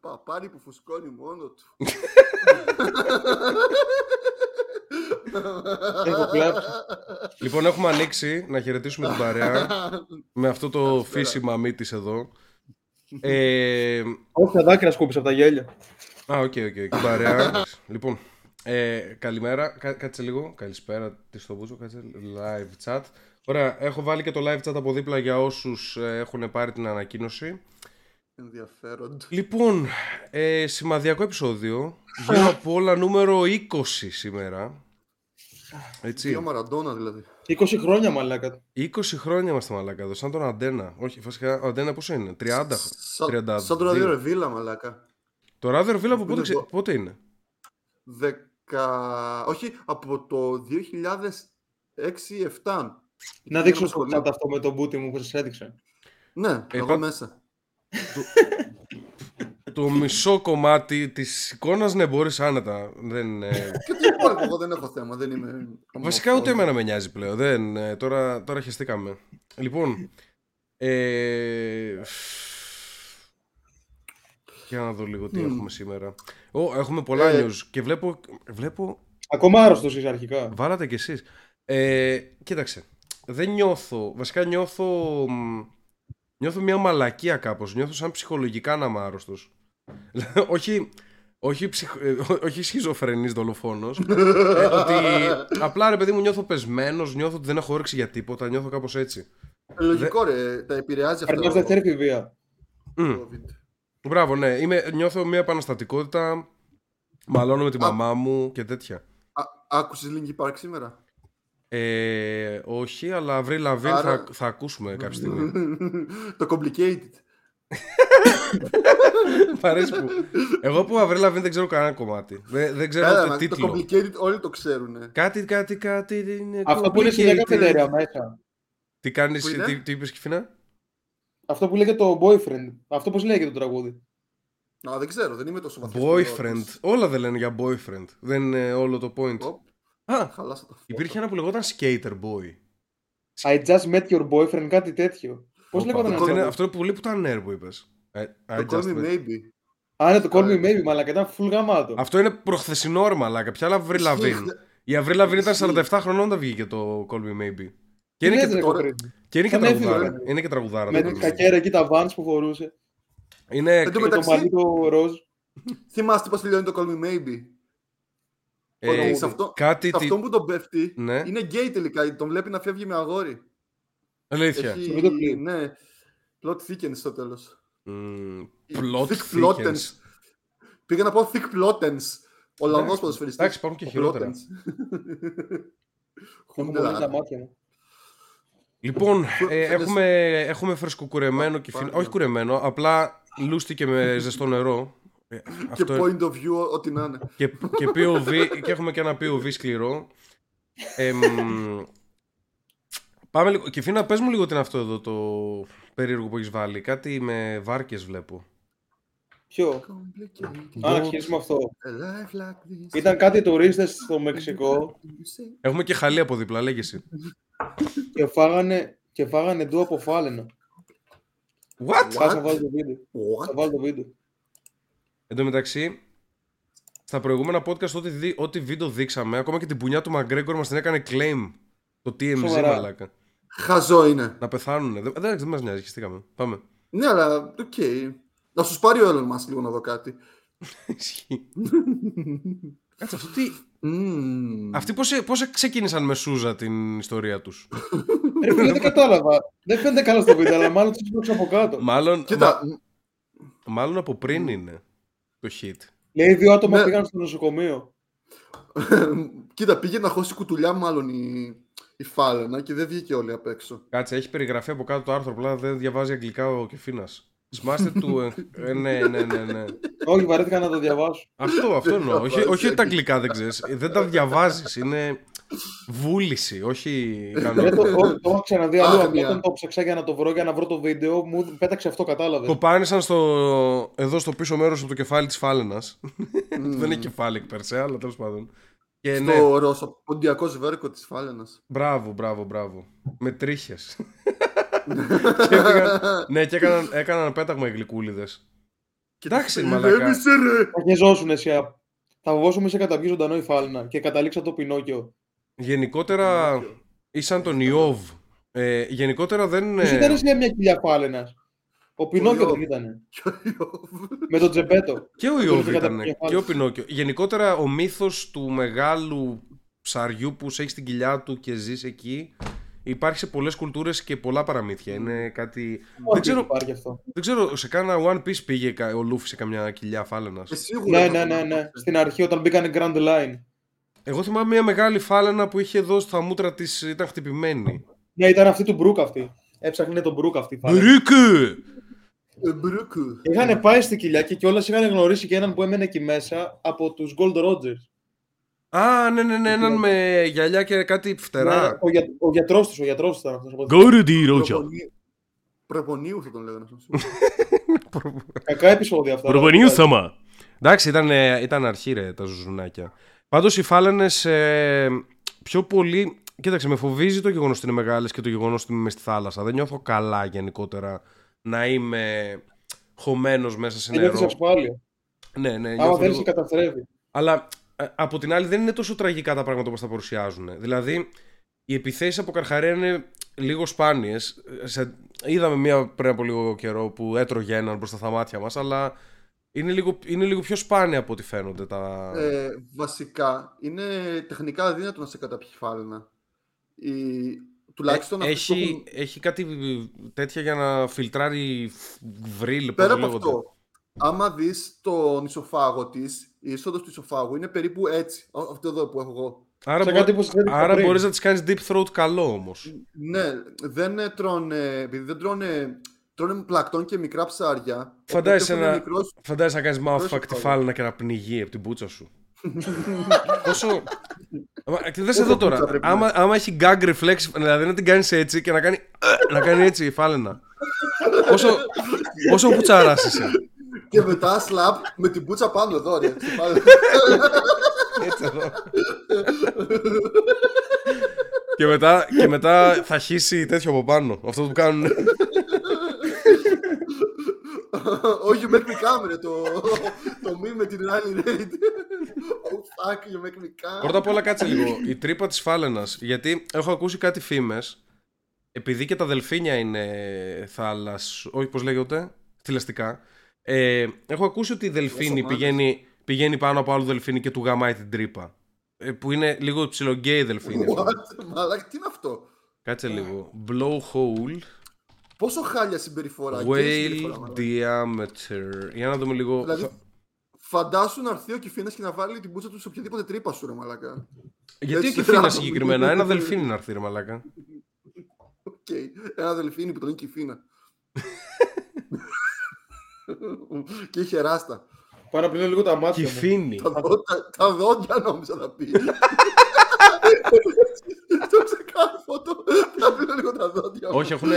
Παπάρι που φουσκώνει μόνο του. Έχω κλάψει. Λοιπόν, έχουμε ανοίξει να χαιρετήσουμε την παρέα με αυτό το φύσιμα μύτης εδώ. Ε, Όχι, τα δάκρυα σκούπισα από τα γέλια. Α, ok, ok, ok. Παρέα. λοιπόν, ε, καλημέρα. Κά- κάτσε λίγο. Καλησπέρα. Τι στον πούτσο, κάτσε. Live chat. Ωραία, έχω βάλει και το live chat από δίπλα για όσους ε, έχουν πάρει την ανακοίνωση. Ενδιαφέρον. Λοιπόν, ε, σημαδιακό επεισόδιο. Γύρω από όλα νούμερο 20 σήμερα. Έτσι. Δύο Μαραντόνα δηλαδή. 20 χρόνια μαλάκα. 20 χρόνια είμαστε μαλάκα εδώ, σαν τον Αντένα. Όχι, βασικά ο Αντένα πόσο είναι, 30 χρόνια. Σαν, 32. σαν το ραδίο Ρεβίλα, μαλάκα. Το ράδιο Ρεβίλα από Είναι πότε, ξε... εδώ. πότε είναι; Δεκα... Όχι, από το 2006-7. Να δείξω Ένα στο σχολείο. chat αυτό με τον μπούτι μου που σας έδειξα. Ναι, εγώ πα- μέσα. Το μισό κομμάτι της εικόνας ναι μπορείς άνετα. Δεν, ε, Και τι υπόλοιπο, εγώ δεν έχω θέμα. Δεν είμαι. Βασικά ούτε εμένα με νοιάζει πλέον. Δεν, ε, τώρα, τώρα χεστήκαμε. Λοιπόν, ε, για να δω λίγο τι Μμμ. έχουμε σήμερα. Ω, έχουμε πολλά Ε. news και βλέπω, βλέπω Ακόμα άρρωστος είσαι αρχικά. Βάλατε κι εσείς. Ε, κοίταξε. Δεν νιώθω. Βασικά νιώθω. μ, Νιώθω μια μαλακία κάπως. Νιώθω σαν ψυχολογικά να είμαι άρρωστος. όχι, όχι, ψυχ, ε, όχι σχιζοφρενής δολοφόνος. ε, ότι απλά ρε παιδί μου νιώθω πεσμένος, νιώθω ότι δεν έχω όρεξη για τίποτα, νιώθω κάπως έτσι. Ε, Λογικό, ρε. Τα επηρεάζει αυτό. Περνάς δεύτερη φιβία. Μμ. COVID. Μπράβο, ναι. Είμαι, νιώθω μια επαναστατικότητα. Μαλώνω με τη Α. μαμά μου και τέτοια. Α, άκουσες Linkin Park σήμερα; Ε, όχι, αλλά Avril Lavigne Άρα- θα, θα ακούσουμε κάποια στιγμή. το Complicated. Μ' αρέσει που. Εγώ που Avril Lavigne δεν ξέρω κανένα κομμάτι. Δεν, δεν ξέρω Καλά, ούτε μα, το τίτλο. Complicated όλοι το ξέρουν. Κάτι, κάτι, κάτι. είναι Αυτό που είναι σε μια complicated. καφετέρια μέσα. Τι κάνεις, Πού είναι; τι, τι είπες, Κυφίνα. Αυτό που λέγεται το boyfriend. Αυτό πώς λέγεται το τραγούδι; Α, δεν ξέρω, δεν είμαι τόσο βαθύς Boyfriend. πελώτης. Όλα δεν λένε για boyfriend. Δεν είναι όλο το point. Οπ, Α, χαλάσα τα φώτα. υπήρχε ένα που λεγόταν skater boy. I just met your boyfriend, κάτι τέτοιο. Πώς Όπα, λέγονταν αυτό, αυτό. είναι, αυτό είναι πολύ που ήταν νερ που είπες. Το Call Me Maybe. Α, ναι, το call me maybe, μαλάκα. Ήταν full γαμάτο. Αυτό είναι προχθεσινό ρε μαλάκα. Ποια άλλα Avril Lavigne. Η Avril Lavigne ήταν 47 χρονών όταν βγήκε το Call Me Maybe. Και είναι, Τι και, λες, ρε, τώρα- κοπρίδι. και είναι και Σαν έφηβο, τραγουδάρα. ρε. Είναι και τραγουδάρα. Με το την Call Me. κακέρα εκεί τα vans που φορούσε. Είναι, Εν τω Και το μεταξύ- μαλλί το ροζ. Θυμάστε πώς τελειώνει το Call Me Maybe. Ε, Ότι σε αυτό, κάτι. σε τι- αυτόν που τον πέφτει Ναι. είναι γκέι τελικά. Τον βλέπει να φεύγει με αγόρι. Αλήθεια. Έχει, Στο βίντεο κλιπ. ναι, plot thickens στο τέλος. Μμμ, Thick Plot plottens. thickens. Πήγα να πω thick plottens. Ολλανδός Εντάξει, ποδοσφαιριστής. εντάξει, υπάρχουν και Ο χειρότερα. Plottens. Έχω Χούντελα. πολύ τα μάτια μου. Λοιπόν, Φου- ε, φέτος- έχουμε, έχουμε φρεσκοκουρεμένο και φιν... Πάρα. Όχι κουρεμένο, απλά λούστηκε με ζεστό νερό. Ε, Και αυτό point of view, ό,τι να είναι. και, και, POV, και έχουμε και ένα POV σκληρό. Ε, μ, πάμε λίγο. Και Φίνα, πες μου λίγο τι είναι αυτό εδώ το περίεργο που έχεις βάλει. Κάτι με βάρκες βλέπω. Ποιο; Complicated. Α, να αρχίσουμε αυτό. A life like this. Ήταν κάτι τουρίστες στο Μεξικό You say- Έχουμε και χαλί από δίπλα, λέγε εσύ. και φάγανε, και φάγανε ντου από φάλαινα. What? Κάτσε να βάλω το βίντεο. What? Θα βάλω το βίντεο. Εν τω μεταξύ, στα προηγούμενα podcast, ό,τι, δι- ό,τι βίντεο δείξαμε, ακόμα και την πουνιά του Μαγκρέγκορ μας την έκανε claim. Το TMZ, Σοβαρά. μαλάκα. Χαζό είναι. Να πεθάνουνε. Δεν, δεν, δεν μας νοιάζει, χεστήκαμε. Πάμε. Ναι, αλλά οκ. Να σου πάρει ο Elon Musk λίγο να δω κάτι. Ισχύει. Κάτσε, αυτό τι... Μμμ. Αυτοί πώς, πώς ξεκίνησαν με Σούζα την ιστορία τους; Ρε φίλε, δεν κατάλαβα. Δεν φαίνεται καλά στο βίντεο, αλλά μάλλον τους έπαιξε από κάτω. μάλλον, Κοίτα, μα- μάλλον από πριν είναι το hit. Λέει δύο άτομα Ναι. πήγαν στο νοσοκομείο. κοίτα, πήγε να χώσει κουτουλιά μάλλον η, η φάλαινα και δεν βγήκε όλοι απ' έξω. Κάτσε, έχει περιγραφεί από κάτω το άρθρο, απλά δεν διαβάζει αγγλικά ο Κεφίνας. Σμάστε του... ε, ε, ναι, ναι, ναι, ναι. Όχι, βαρέθηκα να το διαβάσω. Αυτό, αυτό Δεν εννοώ. όχι, διαβάζει όχι ότι τα αγγλικά. αγγλικά δεν ξέρεις. Δεν τα διαβάζεις. Είναι βούληση, όχι Ρε, κανόνα. το, το, το έχω ξαναδεί αλλού. Άγνοια. απλά Όταν το ψάξα για να το βρω, για να βρω το βίντεο, μου πέταξε αυτό, κατάλαβες. Το πάνησαν στο, εδώ στο πίσω μέρος από το κεφάλι της φάλαινας. δεν είναι κεφάλι εκ περσέ, αλλά τέλος πάντων. Και ναι, Στο ρώσο, ποντιακό σβέρκο της φάλαινας. μπράβο, μπράβο, μπράβο. Με τρίχες. Και έφυγαν- ναι, και έκαναν, έκαναν πέταγμα οι γλυκούλιδες. Εντάξει, μαλάκα. Ηρέμησε, ρε. Θα γεζώσουν εσύ. α. Θα φοβόσουμε σε καταβγεί ζωντανό η φάλαινα και καταλήξα το Πινόκιο. Γενικότερα, ή σαν τον Ιώβ. Ε, γενικότερα δεν. Ποιος ε, ήταν σε μια κοιλιά φάλαινας; Ο Πινόκιο Ιώβ. δεν ήταν. Και ο Ιώβ. Με τον Τζεμπέτο. Και ο Τον Ιώβ είχε ήταν. καταπιεί Και ο Πινόκιο. Γενικότερα, ο μύθος του μεγάλου ψαριού που σε έχει στην κοιλιά του και ζεις εκεί υπάρχει σε πολλές κουλτούρες και πολλά παραμύθια. Είναι κάτι. Όχι, ξέρω- υπάρχει αυτό. Δεν ξέρω, σε κάνα One Piece πήγε κα- ο Λούφι σε καμιά κοιλιά φάλαινας. Ε, σίγουρα Ναι, θα ναι, το ναι, ναι. δεις. Στην αρχή όταν μπήκανε Grand Line. Εγώ θυμάμαι μια μεγάλη φάλαινα που είχε εδώ στα μούτρα της ήταν χτυπημένη. Ναι, ήταν αυτή του Μπρουκ αυτή. Έψαχνε τον Μπρουκ αυτή. η φάλαινα. Μπρίκε! Ε, μπρούκου. Είχαν πάει στην κοιλιά και κιόλας είχαν γνωρίσει και έναν που έμενε εκεί μέσα από τους Gold Rogers. Α, ναι, ναι, ναι, έναν με γυαλιά και κάτι Ναι, φτερά. ο, για, ο γιατρός του, ο γιατρός του ήταν αυτό. Γκόρντι Προπονή- Προπονίου θα τον λέγανε. αυτό. Κακά επεισόδια αυτά. Προπονίου σώμα. Εντάξει, ήταν, ε, ήταν αρχή ρε τα ζουζουνάκια. Πάντως οι φάλαινες ε, πιο πολύ. Κοίταξε, με φοβίζει το γεγονός ότι είναι μεγάλες και το γεγονός ότι είμαι στη θάλασσα. Δεν νιώθω καλά γενικότερα να είμαι χωμένος μέσα σε Δεν νιώθεις νερό. ασφάλεια. Ναι, ναι, Άμα νιώθω θέλεις, λίγο- σε καταστρέφει. Αλλά ε, από την άλλη δεν είναι τόσο τραγικά τα πράγματα όπως τα παρουσιάζουν. Δηλαδή, οι επιθέσεις από καρχαρία είναι λίγο σπάνιες. Ε, Σε... Είδαμε μία πριν από λίγο καιρό που έτρωγε έναν μπροστά στα μάτια μας, αλλά είναι λίγο, είναι λίγο πιο σπάνια από ό,τι φαίνονται τα... Ε, βασικά είναι τεχνικά αδύνατο να σε καταπιεί φάλαινα. Η... Τουλάχιστον Ε, αυτοί που έχει, έχουν- έχει κάτι τέτοια για να φιλτράρει βρύλ, πώς Πέρα από λέγονται. αυτό, άμα δεις τον ισοφάγο της, η είσοδος του ισοφάγου είναι περίπου έτσι. Α- Αυτό εδώ που έχω εγώ. Άρα, Σε μπο- κάτι που συζήτησα άρα πριν. μπορείς να τις κάνεις deep throat καλό όμως. Ναι, δεν ε, τρώνε, επειδή δεν τρώνε, τρώνε πλακτόν και μικρά ψάρια. Φαντάζεσαι οπότε έχουν ένα- μικρός- Φαντάζεσαι να κάνεις mouthfuck τη Πρόσεχε, φάλαινα και να πνιγεί από την πούτσα σου. Πόσο. Άμα- και Δες Πόσο εδώ πούτσα τώρα. πρέπει να Άμα, άμα έχει gag reflex, δηλαδή να την κάνεις έτσι και να κάνει. να κάνει έτσι η φάλαινα. Πόσο, πόσο πουτσάρας είσαι; Και μετά slap με την πουτσα πάνω εδώ, ρε. στη φάλαινα. Έτσι εδώ. και, μετά, και μετά θα χύσει τέτοιο από πάνω. Αυτό που κάνουν. Όχι, you make me come, ρε, το, το meme με την Riley Reid. Oh fuck, you make me come. Πρώτα απ' όλα κάτσε λίγο. Η τρύπα της φάλαινας. Γιατί έχω ακούσει κάτι φήμες. Επειδή και τα δελφίνια είναι θάλασσο... Όχι, πώς λέγεται; Θηλαστικά. Ε, έχω ακούσει ότι η δελφίνη Μουσουλμάνες. πηγαίνει, πηγαίνει πάνω από άλλο δελφίνι και του γαμάει την τρύπα. Ε, που είναι λίγο ψιλογκέι η δελφίνη. αυτό. What? Μαλάκα, τι είναι αυτό; Κάτσε λίγο. Blowhole. Πόσο χάλια συμπεριφορά. γκέι Whale συμπεριφορά, μαλάκα. diameter. Για να δούμε λίγο. Δηλαδή, Θα- φαντάσου να έρθει ο Κιφίνας και να βάλει την πούτσα τους σε οποιαδήποτε τρύπα σου, ρε Μαλάκα. Γιατί ο έτσι, Κιφίνας ράβο. συγκεκριμένα; Ένα δελφίνι να έρθει, ρε μαλάκα. Οκ. Ένα δελφίνι που τον είναι Κιφίνα. και είχε ράστα. Πάω να πλύνω λίγο τα μάτια μου. Κιφίνι. Τα, δό- τα, τα δόντια νόμιζα να πει. Το ξεκάρφω το. Θα πλύνω λίγο τα δόντια μου. Όχι, έχουν,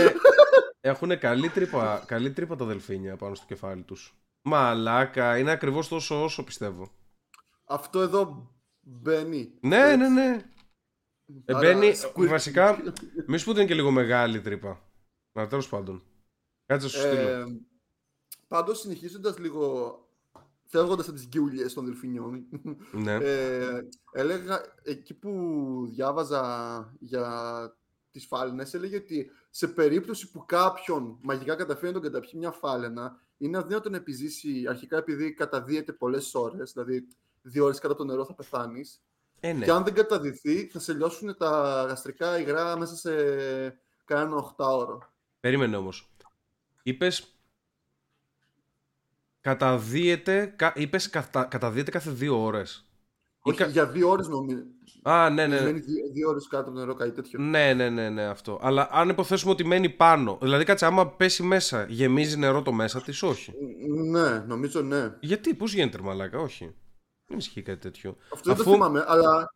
έχουν καλή, τρύπα, καλή τρύπα τα δελφίνια πάνω στο κεφάλι τους. Μαλάκα, είναι ακριβώς τόσο όσο πιστεύω. Αυτό εδώ μπαίνει. Ναι, ναι, ναι. Ε, Άρα, μπαίνει, squirt. βασικά, μη σου πω ότι είναι και λίγο μεγάλη τρύπα. Να τέλος πάντων. Κάτσε να σου στείλω. Ε, πάντως συνεχίζοντας λίγο φεύγοντας από τις γκιούλιες των δελφινιών ναι. ε, έλεγα εκεί που διάβαζα για τις φάλαινες έλεγε ότι σε περίπτωση που κάποιον μαγικά καταφέρει να τον καταπιεί μια φάλαινα είναι αδύνατο να επιζήσει αρχικά επειδή καταδύεται πολλές ώρες δηλαδή δύο ώρες κάτω από το νερό θα πεθάνεις Ε, ναι. και αν δεν καταδυθεί θα σε λιώσουν τα γαστρικά υγρά μέσα σε κανένα οχτάωρο Περίμενε όμως. Είπες καταδύεται, κα, είπες κατα, καταδύεται κάθε δύο ώρες. Ή όχι κα- για δύο ώρες νομίζω Α, ναι, ναι. Μένει δύο, δύο ώρες κάτω από το νερό, κάτι τέτοιο. Ναι, ναι, ναι, ναι, αυτό. Αλλά αν υποθέσουμε ότι μένει πάνω, δηλαδή κάτσε, άμα πέσει μέσα, γεμίζει νερό το μέσα της, όχι. Ναι, νομίζω ναι. Γιατί, πώς γίνεται, ρε μαλάκα, όχι. Δεν ισχύει κάτι τέτοιο. Αυτό δεν το Αφού- θυμάμαι, αλλά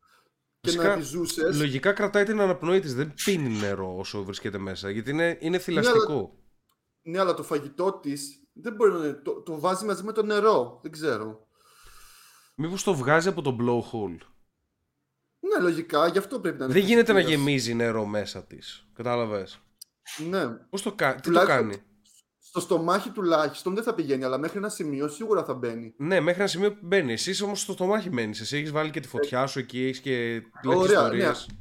και Βασικά, να επιζούσες... Λογικά κρατάει την αναπνοή της, δεν πίνει νερό όσο βρίσκεται μέσα, γιατί είναι, είναι θηλαστικό. Ναι, αλλά το φαγητό της δεν μπορεί να είναι. Το, το βάζει μαζί με το νερό. Δεν ξέρω. Μήπως το βγάζει από το blowhole. Ναι, λογικά, γι' αυτό πρέπει να είναι. Δεν γίνεται να φυσικός. γεμίζει νερό μέσα της. Κατάλαβες. Ναι. Πώς το κάνει, τι το Τουλάχιστον- κάνει; Στο στομάχι τουλάχιστον δεν θα πηγαίνει, αλλά μέχρι ένα σημείο σίγουρα θα μπαίνει. Ναι, μέχρι ένα σημείο που μπαίνει. Εσύ όμως στο στομάχι μένεις. Εσύ έχεις βάλει και τη φωτιά σου εκεί, έχεις και λες Ωραία, ιστορίες. ναι.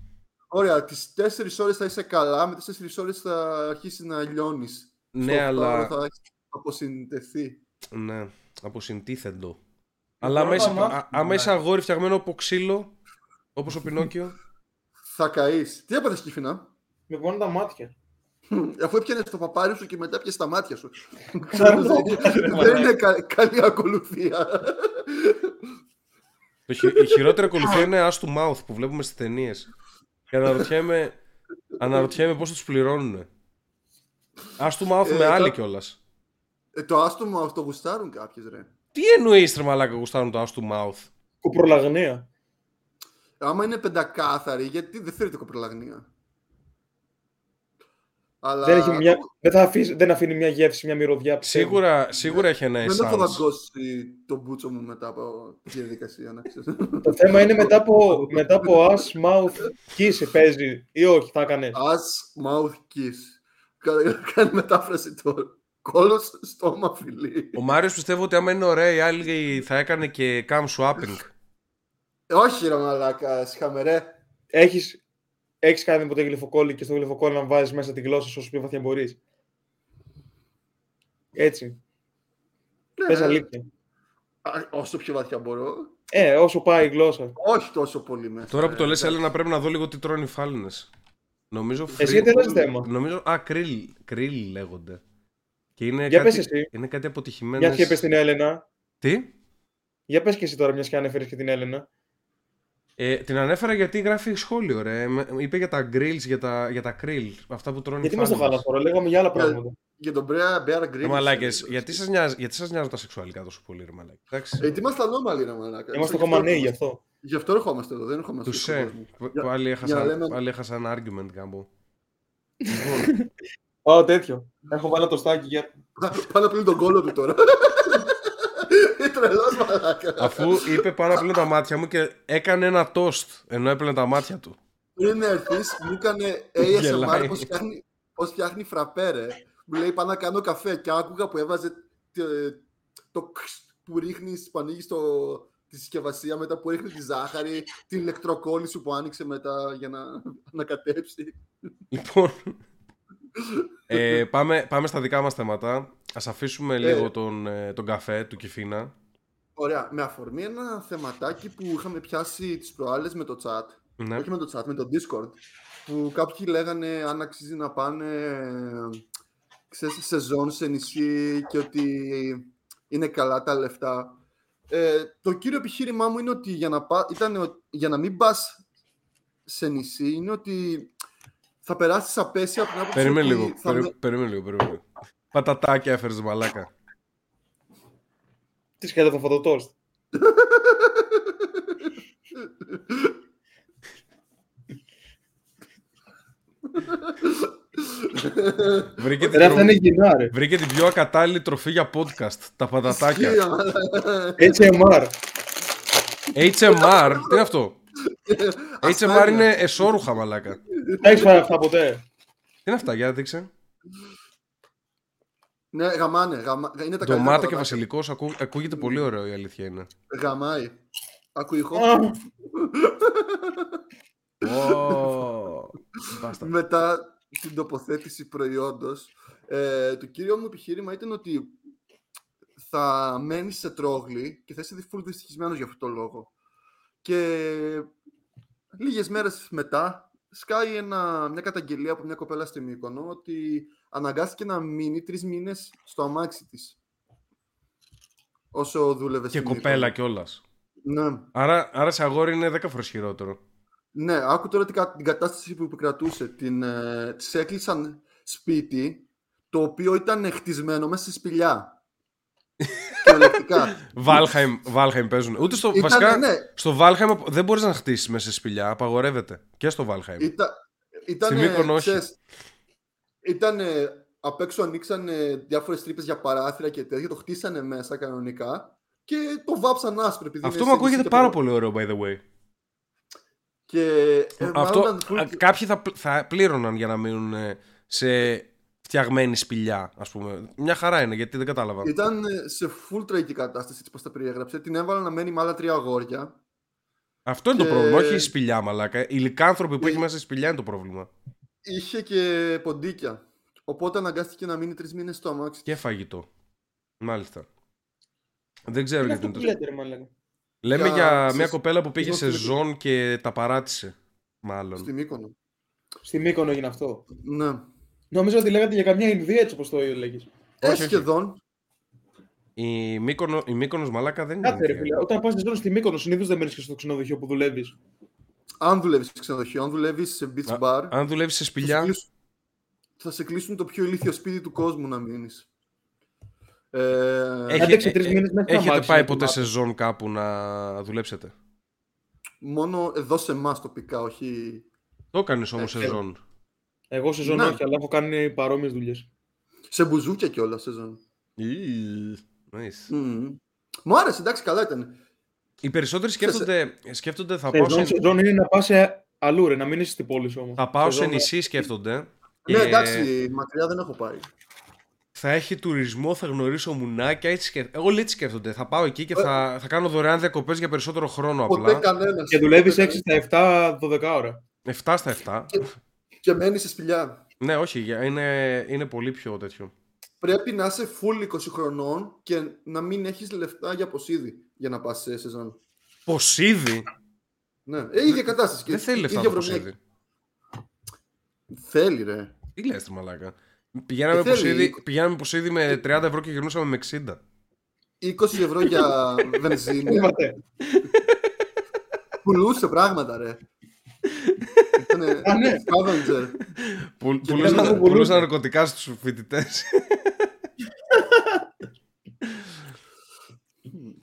Ωραία, τις 4 ώρες θα είσαι καλά, με 4 ώρες θα αρχίσεις να λιώνεις. Ναι, αλλά. θα έχεις αποσυνδεθεί. Ναι, αποσυντίθεντο. Αλλά άμα πρώτα είσαι, μάθημα, α- άμα ναι. είσαι αγόρι φτιαγμένο από ξύλο, όπως ο Πινόκιο. Θα καείς. Τι έπαθες, Κυφινά. Με πάνε τα μάτια. Αφού έπιανες το παπάρι σου και μετά πιασε τα μάτια σου. Ξέρω, Δεν είναι κα- καλή ακολουθία. Το χει- η χειρότερη ακολουθία είναι ass to mouth που βλέπουμε στις ταινίες. Και αναρωτιέμαι, αναρωτιέμαι πώς τους πληρώνουν. Ass to mouth Ε, με άλλη το- κιόλας. Ε, το άστομα αυτό γουστάρουν κάποιες, ρε. Τι εννοείς ρε μαλάκα γουστάρουν το ass to mouth; Κοπρολαγνία. Άμα είναι πεντακάθαρη, γιατί δεν θέλετε κοπρολαγνία. Αλλά Δεν, έχει μια... δεν, θα αφήσει... δεν αφήνει μια γεύση, μια μυρωδιά. πιστεύω. Σίγουρα, σίγουρα έχει ένα δεν έχω essence. δαγκώσει τον μπούτσο μου μετά από τη διαδικασία, να ξέρεις. Το θέμα είναι μετά από, μετά από ass, mouth, kiss παίζει ή όχι, θα έκανες. As mouth kiss. Κα- Κάνει μετάφραση το κόλος στόμα φιλί. Ο Μάριος πιστεύω ότι άμα είναι ωραία, η άλλη θα έκανε και cam swapping. Ε, όχι ρε μαλάκα, συχαμερέ. Έχεις, έχεις κάνει ποτέ γλυφοκόλλη και στο γλυφοκόλλη να βάζεις μέσα τη γλώσσα σου όσο πιο βαθιά μπορείς. Έτσι. Πες Ναι, αλήθεια. α, όσο πιο βαθιά μπορώ. Ε, όσο πάει η γλώσσα. Όχι τόσο πολύ μέσα. Τώρα που το Ε, λες, εντάξει. Έλενα, πρέπει να δω λίγο τι τρώνε οι φάλινες. Νομίζω Εσύ free- γιατί λες θέμα. Νομίζω, α, κρίλ, κρίλ λέγονται. Και είναι Για κάτι, πες εσύ. είναι κάτι Μια αποτυχημένες... και είπες την Έλενα. Τι; Για πες και εσύ τώρα, μιας και ανέφερες και την Έλενα. Ε, την ανέφερα γιατί γράφει σχόλιο, ρε. Με- Είπε για τα grills, για τα, για τα krill. Αυτά που τρώνε Γιατί οι μας το φάλινες. χάλα τώρα, λέγαμε για άλλα Για- πράγματα. Για τον Bear, Bear Grylls. Ε, μαλάκες, γιατί σας, νοιάζει, γιατί σας νοιάζουν τα σεξουαλικά τόσο πολύ, ρε μαλάκες; Εντάξει. Ε, τι είμαστε ανώμαλοι ρε μαλάκα. Είμαστε Γι' ακόμα αυτό νέοι γι' ερχόμαστε. αυτό. Γι' αυτό ερχόμαστε εδώ, δεν ερχόμαστε Του στον σε. κόσμο. Π- Για- Πάλι για έχασα, να λέμε- πάλι έχασα ένα argument κάμπο. Ω, τέτοιο. Έχω βάλει το στάκι για... Πάνω πλύνει τον κόλο του τώρα. Είναι τρελός μαλάκας. Αφού είπε πάνω πλύνω τα μάτια μου και έκανε ένα toast ενώ έπλαινε τα μάτια του. Πριν έρθεις, μου έκανε ASMR Γελάει. πώς φτιάχνει, πώς φτιάχνει φραπέ, ρε. Μου λέει πάω να κάνω καφέ και άκουγα που έβαζε τε- το κστ που ρίχνει, που ανοίγει το, τη συσκευασία μετά που ρίχνει τη ζάχαρη, την ηλεκτροκόλληση που άνοιξε μετά για να ανακατέψει. Λοιπόν, ε, πάμε, πάμε στα δικά μας θέματα. Ας αφήσουμε λίγο τον, ε, τον καφέ του Κιφίνα. Ωραία, με αφορμή ένα θεματάκι που είχαμε πιάσει τις προάλλες με το chat, Ναι. όχι με το chat, με το Discord, που κάποιοι λέγανε αν αξίζει να πάνε ξέρεις, σεζόν σε νησί και ότι είναι καλά τα λεφτά. Ε, το κύριο επιχείρημά μου είναι ότι για να, πά, ήταν, ο- για να μην πας σε νησί είναι ότι θα περάσεις απέσια από την άποψη Περίμενε ότι λίγο, θα περί- με- περίμενε λίγο, περίμενε λίγο. Πατατάκια έφερες μαλάκα. Τι σκέφτεται αυτό το toast. Βρήκε την, Ρε, αυτά τρο- είναι υγιεινά, ρε. βρήκε την πιο ακατάλληλη τροφή για podcast. Τα πατατάκια. Ισχύει, αλλά- HMR. HMR, τι είναι αυτό; HMR Ασφάλεια. είναι εσώρουχα μαλάκα. Τα έχεις φάει αυτά ποτέ; Τι είναι αυτά, για δείξε. Ναι, γαμάνε. Γαμα... Είναι τα Ντομάτα και καλύτερα βασιλικός ακού- ακούγεται πολύ ωραίο η αλήθεια είναι. πατατάκια. Γαμάει. Άκου ήχο. Α, Ω, μπάστα. μετά την τοποθέτηση προϊόντος, ε, το κύριο μου επιχείρημα ήταν ότι θα μένεις σε τρόγλι και θα είσαι full δυστυχισμένος για αυτό το λόγο. Και λίγες μέρες μετά σκάει ένα, μια καταγγελία από μια κοπέλα στη Μύκονο ότι αναγκάστηκε να μείνει τρεις μήνες στο αμάξι της. Όσο δούλευε Και στη κοπέλα Μύκονο. κιόλας. Ναι. Άρα, άρα σε αγόρι είναι 10 φορές χειρότερο. Ναι, άκου τώρα την, κα- την κατάσταση που επικρατούσε. Την, ε, της έκλεισαν σπίτι, το οποίο ήταν χτισμένο μέσα σε σπηλιά. Κυριολεκτικά. Βάλχαιμ, Βάλχαιμ παίζουν. Ούτε στο, Ήταν, βασικά, ναι, στο Βάλχαιμ δεν μπορείς να χτίσεις μέσα σε σπηλιά. Απαγορεύεται. Και στο Βάλχαιμ. ήταν, ήταν, Στη Μύκονο όχι. ξέρεις, ήταν απ' έξω ανοίξανε διάφορες τρύπες για παράθυρα και τέτοια, το χτίσανε μέσα κανονικά και το βάψαν άσπρο. επειδή Αυτό είναι μου σε ακούγεται νησί πάρα και- πολύ ωραίο, by the way. Και, ε, μάλλον Αυτό, ήταν full- α, κάποιοι θα, πλ- θα πλήρωναν για να μείνουν ε, σε φτιαγμένη σπηλιά, ας πούμε. Μια χαρά είναι, γιατί δεν κατάλαβα. Ήταν ε, σε full τραγική κατάσταση, έτσι πως τα περιέγραψε. Την έβαλα να μένει με άλλα τρία αγόρια. Αυτό είναι και- το πρόβλημα, όχι η σπηλιά, μαλάκα. Οι λικάνθρωποι που Ε, έχει μέσα στη σπηλιά είναι το πρόβλημα. Είχε και ποντίκια. Οπότε αναγκάστηκε να μείνει τρεις μήνες στο αμάξι. Και φαγητό. Μάλιστα. Δεν ξέρω Είναι γιατί αυτό είναι που το... λέτε, ρε μαλάκα. Λέμε Για- για σε- μια κοπέλα που πήγε εγώ σε στη- ζών και τα παράτησε. Μάλλον. Στη Μύκονο. Στη Μύκονο έγινε αυτό. Ναι. Νομίζω ότι λέγατε για καμιά Ινδία έτσι όπως το λέγεις. Ε, όχι. σχεδόν. Η, Μύκονο, η Μύκονος μαλάκα δεν είναι. Κάτσε ρε Ινδία. φίλε, όταν πας ζώνη στη Μύκονο συνήθως δεν μένεις και στο ξενοδοχείο που δουλεύεις. Αν δουλεύεις σε ξενοδοχείο, αν δουλεύεις σε beach Α- bar, Αν δουλεύεις σε θα, σε σπηλιά. κλείσουν, θα σε κλείσουν το πιο ηλίθιο σπίτι του κόσμου να μείνεις. Ε, Έχει- Άντεξε τρεις ε, μήνες μέσα στο Έχετε αμάξι, πάει να ποτέ κοιμάται. σε ζών κάπου να δουλέψετε; μόνο εδώ σε εμάς τοπικά, όχι. Το έκανες όμως σε ε, ζών. Εγώ σε ζώνη Ναι. όχι, αλλά έχω κάνει παρόμοιες δουλειές. Σε μπουζούκια κιόλας σεζόν. Ι, nice. Mm. Μου άρεσε, εντάξει, καλά ήταν. Οι περισσότεροι σκέφτονται, σκέφτονται θα, Σε πάω ζώνη, σε, σε ζώνη είναι να πας σε αλλού ρε, να μην είσαι στην πόλη σου όμως. θα πάω σε ζώνη- νησί, σκέφτονται. Ναι, και εντάξει, μακριά δεν έχω πάει. Θα έχει τουρισμό, θα γνωρίσω μουνάκια. Έτσι σκέφτονται. Εγώ έτσι σκέφτονται. Θα πάω εκεί και θα, θα κάνω δωρεάν διακοπές για περισσότερο χρόνο Ποτέ απλά. κανένας. Και δουλεύεις 6 στα 7, 12 ώρα. 7 στα 7. Και μένει σε σπηλιά. ναι, όχι, για- είναι, είναι πολύ πιο τέτοιο. Πρέπει να είσαι full 20 χρονών και να μην έχεις λεφτά για ποσίδι για να πας σε σεζόν. Ποσίδι; Ναι, ε, ίδια κατάσταση. και Δεν θέλει λεφτά ίδια το βρωμιά. ποσίδι. Θέλει, ρε. Τι λες, ρε μαλάκα. Πηγαίναμε, Ε, θέλει. ποσίδι, πηγαίναμε ποσίδι με 30 ευρώ και γυρνούσαμε με 60. 20 ευρώ για βενζίνη. Είπατε. Πουλούσε πράγματα, ρε. Ήτανε Α, ναι. scavenger. Πουλ- Και πουλούσαν, πέρα που πουλούσε. πουλούσαν ναρκωτικά στους φοιτητές.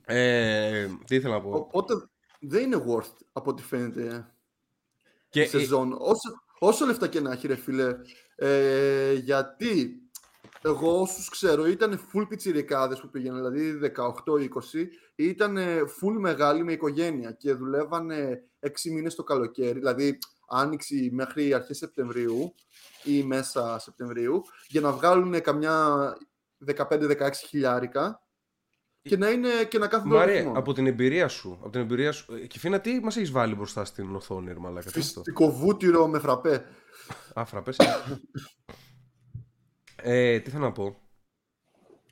ε, τι ήθελα να πω. Οπότε δεν είναι worth από ό,τι φαίνεται Και, η σεζόν. Όσο, όσο λεφτά και να έχει, ρε φίλε. Ε, γιατί εγώ όσους ξέρω ήταν full πιτσιρικάδες που πήγαιναν, δηλαδή 18-20, ήταν full μεγάλοι με οικογένεια και δουλεύανε 6 μήνες το καλοκαίρι, δηλαδή άνοιξη μέχρι αρχές Σεπτεμβρίου ή μέσα Σεπτεμβρίου, για να βγάλουν καμιά 15-16 χιλιάρικα και να, είναι, και να κάθονται όλο το Μαρία, χειμώνα. από την εμπειρία σου, από την εμπειρία σου. ε, Κιφίνα, τι μας έχεις βάλει μπροστά στην οθόνη, ρε μαλάκα. Τι είναι αυτό; Φυσικό βούτυρο με φραπέ. Άφρα, πες. ε, τι θέλω να πω;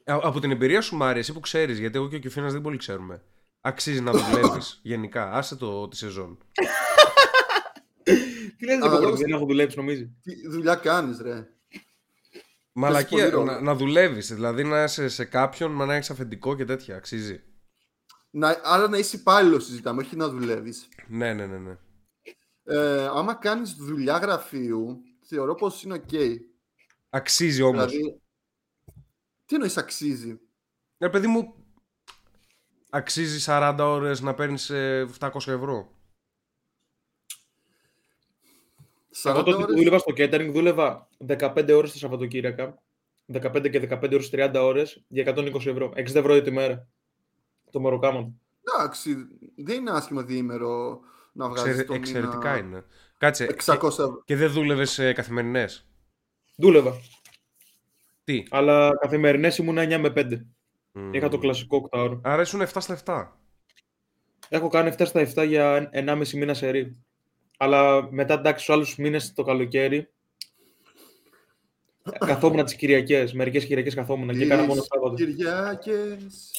Α- από την εμπειρία σου, Μάρια, εσύ που ξέρεις, γιατί εγώ και ο Κιφίνας δεν πολύ ξέρουμε. Αξίζει να δουλεύεις γενικά. Άσε το τη σεζόν. Τι λες, Αλλά δεν λόγω- δεν έχω δουλέψει, νομίζει. Τι δουλειά κάνεις ρε. Μαλακία, πολύ ρόλο. να, να δουλεύεις. Δηλαδή να είσαι σε κάποιον, μα να έχεις αφεντικό και τέτοια. Αξίζει. Να, άρα να είσαι υπάλληλος συζητάμε, όχι να δουλεύεις. Ναι, ναι, ναι. ναι. Ε, άμα κάνεις δουλειά γραφείου, θεωρώ πως είναι οκ. Αξίζει όμως. Δηλαδή, τι εννοείς αξίζει; Ναι, παιδί μου, αξίζει 40 ώρες να παίρνεις ε, 700 ευρώ. 40 Εγώ τότε που ώρες, δούλευα στο catering δούλευα 15 ώρες τα Σαββατοκύριακα. 15 και 15 ώρες 30 ώρες για 120 ευρώ. 60 ευρώ για τη μέρα. Το μεροκάμα. εντάξει, δεν είναι άσχημα διήμερο να βγάζεις Εξαιρε- το εξαιρετικά μήνα είναι. Κάτσε. 600 Και, ευρώ. και δεν δούλευες ε, καθημερινές; Δούλευα. Τι; Αλλά καθημερινές ήμουν 9 με 5. Μμμ. Είχα το κλασικό 8 ώρο. Άρα ήσουν 7 στα 7. Έχω κάνει 7 στα 7 για 1,5 μήνα σε ρί. Αλλά μετά εντάξει, στου άλλους μήνες το καλοκαίρι. καθόμουν τις Κυριακές. Μερικές Κυριακές καθόμουν και έκανα μόνο Τις Σάββατο. Κυριακές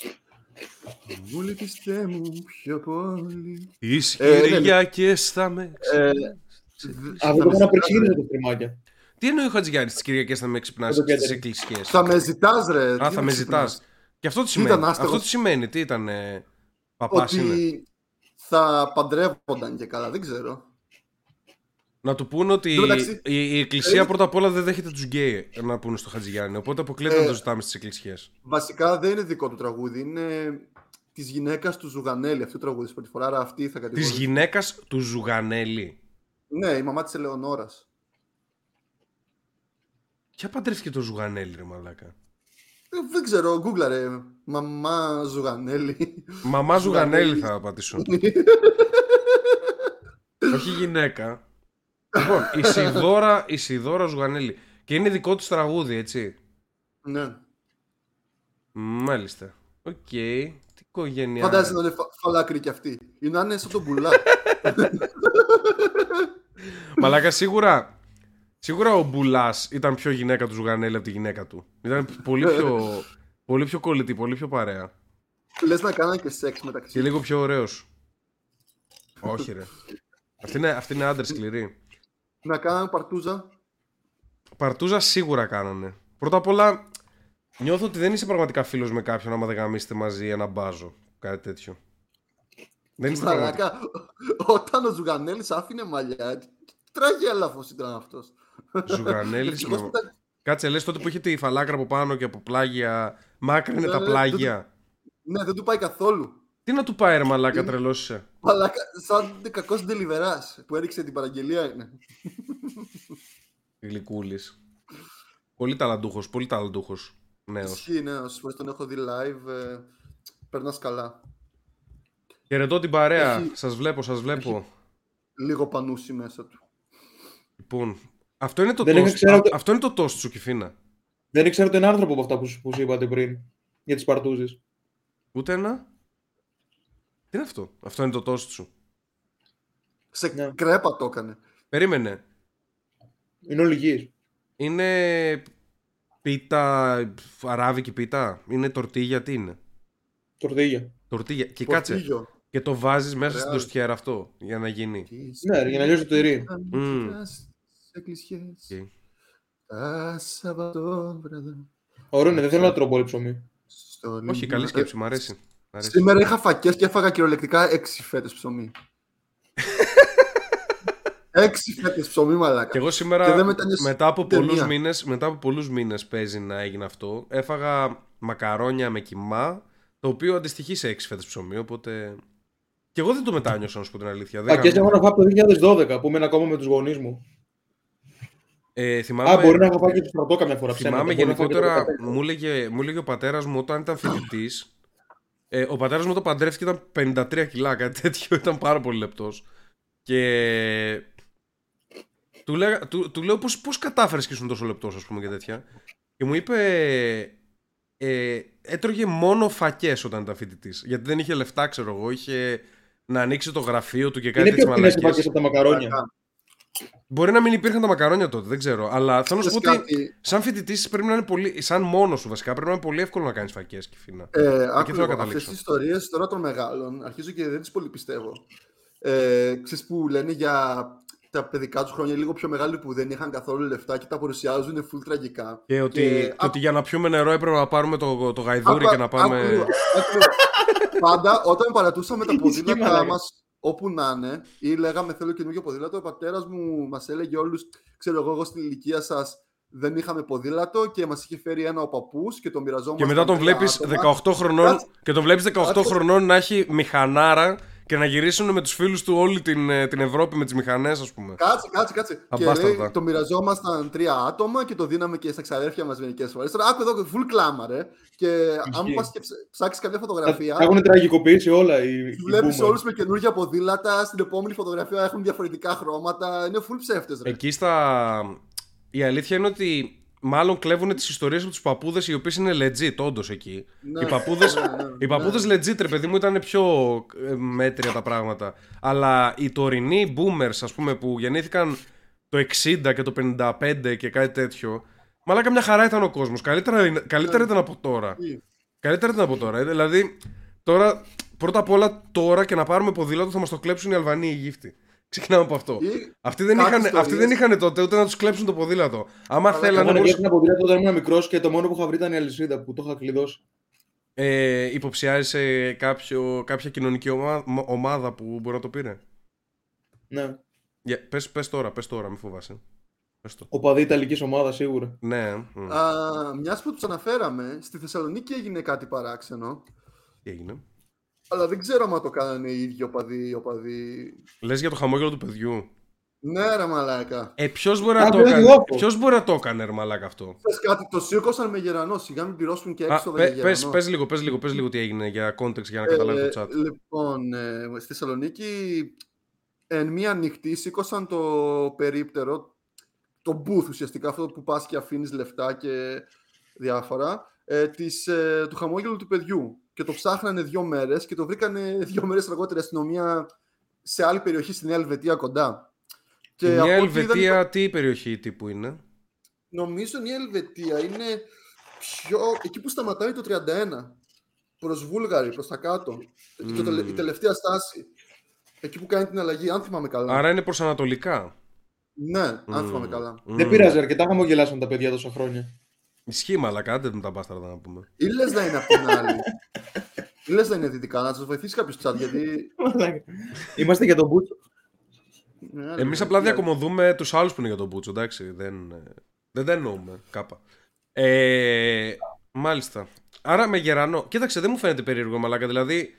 μου λυπηστέ μου πιο πολύ. Τις Ε, ναι, ναι. Κυριακές θα με Ε, ξυπνάς. Αυτό το έκανα πριν ξεκινήσω το τριμάκια. Τι εννοεί ο Χατζηγιάννης τις Κυριακές θα με ξυπνάς Δεν το στις πιάτε. εκκλησίες; Θα με ζητάς ρε. Α, τι θα με ξυπνάς. ζητάς. Και αυτό τι Τι σημαίνει. ήταν άστεγος; Αυτό τι σημαίνει. Τι ήταν. Ε, παπάς είναι; Ότι θα παντρεύονταν και καλά, δεν ξέρω. Να του πούνε ότι Εν τω μεταξύ, η, η εκκλησία ε, πρώτα απ' όλα δεν δέχεται τους γκέι να πούνε στο Χατζηγιάννη. Οπότε αποκλείεται Ε, να το ζητάμε στις εκκλησίες. Βασικά δεν είναι δικό του τραγούδι, είναι της γυναίκας του Ζουγανέλη. Αυτό το τραγούδι πρώτη φορά, άρα αυτή θα Της κατηγορήσει. γυναίκας του Ζουγανέλη. Ναι, η μαμά της Ελεονόρας. Ποια παντρεύτηκε το Ζουγανέλη, ρε μαλάκα; δεν ξέρω, γκούγκλαρε. Μαμά Ζουγανέλη. Μαμά Ζουγανέλη Ζουγανέλη. θα πατήσω. Όχι γυναίκα. Λοιπόν, η Ισιδώρα, η Ισιδώρα Ζουγανέλη. Και είναι δικό του τραγούδι, έτσι. Ναι. Μάλιστα. Οκ. Τι οικογένεια. Φαντάζεσαι να είναι φα- φαλάκρη κι αυτή. Ή να είναι σαν τον πουλά. Μαλάκα, σίγουρα. Σίγουρα ο Μπουλάς ήταν πιο γυναίκα του Ζουγανέλη από τη γυναίκα του. Ήταν πολύ πιο, πολύ πιο κολλητή, πολύ πιο παρέα. Λες να κάνανε και σεξ μεταξύ. Και λίγο πιο ωραίος. Όχι, ρε. Αυτή είναι, αυτή είναι άντρες σκληρή. Να κάνανε παρτούζα. Παρτούζα σίγουρα κάνανε. Πρώτα απ' όλα, νιώθω ότι δεν είσαι πραγματικά φίλος με κάποιον άμα δεν γαμίσετε μαζί ένα μπάζο. Κάτι τέτοιο. Δεν είστε πραγματικά. Μαλάκα, όταν ο Ζουγανέλης άφηνε μαλλιά, τι τραγέλαφος ήταν αυτός. Ζουγανέλης Ευτυχώς με- που ήταν- Κάτσε, λες τότε που είχε τη φαλάκρα από πάνω και από πλάγια. Μάκρυνε Ναι, τα ναι, πλάγια. Ναι, δεν του πάει καθόλου. Τι να του πάει, ρε Μαλάκα, τρελώσσε. Μαλάκα, σαν κακός ντελιβεράς που έριξε την παραγγελία είναι. Γλυκούλης. Πολύ ταλαντούχος, πολύ ταλαντούχος. Νέος. Ισχύει, ναι, όσες φορές τον έχω δει live, ε, περνάς καλά. Χαιρετώ την παρέα. Έχει- Σας βλέπω, σας βλέπω. Λίγο πανούσι μέσα του. Λοιπόν, αυτό είναι το Δεν τόστ. είχα ξέρω α- ότι- Αυτό είναι το τόστ σου, Κιφίνα. Δεν ήξερα τον άνθρωπο από αυτά που, σου- που σου είπατε πριν. Για τις παρτούζες. Ούτε ένα. Τι είναι αυτό; Αυτό είναι το τόστ σου. Σε Ναι. κρέπα το έκανε. Περίμενε. Είναι όλοι γη. Είναι πίτα, αράβικη πίτα; Είναι τορτίγια, τι είναι; Τορτίγια. Τορτίγια. Και κάτσε. Πορτίγιο. Και το βάζεις μέσα στην Ρεάλ. τοστιέρα αυτό για να γίνει. Ναι, ρε, για να λιώσει το τυρί. Μμμ. Σε κλεισιές. Οκ. Τα Σαββατόβραδα. Ωραίο είναι, δεν θέλω να τρώω πολύ ψωμί. στο Όχι, λιμάνι. καλή σκέψη, μ' αρέσει. Μ' αρέσει. Σήμερα είχα φακές και έφαγα κυριολεκτικά έξι φέτες ψωμί. έξι φέτες ψωμί, μαλάκα. Και εγώ Και σήμερα, δεν μετανιώσω μετά από, ταινία. πολλούς μήνες, μετά από πολλούς μήνες παίζει να έγινε αυτό, έφαγα μακαρόνια με κοιμά, το οποίο αντιστοιχεί σε 6 φέτες ψωμί, οπότε... Και εγώ δεν το μετάνιωσα, να σου πω την αλήθεια. Δεν Φακές κάνω- έχω να φάω από το 2012 που ήμουν ακόμα με τους γονείς μου. Ε, θυμάμαι, Α, μπορεί να έχω φάει και τους στρατό καμιά φορά. ψέματα. θυμάμαι Μπορεί να φάω και το γενικότερα, 15. μου έλεγε, μου έλεγε ο πατέρας μου όταν ήταν φοιτητής. Ε, ο πατέρας μου όταν παντρεύτηκε ήταν 53 κιλά, κάτι τέτοιο, ήταν πάρα πολύ λεπτός. Και του, λέγα, του, του λέω πώς, πώς κατάφερες και ήσουν τόσο λεπτός, ας πούμε, και τέτοια. Και μου είπε, ε, έτρωγε μόνο φακές όταν ήταν φοιτητής. Γιατί δεν είχε λεφτά, ξέρω εγώ, είχε να ανοίξει το γραφείο του και κάτι Είναι πιο τέτοιες φθηνές οι μαλακίες. φακές από τα μακαρόνια. Μπορεί να μην υπήρχαν τα μακαρόνια τότε, δεν ξέρω. Αλλά θέλω να σου πω Ξέρεις ότι κάτι, σαν φοιτητής πρέπει να είναι πολύ. σαν μόνος σου βασικά, πρέπει να είναι πολύ εύκολο να κάνεις φακές και φίνα. Ε, θέλω να άκου λίγο, καταλήξω. αυτές τις ιστορίες τώρα των μεγάλων, αρχίζω και δεν τις πολύ πιστεύω. Ε, ξέρεις που λένε για τα παιδικά τους χρόνια λίγο πιο μεγάλοι που δεν είχαν καθόλου λεφτά και τα παρουσιάζουν full τραγικά. Και ότι, Και- και ότι για να πιούμε νερό έπρεπε να πάρουμε το, το γαϊδούρι Άκου- και να πάμε. άκου λίγο, άκου λίγο. Πάντα όταν παρατούσαμε τα Ισχύει, ποδήλατά μαλάκα. Μας όπου να είναι ή λέγαμε θέλω καινούργιο ποδήλατο, ο πατέρας μου μας έλεγε όλους, ξέρω εγώ, εγώ στην ηλικία σας δεν είχαμε ποδήλατο και μας είχε φέρει ένα ο παππούς και το μοιραζόμαστε. Και μετά τον βλέπεις 18 χρονών, Κάτσε. και τον βλέπεις 18 Κάτσε. χρονών να έχει μηχανάρα και να γυρίσουν με τους φίλους του όλη την, ε, την Ευρώπη με τις μηχανές, ας πούμε. Κάτσε, κάτσε, κάτσε. Και Αμπάσταρδα. λέει, το μοιραζόμασταν τρία άτομα και το δίναμε και στα ξαδέρφια μας μερικές φορές. Τώρα άκου εδώ, full κλάμα, ρε. Και αν Ισχύει. πας και ψάξεις κάποια Τα φωτογραφία, τα έχουν τραγικοποιήσει όλα οι, οι βλέπεις boomers. όλους με καινούργια ποδήλατα. Στην επόμενη φωτογραφία έχουν διαφορετικά χρώματα. Είναι full ψεύτες, ρε. Εκεί στα. Η αλήθεια είναι ότι μάλλον κλέβουν τις ιστορίες από τους παππούδες οι οποίες είναι legit, όντως εκεί. Ναι, Οι παππούδες, ναι, ναι, οι παππούδες legit, ρε παιδί μου, ήταν πιο ε, μέτρια τα πράγματα. Αλλά οι τωρινοί boomers, ας πούμε, που γεννήθηκαν το 60 και το 55 και κάτι τέτοιο, μαλάκα μια χαρά ήταν ο κόσμος. Καλύτερα, είναι- καλύτερα ήταν από τώρα. Τι; Καλύτερα ήταν από τώρα. Ε, Δηλαδή, τώρα, πρώτα απ' όλα, τώρα και να πάρουμε ποδήλατο θα μας το κλέψουν οι Αλβανοί οι Αιγύπτιοι. Ξεκινάμε από αυτό. Ή- Αυτοί δεν, Κάτι είχαν, ιστορίες. αυτοί δεν είχαν τότε ούτε να τους κλέψουν το ποδήλατο. Άμα Αλλά θέλανε. Εγώ μπορούσαν- αναγκάστηκα από ποδήλατο όταν ήμουν μικρός και το μόνο που είχα βρει ήταν η αλυσίδα που το είχα κλειδώσει. Ε, υποψιάζει σε κάποιο, κάποια κοινωνική ομα- μο- ομάδα που μπορεί να το πήρε; Ναι. Yeah, πες, πες τώρα, πες τώρα, μην φοβάσαι. Πες το. Ο παδί Ιταλικής ομάδας σίγουρα. Ναι, μ. Α, μιας που τους αναφέραμε, στη Θεσσαλονίκη έγινε κάτι παράξενο. τι έγινε; Αλλά δεν ξέρω αν το κάνανε οι ίδιοι οπαδοί. οπαδοί. Λες για το χαμόγελο του παιδιού. Ναι, ρε μαλάκα. Ε, ποιος μπορεί, Α, να το το έκανε, εγώ αυτό. ποιος μπορεί να το έκανε, ρε μαλάκα αυτό; Πες κάτι, το σήκωσαν με γερανό. Σιγά μην πληρώσουν και Α, έξω πε- για γερανό. πες, πες λίγο, πες λίγο, πες λίγο τι έγινε για context για να Ε, καταλάβει το chat. Λοιπόν, ε, στη Θεσσαλονίκη εν μία νυχτή σήκωσαν το περίπτερο το booth ουσιαστικά, αυτό που πας και αφήνεις λεφτά και διάφορα, ε, της, ε, του χαμόγελου του παιδιού. Και το ψάχνανε δύο μέρες και το βρήκανε δύο μέρες αργότερα αστυνομία σε άλλη περιοχή στην Νέα Ελβετία κοντά. Και Νέα Ελβετία τι περιοχή τύπου είναι; Νομίζω Νέα Ελβετία είναι πιο... εκεί που σταματάει το 31 προς Βούλγαρη, προς τα κάτω. Mm. η τελευταία στάση. Εκεί που κάνει την αλλαγή, αν θυμάμαι καλά. Άρα είναι προς Ανατολικά; Ναι, αν θυμάμαι καλά. Δεν πειράζει, αρκετά χαμογελάσαν τα παιδιά τόσα χρόνια. Ισχύει, αλλά κάντε με τα μπάσταρδα να πούμε. Ή λες να είναι από την άλλη. Ή λες να είναι δυτικά, να σας βοηθήσει κάποιος τσάτ, γιατί... Είμαστε για τον Μπούτσο. Ναι, Εμείς απλά διακομωδούμε τους άλλους που είναι για τον Μπούτσο, εντάξει. Δεν, δεν, δεν εννοούμε, κάπα. Ε, μάλιστα. Άρα με γερανό. Κοίταξε, δεν μου φαίνεται περίεργο μαλάκα. Δηλαδή,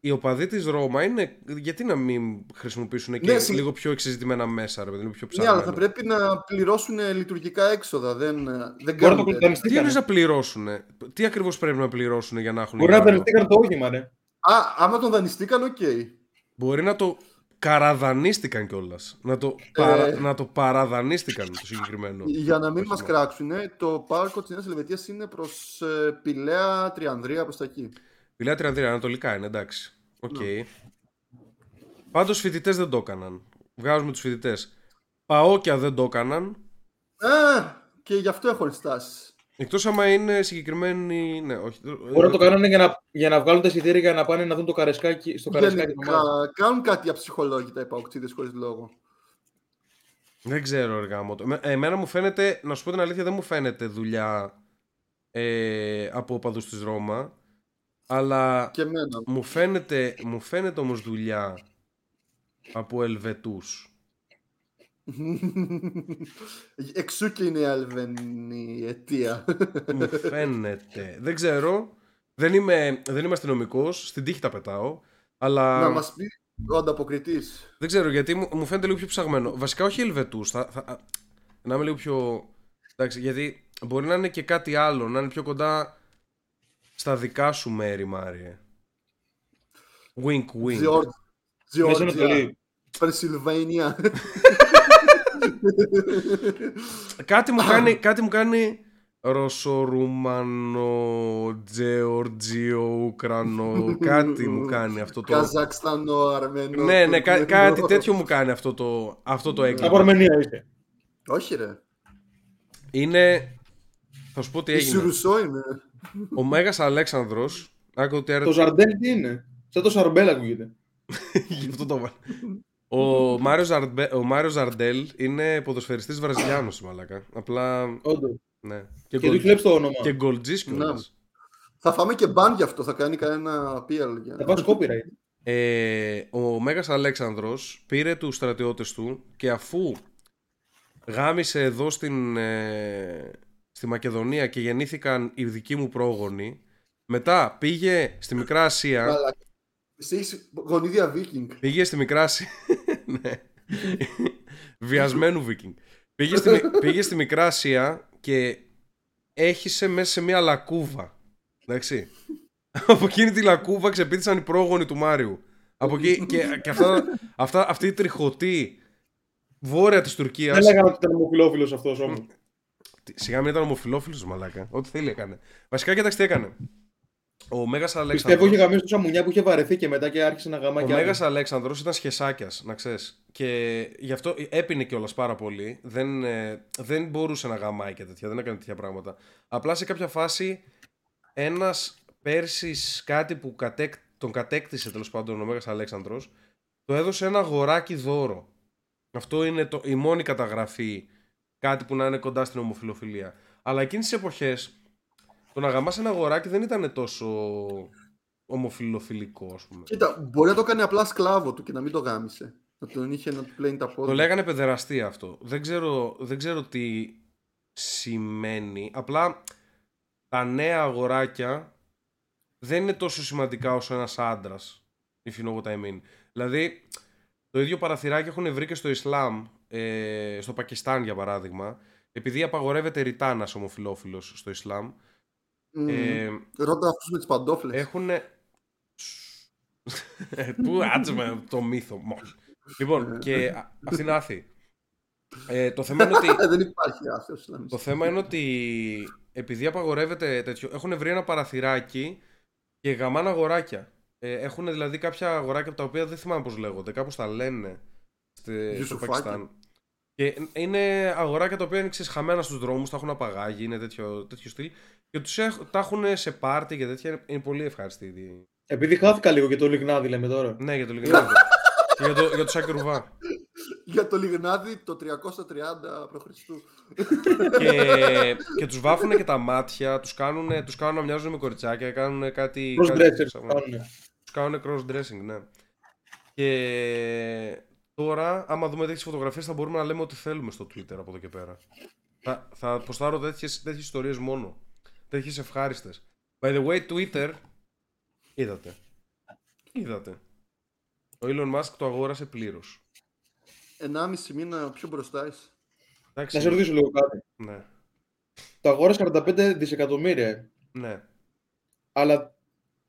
οι οπαδοί της Ρώμα είναι. Γιατί να μην χρησιμοποιήσουν και ναι, λίγο πιο εξεζητημένα μέσα, ρε παιδί, πιο ψάχνουν. Ναι, αλλά θα πρέπει να πληρώσουν λειτουργικά έξοδα. Δεν, δεν κάνουν. Τι είναι να πληρώσουν, Τι ακριβώς πρέπει να πληρώσουν για να έχουν. Μπορεί να δανειστήκαν το όχημα, ναι. Α, άμα τον δανειστήκαν, OK. Okay. Μπορεί να το καραδανίστηκαν κιόλας. Να, το παρα... Ε. να το παραδανίστηκαν το συγκεκριμένο. Για να μην μας κράξουν, το πάρκο της Νέας Ελβετίας είναι προς ε, Πυλαία Τριανδρία, προς τα εκεί. Πυλαία Τριανδρία, ανατολικά είναι, εντάξει. OK. Okay. Ναι. Πάντως φοιτητές δεν το έκαναν. Βγάζουμε τους φοιτητές. Παόκια δεν το έκαναν. Ε, και γι' αυτό έχω ενστάσεις. Εκτός άμα είναι συγκεκριμένοι. Ναι, όχι. Μπορεί να το κάνουν για να, για να βγάλουν τα εισιτήρια για να πάνε να δουν το καρεσκάκι στο καρεσκάκι. Γενικά, κάνουν κάτι αψυχολόγητα οι παοξίδε χωρίς λόγο. Δεν ξέρω, εργά μου. Εμένα μου φαίνεται, να σου πω την αλήθεια, δεν μου φαίνεται δουλειά ε, από οπαδούς της Ρώμα. Αλλά και μου φαίνεται, μου φαίνεται όμως δουλειά από Ελβετούς. Εξού και είναι η Αλβενή αιτία. Μου φαίνεται. Δεν ξέρω. Δεν είμαι, δεν είμαι αστυνομικός. Στην τύχη τα πετάω. Αλλά... Να μας πει ο ανταποκριτής. Δεν ξέρω γιατί μου, μου φαίνεται λίγο πιο ψαγμένο. Βασικά όχι Ελβετούς. Θα, θα, να είμαι λίγο πιο. Εντάξει, γιατί μπορεί να είναι και κάτι άλλο. Να είναι πιο κοντά στα δικά σου μέρη, Μάριε. Wink, wink. Georgia, Pennsylvania. κάτι, μου κάνει, κάτι μου κάνει Ρωσορουμανο, Τζεωργίο, Ουκρανό, κάτι μου κάνει αυτό το... Καζακστανό, Αρμένο. Ναι, ναι, κάτι τέτοιο μου κάνει αυτό το, αυτό το έγκλημα. Από Αρμενία είσαι. Όχι ρε. Είναι... Θα σου πω τι έγινε. Ισουρουσό είναι. Ο Μέγας Αλέξανδρος. Το Ζαρντέλ τι είναι; Σαν το Σαρμπέλ ακούγεται. Γι' αυτό το Ο Μάριος, Ζαρμπέ, ο Μάριος Ζαρντέλ είναι ποδοσφαιριστής Βραζιλιάνος, μαλάκα. Απλά. Όντως. Ναι. Και, και του το όνομα. Και γκολτζής ναι. Θα φάμε και μπαν γι' αυτό, θα κάνει κανένα PL. Θα πάρει copyright. Ε, ο Μέγας Αλέξανδρος πήρε τους στρατιώτες του και αφού γάμισε εδώ στην, ε, στη Μακεδονία και γεννήθηκαν οι δικοί μου πρόγονοι. Μετά πήγε στη Μικρά Ασία. Εσύ είσαι γονίδια Βίκινγκ. Πήγε στη Μικρά Ασία. ναι. Βιασμένου Βίκινγκ. Πήγε στη, πήγε στη Μικρά Ασία και έχισε μέσα σε μια λακκούβα. Εντάξει. Από εκείνη τη λακκούβα ξεπίδησαν οι πρόγονοι του Μάριου. Από εκεί και, και αυτά, αυτά, αυτή η τριχωτή βόρεια της Τουρκία. Δεν λέγανε ότι ήταν ομοφυλόφιλος αυτός όμως. Σιγά μην ήταν ομοφυλόφιλος, μαλάκα. Ό,τι θέλει έκανε. Βασικά, κοιτάξτε τι έκανε. Ο Μέγας Αλέξανδρο. Πιστεύω είχε γαμίσει τόσα μουνιά που είχε βαρεθεί και μετά και άρχισε να γαμάει. Ο Μέγας Αλέξανδρος ήταν σχεσάκιας, να ξέρεις. Και γι' αυτό έπινε κιόλας πάρα πολύ. Δεν, ε, δεν μπορούσε να γαμάει και τέτοια. Δεν έκανε τέτοια πράγματα. Απλά σε κάποια φάση ένας πέρσι κάτι που κατέκ, τον κατέκτησε τέλος πάντων ο Μέγας Αλέξανδρος, το έδωσε ένα αγοράκι δώρο. Αυτό είναι το, η μόνη καταγραφή κάτι που να είναι κοντά στην ομοφιλοφιλία. Αλλά εκείνες τι εποχές το να γαμάς ένα αγοράκι δεν ήταν τόσο ομοφιλοφιλικό, ας πούμε. Κοίτα, μπορεί να το κάνει απλά σκλάβο του και να μην το γάμισε. Να τον είχε να του πλένει τα πόδια. Το λέγανε παιδεραστή αυτό. Δεν ξέρω, δεν ξέρω τι σημαίνει. Απλά τα νέα αγοράκια δεν είναι τόσο σημαντικά όσο ένας άντρας. If you know what I mean. Δηλαδή, το ίδιο παραθυράκι έχουν βρει και στο Ισλάμ ε, στο Πακιστάν για παράδειγμα, επειδή απαγορεύεται ρητά ένας ομοφυλόφιλος στο Ισλάμ. Mm. Ε, Ρώτα αυτούς με τις παντόφλες. Έχουν. Πού άτσουμε το μύθο μόλι. Λοιπόν, και αυτή είναι άθη. Ε, το θέμα είναι ότι. Δεν υπάρχει άθεος Ισλαμιστής. Το θέμα είναι ότι επειδή απαγορεύεται τέτοιο, έχουν βρει ένα παραθυράκι και γαμάνε αγοράκια. Ε, έχουν δηλαδή κάποια αγοράκια από τα οποία δεν θυμάμαι πώς λέγονται, κάπως τα λένε στη, στο Γιουσουφάκι. Πακιστάν. Και είναι αγοράκια τα οποία είναι ξέρεις, χαμένα στους δρόμους, τα έχουν απαγάγει, είναι τέτοιο, τέτοιο στυλ. Και τους έχ- τα έχουν σε πάρτι και τέτοια, είναι, είναι πολύ ευχάριστη. Επειδή χάθηκα λίγο και το λιγνάδι λέμε τώρα. Ναι, για το Λιγνάδι. και για το, για το Σάκη Ρουβά. Για το Λιγνάδι το 330 π.Χ. και, και τους βάφουν και τα μάτια, τους κάνουν, τους κάνουν να μοιάζουν με κοριτσάκια, κάνουν κάτι... Cross κάτι- dressers κάνουνε. Τους κάνουν cross-dressing, ναι. Και τώρα, άμα δούμε τέτοιες φωτογραφίες, θα μπορούμε να λέμε ό,τι θέλουμε στο Twitter από εδώ και πέρα. Θα, θα ποστάρω τέτοιες, τέτοιες ιστορίες μόνο. Τέτοιες ευχάριστες. By the way, Twitter, είδατε. Είδατε. Ο Elon Musk το αγόρασε πλήρως. 1,5 μήνα πιο μπροστά είσαι. Εντάξει, Να σε ρωτήσω λίγο κάτι. Ναι, Το αγόρασε 45 δισεκατομμύρια, ε. ναι. αλλά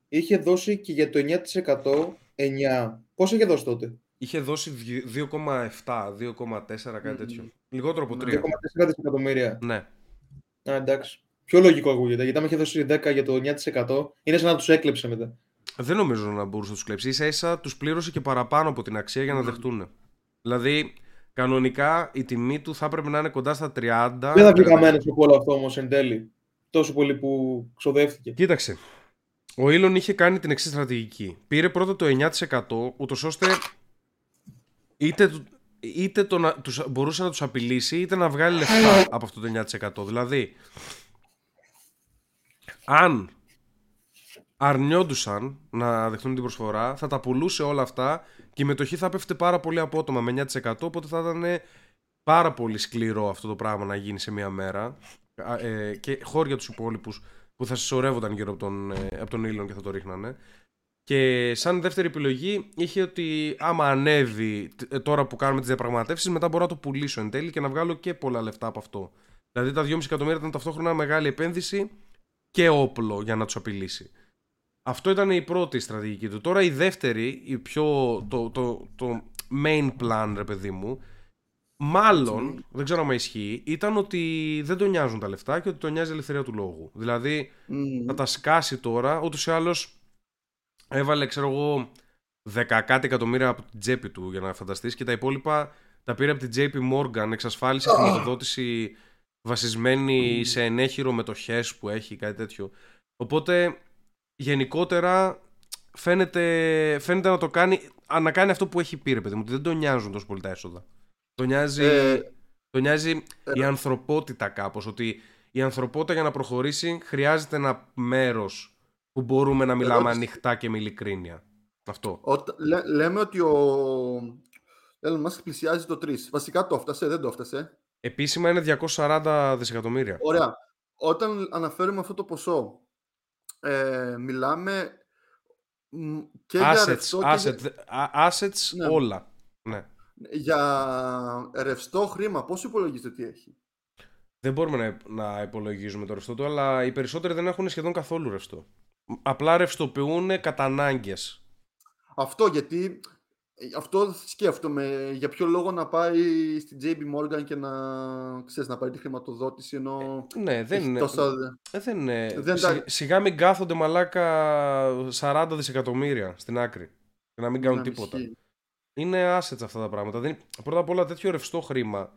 είχε δώσει και για το 9% 9. Πόσο είχε δώσει τότε; Είχε δώσει 2,7, 2,4, κάτι Μμμ. τέτοιο. Λιγότερο από Ναι. 3. 2,4 δισεκατομμύρια. Ναι. Α, εντάξει. Πιο λογικό ακούγεται. Γιατί άμα είχε δώσει 10 για το 9% είναι σαν να τους έκλεψε μετά. Δεν νομίζω να μπορούσε να τους κλέψει. σα ίσα τους πλήρωσε και παραπάνω από την αξία για να Μμμ. δεχτούν. Δηλαδή, κανονικά η τιμή του θα έπρεπε να είναι κοντά στα 30. Δεν θα βγει χαμένος από όλο αυτό όμως εν τέλει. Τόσο πολύ που ξοδεύτηκε. Κοίταξε. Ο Elon είχε κάνει την εξής στρατηγική. Πήρε πρώτα το 9% ούτως ώστε είτε, του- είτε το να, τους, μπορούσε να τους απειλήσει είτε να βγάλει λεφτά από αυτό το 9%. Δηλαδή, αν αρνιόντουσαν να δεχτούν την προσφορά, θα τα πουλούσε όλα αυτά και η μετοχή θα πέφτει πάρα πολύ απότομα με 9%. Οπότε θα ήταν πάρα πολύ σκληρό αυτό το πράγμα να γίνει σε μία μέρα. Α, ε, και χώρια τους υπόλοιπους που θα συσσωρεύονταν γύρω από τον, ε, από τον Elon και θα το ρίχνανε. Και σαν δεύτερη επιλογή είχε ότι άμα ανέβει τ- ε, τώρα που κάνουμε τις διαπραγματεύσεις μετά μπορώ να το πουλήσω εν τέλει και να βγάλω και πολλά λεφτά από αυτό. Δηλαδή τα 2,5 εκατομμύρια ήταν ταυτόχρονα μεγάλη επένδυση και όπλο για να τους απειλήσει. Αυτό ήταν η πρώτη στρατηγική του. Τώρα η δεύτερη, η πιο, το, το, το main plan ρε παιδί μου, μάλλον, δεν ξέρω αν ισχύει, ήταν ότι δεν τον νοιάζουν τα λεφτά και ότι τον νοιάζει η ελευθερία του λόγου. Δηλαδή Μμμ. θα τα σκάσει τώρα, ούτως ή άλλως έβαλε, ξέρω εγώ, 10 κάτι εκατομμύρια από την τσέπη του για να φανταστείς και τα υπόλοιπα τα πήρε από την JP Morgan, εξασφάλισε χρηματοδότηση βασισμένη σε ενέχειρο μετοχές που έχει, κάτι τέτοιο. Οπότε, γενικότερα, φαίνεται, φαίνεται να το κάνει, α, να κάνει αυτό που έχει πει, ρε παιδί μου, ότι δεν τον νοιάζουν τόσο πολύ τα έσοδα. Τον νοιάζει, Ε, τον νοιάζει ε, η ανθρωπότητα κάπως, ότι η ανθρωπότητα για να προχωρήσει χρειάζεται ένα μέρος που μπορούμε να μιλάμε Ερώτηση. ανοιχτά και με ειλικρίνεια. Αυτό. Όταν, λέ- λέμε ότι ο Elon Musk πλησιάζει το 3. Βασικά το έφτασε, δεν το έφτασε. Επίσημα είναι 240 δισεκατομμύρια. Ωραία. Όταν αναφέρουμε αυτό το ποσό, ε, μιλάμε μ, και για Assets, ρευστό και asset, για, α- assets Ναι. όλα. Ναι. για ρευστό χρήμα. Πόσο υπολογίζετε τι έχει; Δεν μπορούμε να, να υπολογίζουμε το ρευστό του, αλλά οι περισσότεροι δεν έχουν σχεδόν καθόλου ρευστό. Απλά ρευστοποιούν κατά ανάγκες. Αυτό γιατί αυτό σκέφτομαι για ποιο λόγο να πάει στην JP Morgan και να, ξέρεις, να πάρει τη χρηματοδότηση ενώ Ναι, δεν έχει είναι. τόσα... Ε, δεν είναι. Δεν Σι- τα- Σιγά μην κάθονται μαλάκα 40 δισεκατομμύρια στην άκρη. Και να μην κάνουν να τίποτα. ισχύει. Είναι assets αυτά τα πράγματα. Δεν... Πρώτα απ' όλα τέτοιο ρευστό χρήμα.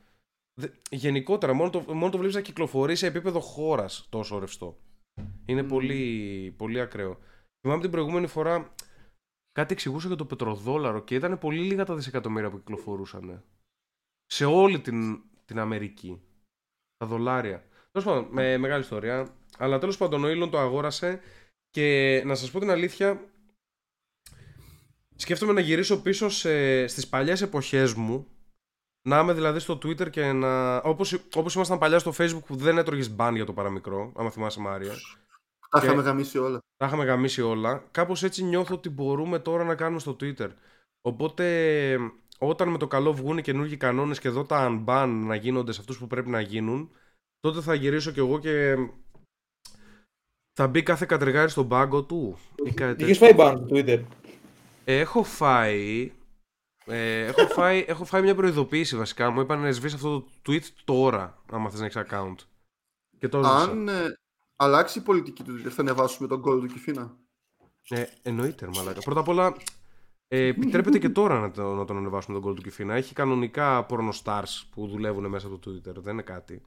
δε- Γενικότερα, μόνο το, μόνο το βλέπεις να κυκλοφορεί σε επίπεδο χώρας τόσο ρευστό. Είναι Μμμ. πολύ, πολύ ακραίο. Θυμάμαι την προηγούμενη φορά κάτι εξηγούσα για το πετροδόλαρο και ήταν πολύ λίγα τα δισεκατομμύρια που κυκλοφορούσαν. Σε όλη την, την Αμερική. Τα δολάρια. Τέλος πάντων, με μεγάλη ιστορία. Αλλά τέλος πάντων, ο Elon το αγόρασε και να σας πω την αλήθεια, σκέφτομαι να γυρίσω πίσω σε, στις παλιές εποχές μου να είμαι δηλαδή στο Twitter και να... Όπως, όπως ήμασταν παλιά στο Facebook που δεν έτρωγες ban για το παραμικρό, άμα θυμάσαι Μάρια. Τα Και- είχαμε γαμίσει όλα. Τα είχαμε γαμίσει όλα. Κάπως έτσι νιώθω ότι μπορούμε τώρα να κάνουμε στο Twitter. Οπότε όταν με το καλό βγουν οι καινούργιοι κανόνες και εδώ τα unban να γίνονται σε αυτούς που πρέπει να γίνουν, τότε θα γυρίσω κι εγώ και θα μπει κάθε κατεργάρι στον πάγκο του. Ή κάτι Είχε τέτοιο. φάει ban στο Twitter; Έχω φάει. Ε, έχω, φάει, έχω φάει μια προειδοποίηση βασικά. Μου είπαν να σβήσει αυτό το tweet τώρα, άμα θες να έχεις account. Και το έσβησα. Αν ε, αλλάξει η πολιτική του, θα ανεβάσουμε τον κόλλο του Κιφίνα. Ε, εννοείται, ρε μαλάκα. Πρώτα απ' όλα, ε, επιτρέπεται και τώρα να, το, να τον ανεβάσουμε τον κόλ του Κιφίνα. Έχει κανονικά porno που δουλεύουν μέσα από το Twitter. Δεν είναι κάτι.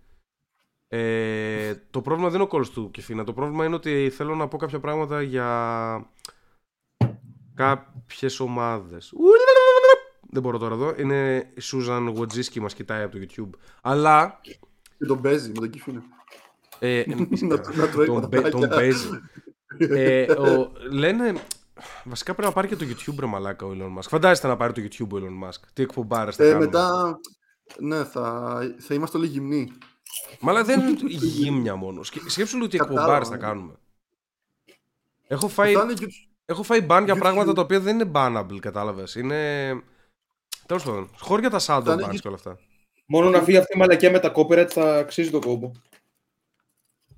Ε, το πρόβλημα δεν είναι ο κόλος του Κιφίνα. Το πρόβλημα είναι ότι θέλω να πω κάποια πράγματα για κάποιες ομάδες. Δεν μπορώ τώρα εδώ. Είναι η Σούζαν Γουατζίσκι μας κοιτάει από το YouTube. Αλλά... Και τον παίζει με τον Κιφίνα. Ε, να, να τρώει τον, πατατάκια. τον παίζει. ε, ο, λένε. Βασικά πρέπει να πάρει και το YouTube ρε μαλάκα ο Elon Musk. Φαντάζεστε να πάρει το YouTube ο Elon Musk. Τι εκπομπάρες θα Ε, κάνουμε. μετά, ναι, θα, θα είμαστε όλοι γυμνοί. Μαλά δεν είναι γύμνια μόνος. Σκε- Σκέψου λίγο τι Κατάλαβα, εκπομπάρες θα ναι. κάνουμε. Έχω φάει, Θα είναι και- έχω φάει ban για YouTube. πράγματα τα οποία δεν είναι bannable, κατάλαβες. Είναι... Τέλος πάντων. Χώρια τα shadow Θα είναι bans και- και όλα αυτά. Μόνο να φύγει αυτή η μαλακία με τα copyright θα αξίζει το κόμπο.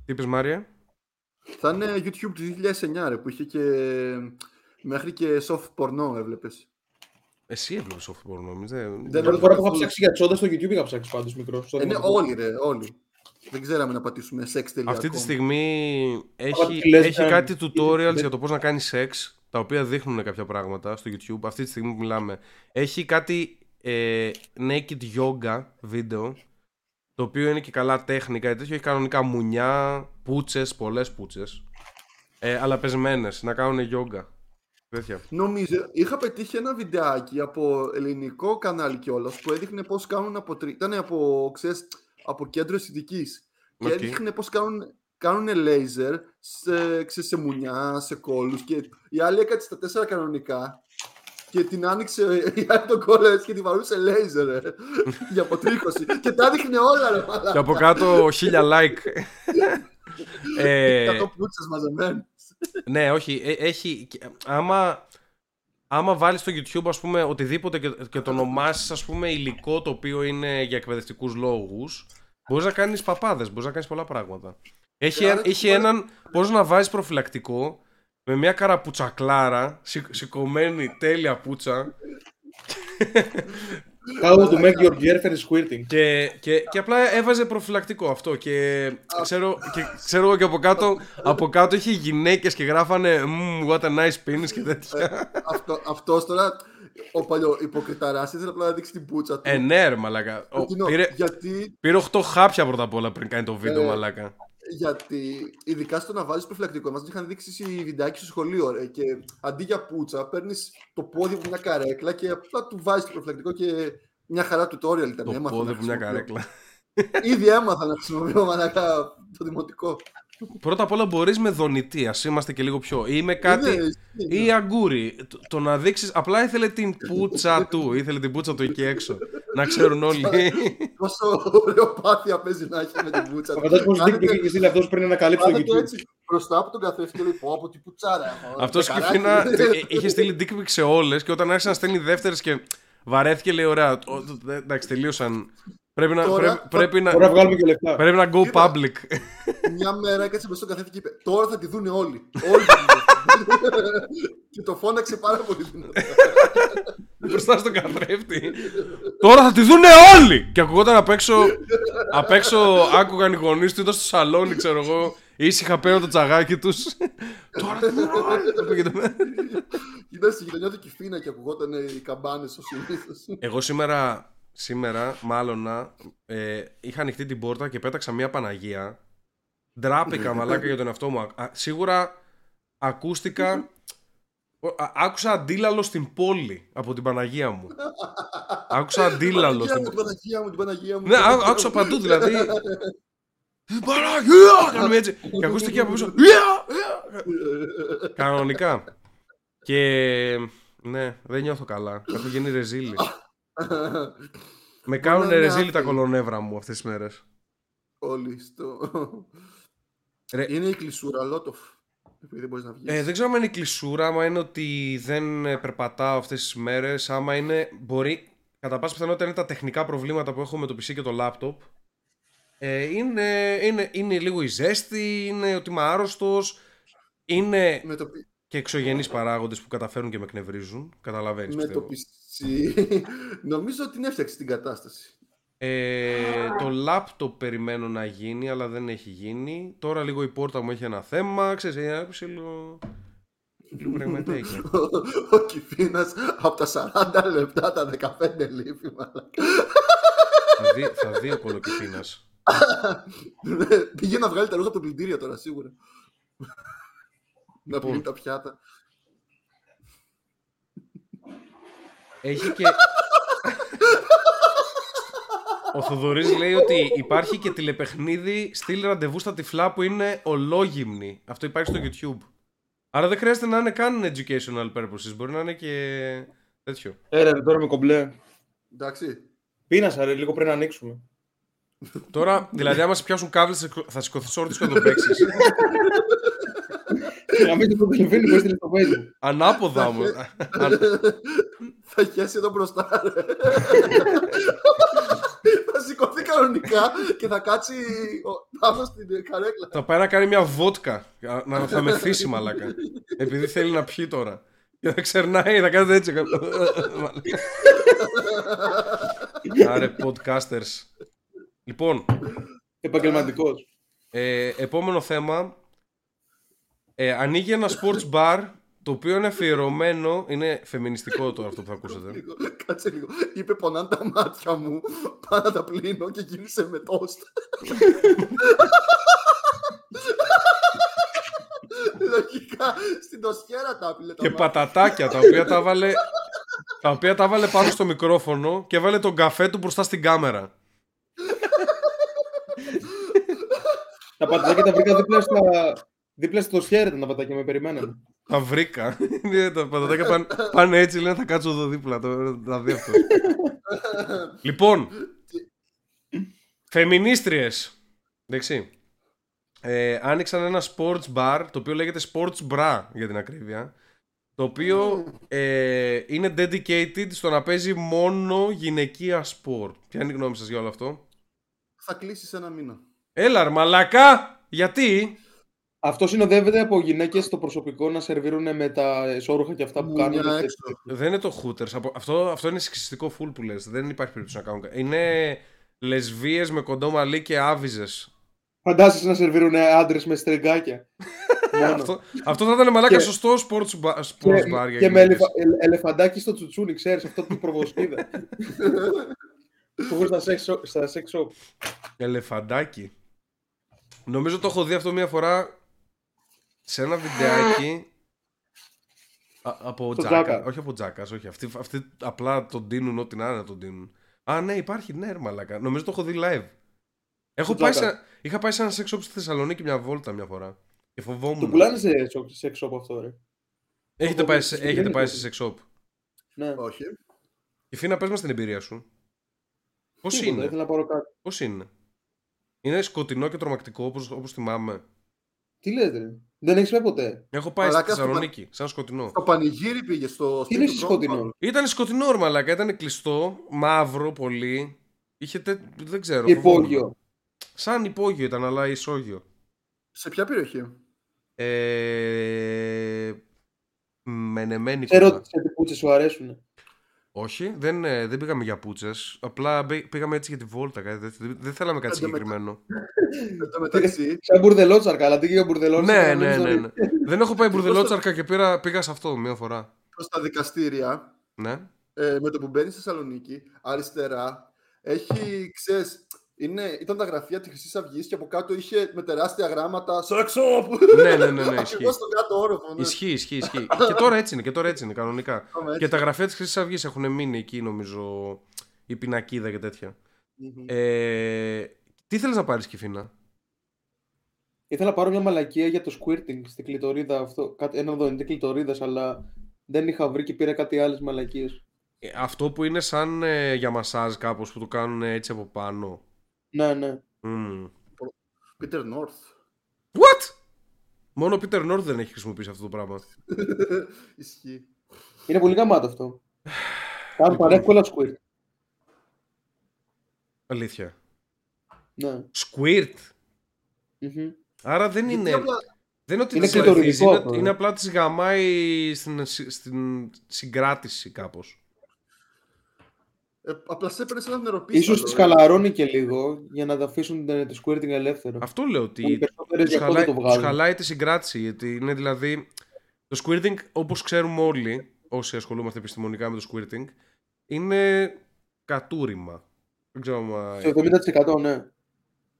Τι είπες Μάρια; Θα είναι YouTube του 2009 ρε, που είχε και μέχρι και soft porno έβλεπες. Εσύ έβλεπες soft porn, εμείς δεν... Δεν Πρώτη έχω φορά που είχα καθόλου. ψάξει για τσόντας στο YouTube είχα ψάξει πάντως μικρό. στο Είναι δημοτικό. όλοι ρε, όλοι. Δεν ξέραμε να πατήσουμε sex.com. Αυτή τη στιγμή έχει, τι λες, έχει ε, κάτι ε, tutorials ε, για το πώς να κάνει σεξ, τα οποία δείχνουν κάποια πράγματα στο YouTube, αυτή τη στιγμή που μιλάμε. Έχει κάτι ε, naked yoga βίντεο, το οποίο είναι και καλά τέχνικα, ή τέτοιο, έχει κανονικά μουνιά, πούτσες, πολλές πούτσες, ε, αλλά πεσμένες, να κάνουν yoga. Τέτοια. Νομίζω, είχα πετύχει ένα βιντεάκι από ελληνικό κανάλι κιόλας που έδειχνε πώς κάνουν από. τρι- Ήταν από, ξέρεις, από κέντρο αισθητικής. Και Οκ. έδειχνε πώς κάνουν, κάνουν λέιζερ σε, ξέρεις, σε μουνιά, σε κώλου. Και η άλλη έκατσε στα τέσσερα κανονικά. Και την άνοιξε η άλλη τον κόλλο έτσι και την βαρούσε λέιζερ ρε, για αποτρίχωση. και τα έδειχνε όλα ρε Και μαλάκα. από κάτω χίλια like. ε, Κάτω πλούτσες μαζεμένες. Ναι, όχι. ε, έχει, και- άμα, άμα βάλεις στο YouTube, ας πούμε, οτιδήποτε και, και το ονομάσεις, ας πούμε, υλικό το οποίο είναι για εκπαιδευτικούς λόγους, μπορείς να κάνεις παπάδες, μπορείς να κάνεις πολλά πράγματα. Έχει, Ε, άρα έχει τι μπορεί- έναν, πώς να βάζεις προφυλακτικό, με μια καραπουτσακλάρα, σηκ- σηκωμένη τέλεια πούτσα, How to make your girlfriend squirting. Και, και, και απλά έβαζε προφυλακτικό αυτό. Και ξέρω, και ξέρω εγώ και από κάτω, από κάτω είχε γυναίκες και γράφανε «Μμμ, what a nice penis και τέτοια. Αυτό, αυτός τώρα, ο παλιό υποκριταράς, ήθελε απλά να δείξει την πούτσα του. ε, ναι, ρε μαλάκα. Ο, Εκείνο, πήρε, Γιατί, πήρε 8 χάπια πρώτα απ' όλα πριν κάνει το βίντεο, Ε, μαλάκα. Γιατί, ειδικά στο να βάζεις προφυλακτικό, μας είχαν δείξει οι βιντεάκι στο σχολείο. Ρε, και αντί για πούτσα, παίρνεις το πόδι από μια καρέκλα και απλά του βάζεις το προφυλακτικό και μια χαρά tutorial ήταν. Το έμαθα πόδι να από μια χρησιμοποιώ. καρέκλα. Ήδη έμαθα να χρησιμοποιώ μαλακά το δημοτικό. Πρώτα απ' όλα μπορείς με δονητή, ας είμαστε και λίγο πιο. ή με κάτι. Είναι- είναι- ή αγκούρι. Το, το να δείξεις. Απλά ήθελε την πούτσα του. Ήθελε την πούτσα του εκεί έξω. να ξέρουν όλοι. Πόσο ωραιοπάθεια παίζει να έχει με την πούτσα. του. Φαντάζομαι πως Κάνετε- δείχνει και στείλει αυτός πριν ανακαλύψει το κάνετε YouTube. έτσι μπροστά από τον καθρέφτη και λέει πω από την πουτσάρα. έχω, Αυτός με καράκι». Κιφίνα είχε στείλει dick pic σε όλες και όταν άρχισε να στέλνει δεύτερες και βαρέθηκε, λέει: Ωραία, ο- ο- εντάξει, τελείωσαν. Πρέπει να, Τώρα πρέπει, θα- πρέπει να, Μπορεί να βγάλουμε και λεφτά. πρέπει να go Κοίτα. public. Μια μέρα έκατσε μπροστά στον καθρέφτη και είπε Τώρα θα τη δούνε όλοι. Όλοι θα τη δουν». Και το φώναξε πάρα πολύ δυνατά. Μπροστά στον καθρέφτη. Τώρα θα τη δούνε όλοι! Και ακουγόταν απ' έξω. Απ' έξω άκουγαν οι γονείς του, ήταν στο σαλόνι, ξέρω εγώ. Ήσυχα παίρνω το τσαγάκι τους. Τώρα θα τη δούνε όλοι! Ακούγεται με. Ήταν στη γειτονιά του Κιφίνα και ακουγόταν οι καμπάνες ο συνήθως. Εγώ σήμερα, σήμερα μάλλον να, ε, είχα ανοιχτή την πόρτα και πέταξα μια Παναγία. Ντράπηκα μαλάκα για τον εαυτό μου. Α, σίγουρα ακούστηκα. ο- α- άκουσα αντίλαλο στην πόλη από την Παναγία μου. άκουσα αντίλαλο στην Την πόλη. Παναγία μου, την Παναγία μου. Ναι, ά- άκουσα παντού δηλαδή. Την Παναγία! Κάνουμε έτσι. Και ακούστηκε από πίσω. «Γεια! Γεια!» Κανονικά. Και ναι, δεν νιώθω καλά. Έχω γίνει ρεζίλη. Με κάνουν να είναι ρεζίλη τα άθεοι. κολονεύρα μου αυτές τις μέρες. Όλοι στο. Ρε, Είναι η κλεισούρα, Λότοφ. Επειδή δεν μπορείς να βγεις. ε, δεν ξέρω αν είναι η κλεισούρα, άμα είναι ότι δεν ε, περπατάω αυτές τις μέρες, άμα είναι, μπορεί, κατά πάσα πιθανότητα είναι τα τεχνικά προβλήματα που έχω με το PC και το laptop. Ε, είναι, είναι, είναι λίγο η ζέστη, είναι ότι είμαι άρρωστος, είναι, με, το, πι- και εξωγενείς παράγοντες που καταφέρουν και με εκνευρίζουν. Καταλαβαίνεις Με το πιστεύω. PC. Νομίζω ότι την έφτιαξε την κατάσταση. Ε, το laptop περιμένω να γίνει, αλλά δεν έχει γίνει. Τώρα λίγο η πόρτα μου έχει ένα θέμα. Ξέρεις, ένα ψηλό... Λίγο πραγματάκι. Ο Κιφίνας από τα 40 λεπτά τα 15 λείπει, μαλάκα. θα, δει, θα δει ο κολοκυφίνας. Πήγε να βγάλει τα ρούχα από το πλυντήριο τώρα, σίγουρα. Να Λοιπόν. πλύνει τα πιάτα. Έχει και... Ο Θοδωρής λέει ότι υπάρχει και τηλεπαιχνίδι στυλ ραντεβού στα τυφλά που είναι ολόγυμνη. Αυτό υπάρχει στο YouTube. Άρα δεν χρειάζεται να είναι καν educational purposes. Μπορεί να είναι και τέτοιο. Έρε, ρε, τώρα με κομπλέ. Εντάξει. Πίνασα, ρε, λίγο πρέπει να ανοίξουμε. Τώρα, δηλαδή, άμα σε πιάσουν κάβλες θα σηκωθείς όρθιος και θα το παίξεις. Να μην το τελειώνει που έστειλε στο Facebook. Ανάποδα όμως. Αν- Θα χέσει εδώ μπροστά. ρε. θα σηκωθεί κανονικά και θα κάτσει ο- πάνω στην καρέκλα. Θα πάει να κάνει μια βότκα. Να, θα μεθύσει μαλάκα. Επειδή θέλει να πιει τώρα. Και θα ξερνάει, θα κάνετε έτσι. Άρε, podcasters. Λοιπόν, Επαγγελματικός. ε, επόμενο θέμα. Ε, ανοίγει ένα sports bar το οποίο είναι αφιερωμένο. Είναι φεμινιστικό τώρα αυτό που θα ακούσετε. Λίγο, Κάτσε λίγο. Είπε πονάνε τα μάτια μου. Πάω να τα πλύνω και γύρισε με τόστ. Λογικά στην τοσχέρα τα άπειλε τα Και μάτια. πατατάκια τα οποία τα βάλε. Τα οποία τα βάλε πάνω στο μικρόφωνο και βάλε τον καφέ του μπροστά στην κάμερα. Τα πατατάκια τα βρήκα δίπλα στα. Δίπλα στο χέρι τα πατατάκια με περιμένανε. Τα βρήκα. Είναι, τα πατατάκια πάνε, πάνε έτσι, λένε θα κάτσω εδώ δίπλα. Το, θα δει αυτό. λοιπόν, φεμινίστριες. Εντάξει. Ε, άνοιξαν ένα sports bar, το οποίο λέγεται sports bra για την ακρίβεια. Το οποίο ε, είναι dedicated στο να παίζει μόνο γυναικεία sport. Ποια είναι η γνώμη σας για όλο αυτό; Θα κλείσεις ένα μήνα. Έλα ρε μαλακά! Γιατί; Αυτό συνοδεύεται από γυναίκες στο προσωπικό να σερβίρουν με τα εσόρουχα και αυτά που Μουνιά κάνουν. έξω. Δεν είναι το Hooters. απο- Αυτό, αυτό είναι σεξιστικό full που λες. Δεν υπάρχει περίπτωση να κάνουν κα- Είναι λεσβείες με κοντό μαλλί και άβυζες. Φαντάζεσαι να σερβίρουν άντρες με στριγκάκια. Μόνο. αυτό, αυτό θα ήταν μαλάκα Και- σωστό sports, ba- sports και, bar για και με γυναίκες. ελεφα, ελ- ελεφαντάκι στο τσουτσούνι, ξέρεις αυτό του προβοσκίδα. Που έχω στα sex shop- στα sex shop. Ελεφαντάκι. Νομίζω το έχω δει αυτό μία φορά σε ένα βιντεάκι Α- από Στο Τζάκα. Τζάκα. Όχι από Τζάκας, όχι. Αυτοί, αυτοί απλά τον δίνουν ό,τι να είναι να τον δίνουν. Α, ναι, υπάρχει, ναι, ρε μαλάκα. Νομίζω το έχω δει live. Έχω Στο πάει Τζάκα. σε, είχα πάει σε ένα sex shop στη Θεσσαλονίκη μια βόλτα μια φορά. Και φοβόμουν. Το πουλάνε σε sex shop αυτό, ρε. Έχετε Το πάει, έχω σε, δει, έχετε δεν πάει είναι σε sex shop; Ναι. Όχι. Η Φίνα, πες μας την εμπειρία σου. Πώς Τίποτα, είναι, Ήθελα να πάρω κάτι. πώς είναι; Είναι σκοτεινό και τρομακτικό όπως, όπως θυμάμαι. Τι λέτε, ρε; Δεν έχεις πάει ποτέ. Έχω πάει στη Μαλάκα, στο Θεσσαλονίκη, σαν σκοτεινό. Στο πανηγύρι πήγε στο Τι είναι σπίτι του σκοτεινό. Τρόμπα. Ήταν σκοτεινό, ρε μαλάκα, ήταν κλειστό, μαύρο πολύ. Είχε τε... δεν ξέρω. Και φοβόμουν. υπόγειο. Σαν υπόγειο ήταν, αλλά ισόγειο. Σε ποια περιοχή; Ε... Μενεμένη Ξέρω κοντά. ότι σε τυπούτσε σου αρέσουν. Όχι, δεν, ε, δεν πήγαμε για πούτσες. Απλά μπή- πήγαμε έτσι για τη βόλτα. Κάτι τέτοιο. Δεν- Δεν θέλαμε κάτι Εν τω μετα- συγκεκριμένο. Εν τω μεταξύ, Σαν μπουρδελότσαρκα, αλλά τι για μπουρδελότσαρκα. ναι, να ναι, μην ναι, το- ναι. δεν έχω πάει μπουρδελότσαρκα και πήρα, πήγα σε αυτό μία φορά. προς τα δικαστήρια, Ναι. ε, με το που μπαίνει στη Θεσσαλονίκη, αριστερά, έχει, ξέρεις, είναι, ήταν τα γραφεία της Χρυσής Αυγής και από κάτω είχε με τεράστια γράμματα «Sex shop!» ναι, ναι, ναι, ναι, ισχύει. Ακριβώς στον κάτω όροφο. ναι. Ισχύει, ισχύει, ισχύει. και τώρα έτσι είναι, και τώρα έτσι είναι, κανονικά. Πάμε έτσι. και τα γραφεία της Χρυσής Αυγής έχουν μείνει εκεί, νομίζω, η πινακίδα και τέτοια. Μμμ. Ε, τι θέλεις να πάρεις, Κιφίνα; Ήθελα να πάρω μια μαλακία για το squirting στην κλειτορίδα αυτό. Κάτι, ένα δονητή κλειτορίδα, αλλά δεν είχα βρει και πήρα κάτι άλλες μαλακίες. Ε, αυτό που είναι σαν ε, για μασάζ κάπως που το κάνουν έτσι από πάνω. Ναι, ναι. Μμμ. Peter North. What? Μόνο ο Peter North δεν έχει χρησιμοποιήσει αυτό το πράγμα. Ισχύει. Είναι πολύ γαμάτο αυτό. Κάνουν Λοιπόν. πανεύκολα squirt. Αλήθεια. Ναι. Squirt; Μμμ. Άρα δεν Γιατί είναι. απλά- Δεν είναι ότι Είναι τις βοηθήσει, κλειτοριδικό είναι, αυτό, ε. είναι απλά τις γαμάει στην, στην συγκράτηση κάπως. Ε, απλά σε έπαιρνες σε ένα νεροπίσταλο. Ίσως τις χαλαρώνει και λίγο για να τα αφήσουν ε, το squirting ελεύθερο. Αυτό λέω Οι ότι περισσότερες τους γι' αυτό χαλάει, δεν το τους βγάζουν. χαλάει τη συγκράτηση. Γιατί είναι δηλαδή. Το squirting, όπως ξέρουμε όλοι, όσοι ασχολούμαστε επιστημονικά με το squirting, είναι κατούριμα. Δεν ξέρω μα... Στο 70% ναι.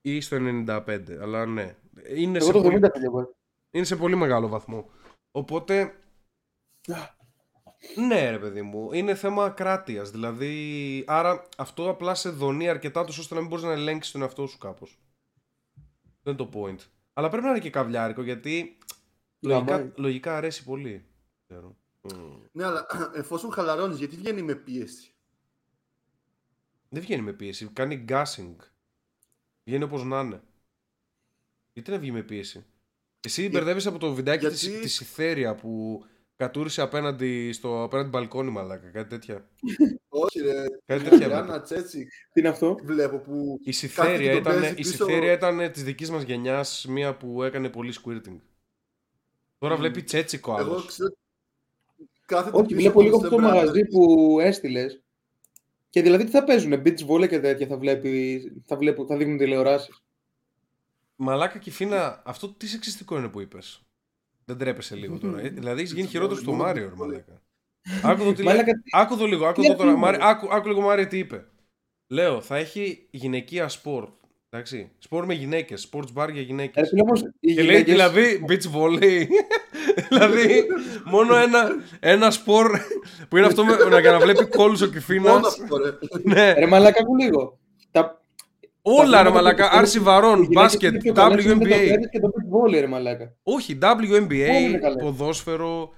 ή στο 95, αλλά ναι. Είναι Εγώ σε, το 70% πολύ, διαβάζω. είναι σε πολύ μεγάλο βαθμό. Οπότε. Ναι, ρε παιδί μου, είναι θέμα κράτειας. Δηλαδή, άρα αυτό απλά σε δονεί αρκετά τόσο ώστε να μην μπορείς να ελέγξεις τον εαυτό σου κάπως. Δεν είναι το point. Αλλά πρέπει να είναι και καβλιάρικο γιατί λογικά, Γαμάει. λογικά αρέσει πολύ. Ξέρω. Μμ. Ναι, αλλά εφόσον χαλαρώνεις, γιατί βγαίνει με πίεση; Δεν βγαίνει με πίεση, κάνει gassing. Βγαίνει όπως να είναι. Γιατί να βγει με πίεση; Εσύ μπερδεύεις από το βιντεάκι της, γιατί- της Ιθέρια που κατούρισε απέναντι στο απέναντι μπαλκόνι μαλάκα, κάτι τέτοια. Όχι, ρε. Κάτι τέτοια Ριάννα βλέπω. Τσέτσι Τι είναι αυτό; βλέπω που. Η Κάθεται Συθέρια και τον ήταν, παίζει η πίσω- Συθέρια ήταν της δικής μας γενιάς, μία που έκανε πολύ squirting. Τώρα Μμ. βλέπει τσέτσικο Εγώ άλλος. ξέρω. Κάθεται Όχι, πίσω βλέπω από λίγο τον αυτό το Step Brothers. μαγαζί που έστειλες. Και δηλαδή τι θα παίζουν, beach volley και τέτοια θα, βλέπει, θα, βλέπω, θα δείχνουν τηλεοράσεις. Μαλάκα και φίνα, αυτό τι σεξιστικό είναι που είπες; Δεν τρέπεσαι λίγο τώρα. ε; δηλαδή έχεις γίνει Beach χειρότερος volley, στο μόνο Μάριο, beach ρε volley. μαλάκα. Άκου το τι λέει. Μαλάκα, Άκου το λίγο, άκου Τι το τώρα. αφήνω, Μάρι, ρε. άκου, άκου λίγο Μάρι τι είπε. Λέω, θα έχει γυναικεία σπορ. Εντάξει. Σπορ με γυναίκες. Sports bar για γυναίκες. ρε φίλε, όμως, οι Και λέει γυναίκες- δηλαδή beach volley. δηλαδή μόνο ένα, ένα σπορ που είναι αυτό με, να, για να βλέπει κόλλους ο Μόνο Κυφίνας. αυτό, ρε. ναι. Ρε μαλάκα, άκου λίγο. Τα, Όλα ρε αθλήματα μαλακά. που- Άρση οι βαρών, γυναίκες μπάσκετ, είναι πιο καλές, είναι τα WNBA. παιδάκια Και το beach volley, ρε μαλάκα. Όχι, Όλα είναι WNBA, καλές. ποδόσφαιρο,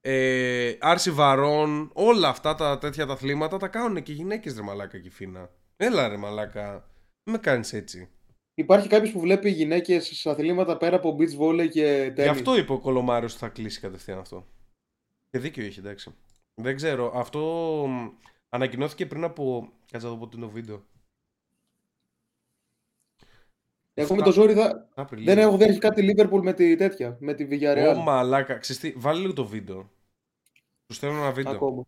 ε, άρση βαρών, όλα αυτά τα τέτοια τα αθλήματα τα κάνουν και οι γυναίκες ρε μαλάκα Κυφίνα. Έλα ρε μαλάκα. Μην με κάνεις έτσι. Υπάρχει κάποιος που βλέπει γυναίκες σε αθλήματα πέρα από beach volley και Γι' τέννις. αυτό είπε ο Κολομάριος ότι θα κλείσει κατευθείαν αυτό. Και δίκιο έχει, εντάξει. Δεν ξέρω. Αυτό μ, ανακοινώθηκε πριν από. Κάτσε να δω πότε είναι το βίντεο. Εγώ με το ζόρι θα... Απριλίου. δεν έχω δεν έχει κάτι Liverpool με τη τέτοια, με τη Villarreal. Ω μαλάκα. Ξέρεις τι, βάλε λίγο το βίντεο. Του στέλνω ένα βίντεο. Ακόμα.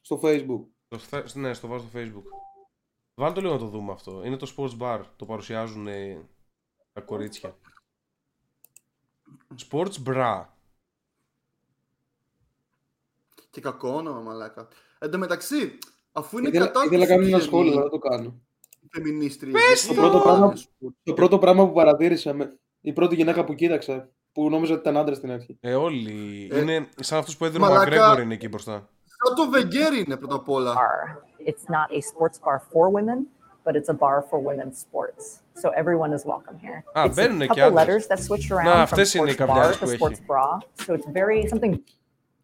Στο facebook. Το θε- Ναι, στο βάζω στο facebook. Βάλε το λίγο να το δούμε αυτό. Είναι το sports bar. Το παρουσιάζουν ε, τα κορίτσια. Sports bra. Και κακό όνομα, μαλάκα. Εν τω μεταξύ, αφού είναι Ήθελα, κατά ήθελα να κάνω ένα τους σχόλιο, φεμι- αλλά δεν το κάνω. Φεμινίστριες, Πες γιατί το πρώτο πράγμα- είναι Το πρώτο πράγμα που παρατήρησα, με... η πρώτη γυναίκα που κοίταξα, που νόμιζα ότι ήταν άντρας στην αρχή. Ε, όλοι. Ε, είναι σαν αυτούς που έδινε ο μαλάκα. Μακρέγορ είναι εκεί μπροστά. Σαν το Βεγγέρι είναι πρώτα απ' όλα. bar. It's not a sports bar for women, but it's a bar for women's sports. So everyone is welcome here. Ah, it's a μπαίνουνε και couple άντρες. letters that switch Να, around from αυτές είναι οι sports bar καβλιάρες to που sports έχει. bra. So it's very something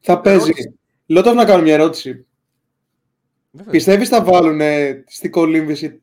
Θα παίζει. Λέω να κάνω μια ερώτηση. Βέβαια. Πιστεύεις θα βάλουν στην κολύμβηση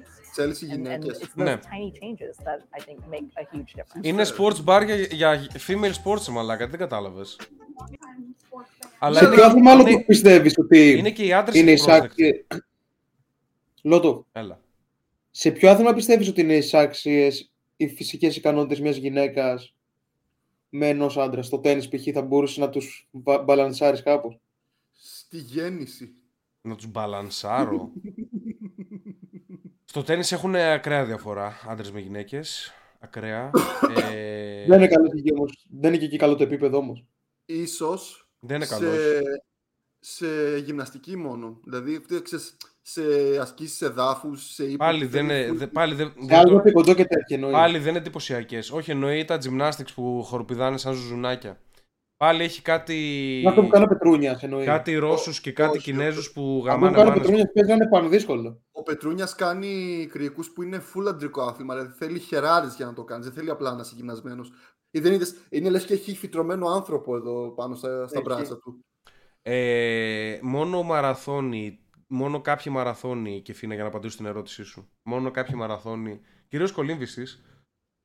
the Tottenham, TV ε, screens. Chelsea And, and γυναίκες. it's those Ναι. tiny changes that I think make a huge difference. Είναι sports bar για, για female sports, μαλάκα. Δεν κατάλαβες. Αλλά Σε είναι, ποιο άθλημα άλλο είναι, που πιστεύεις ότι είναι και οι άντρες είναι ευπρόσδεκτοι. εισάξιες... Λότο, Έλα. σε ποιο άθλημα πιστεύεις ότι είναι εισάξιες οι φυσικές ικανότητες μιας γυναίκας με ενός άντρα. Στο τέννις π.χ. θα μπορούσε να τους μπα- μπαλανσάρεις κάπως; Στη γέννηση. Να τους μπαλανσάρω. Στο τέννις έχουν ακραία διαφορά. Άντρες με γυναίκες. Ακραία. Ε, Δεν είναι, καλό και εκεί όμως. Δεν είναι και εκεί καλό το επίπεδο όμως. Ίσως δεν είναι σε, καλός. σε γυμναστική μόνο. Δηλαδή, αυτό, ξέρεις, σε ασκήσεις εδάφους, σε ύπνο. Πάλι δεν είναι, δε- πάλι δεν, Σε δεν άλλο το- κοντό και τέτοια εννοείς. πάλι δεν είναι εντυπωσιακές. Όχι, εννοεί τα gymnastics που χοροπηδάνε σαν ζουζουνάκια. Πάλι έχει κάτι. Είναι αυτό που κάνω Πετρούνιας εννοεί. Κάτι Ρώσους και κάτι όχι. Κινέζους που Αυτό που γαμάνε κάνω μάνες. Πετρούνιας παίζει να είναι πανδύσκολο. Ο Πετρούνιας κάνει κρυεκούς που είναι full αντρικό άθλημα. Δηλαδή θέλει χεράρες για να το κάνεις. Δεν θέλει απλά να είσαι γυμνασμένος. Ή δεν είδες, είναι λες και έχει φυτρωμένο άνθρωπο εδώ πάνω στα, στα Έχει. μπράτσα του. Ε, μόνο μαραθώνι μόνο κάποιοι μαραθώνοι και φίνα για να απαντήσω στην ερώτησή σου. Μόνο κάποιοι μαραθώνοι, κυρίως κολύμβησης,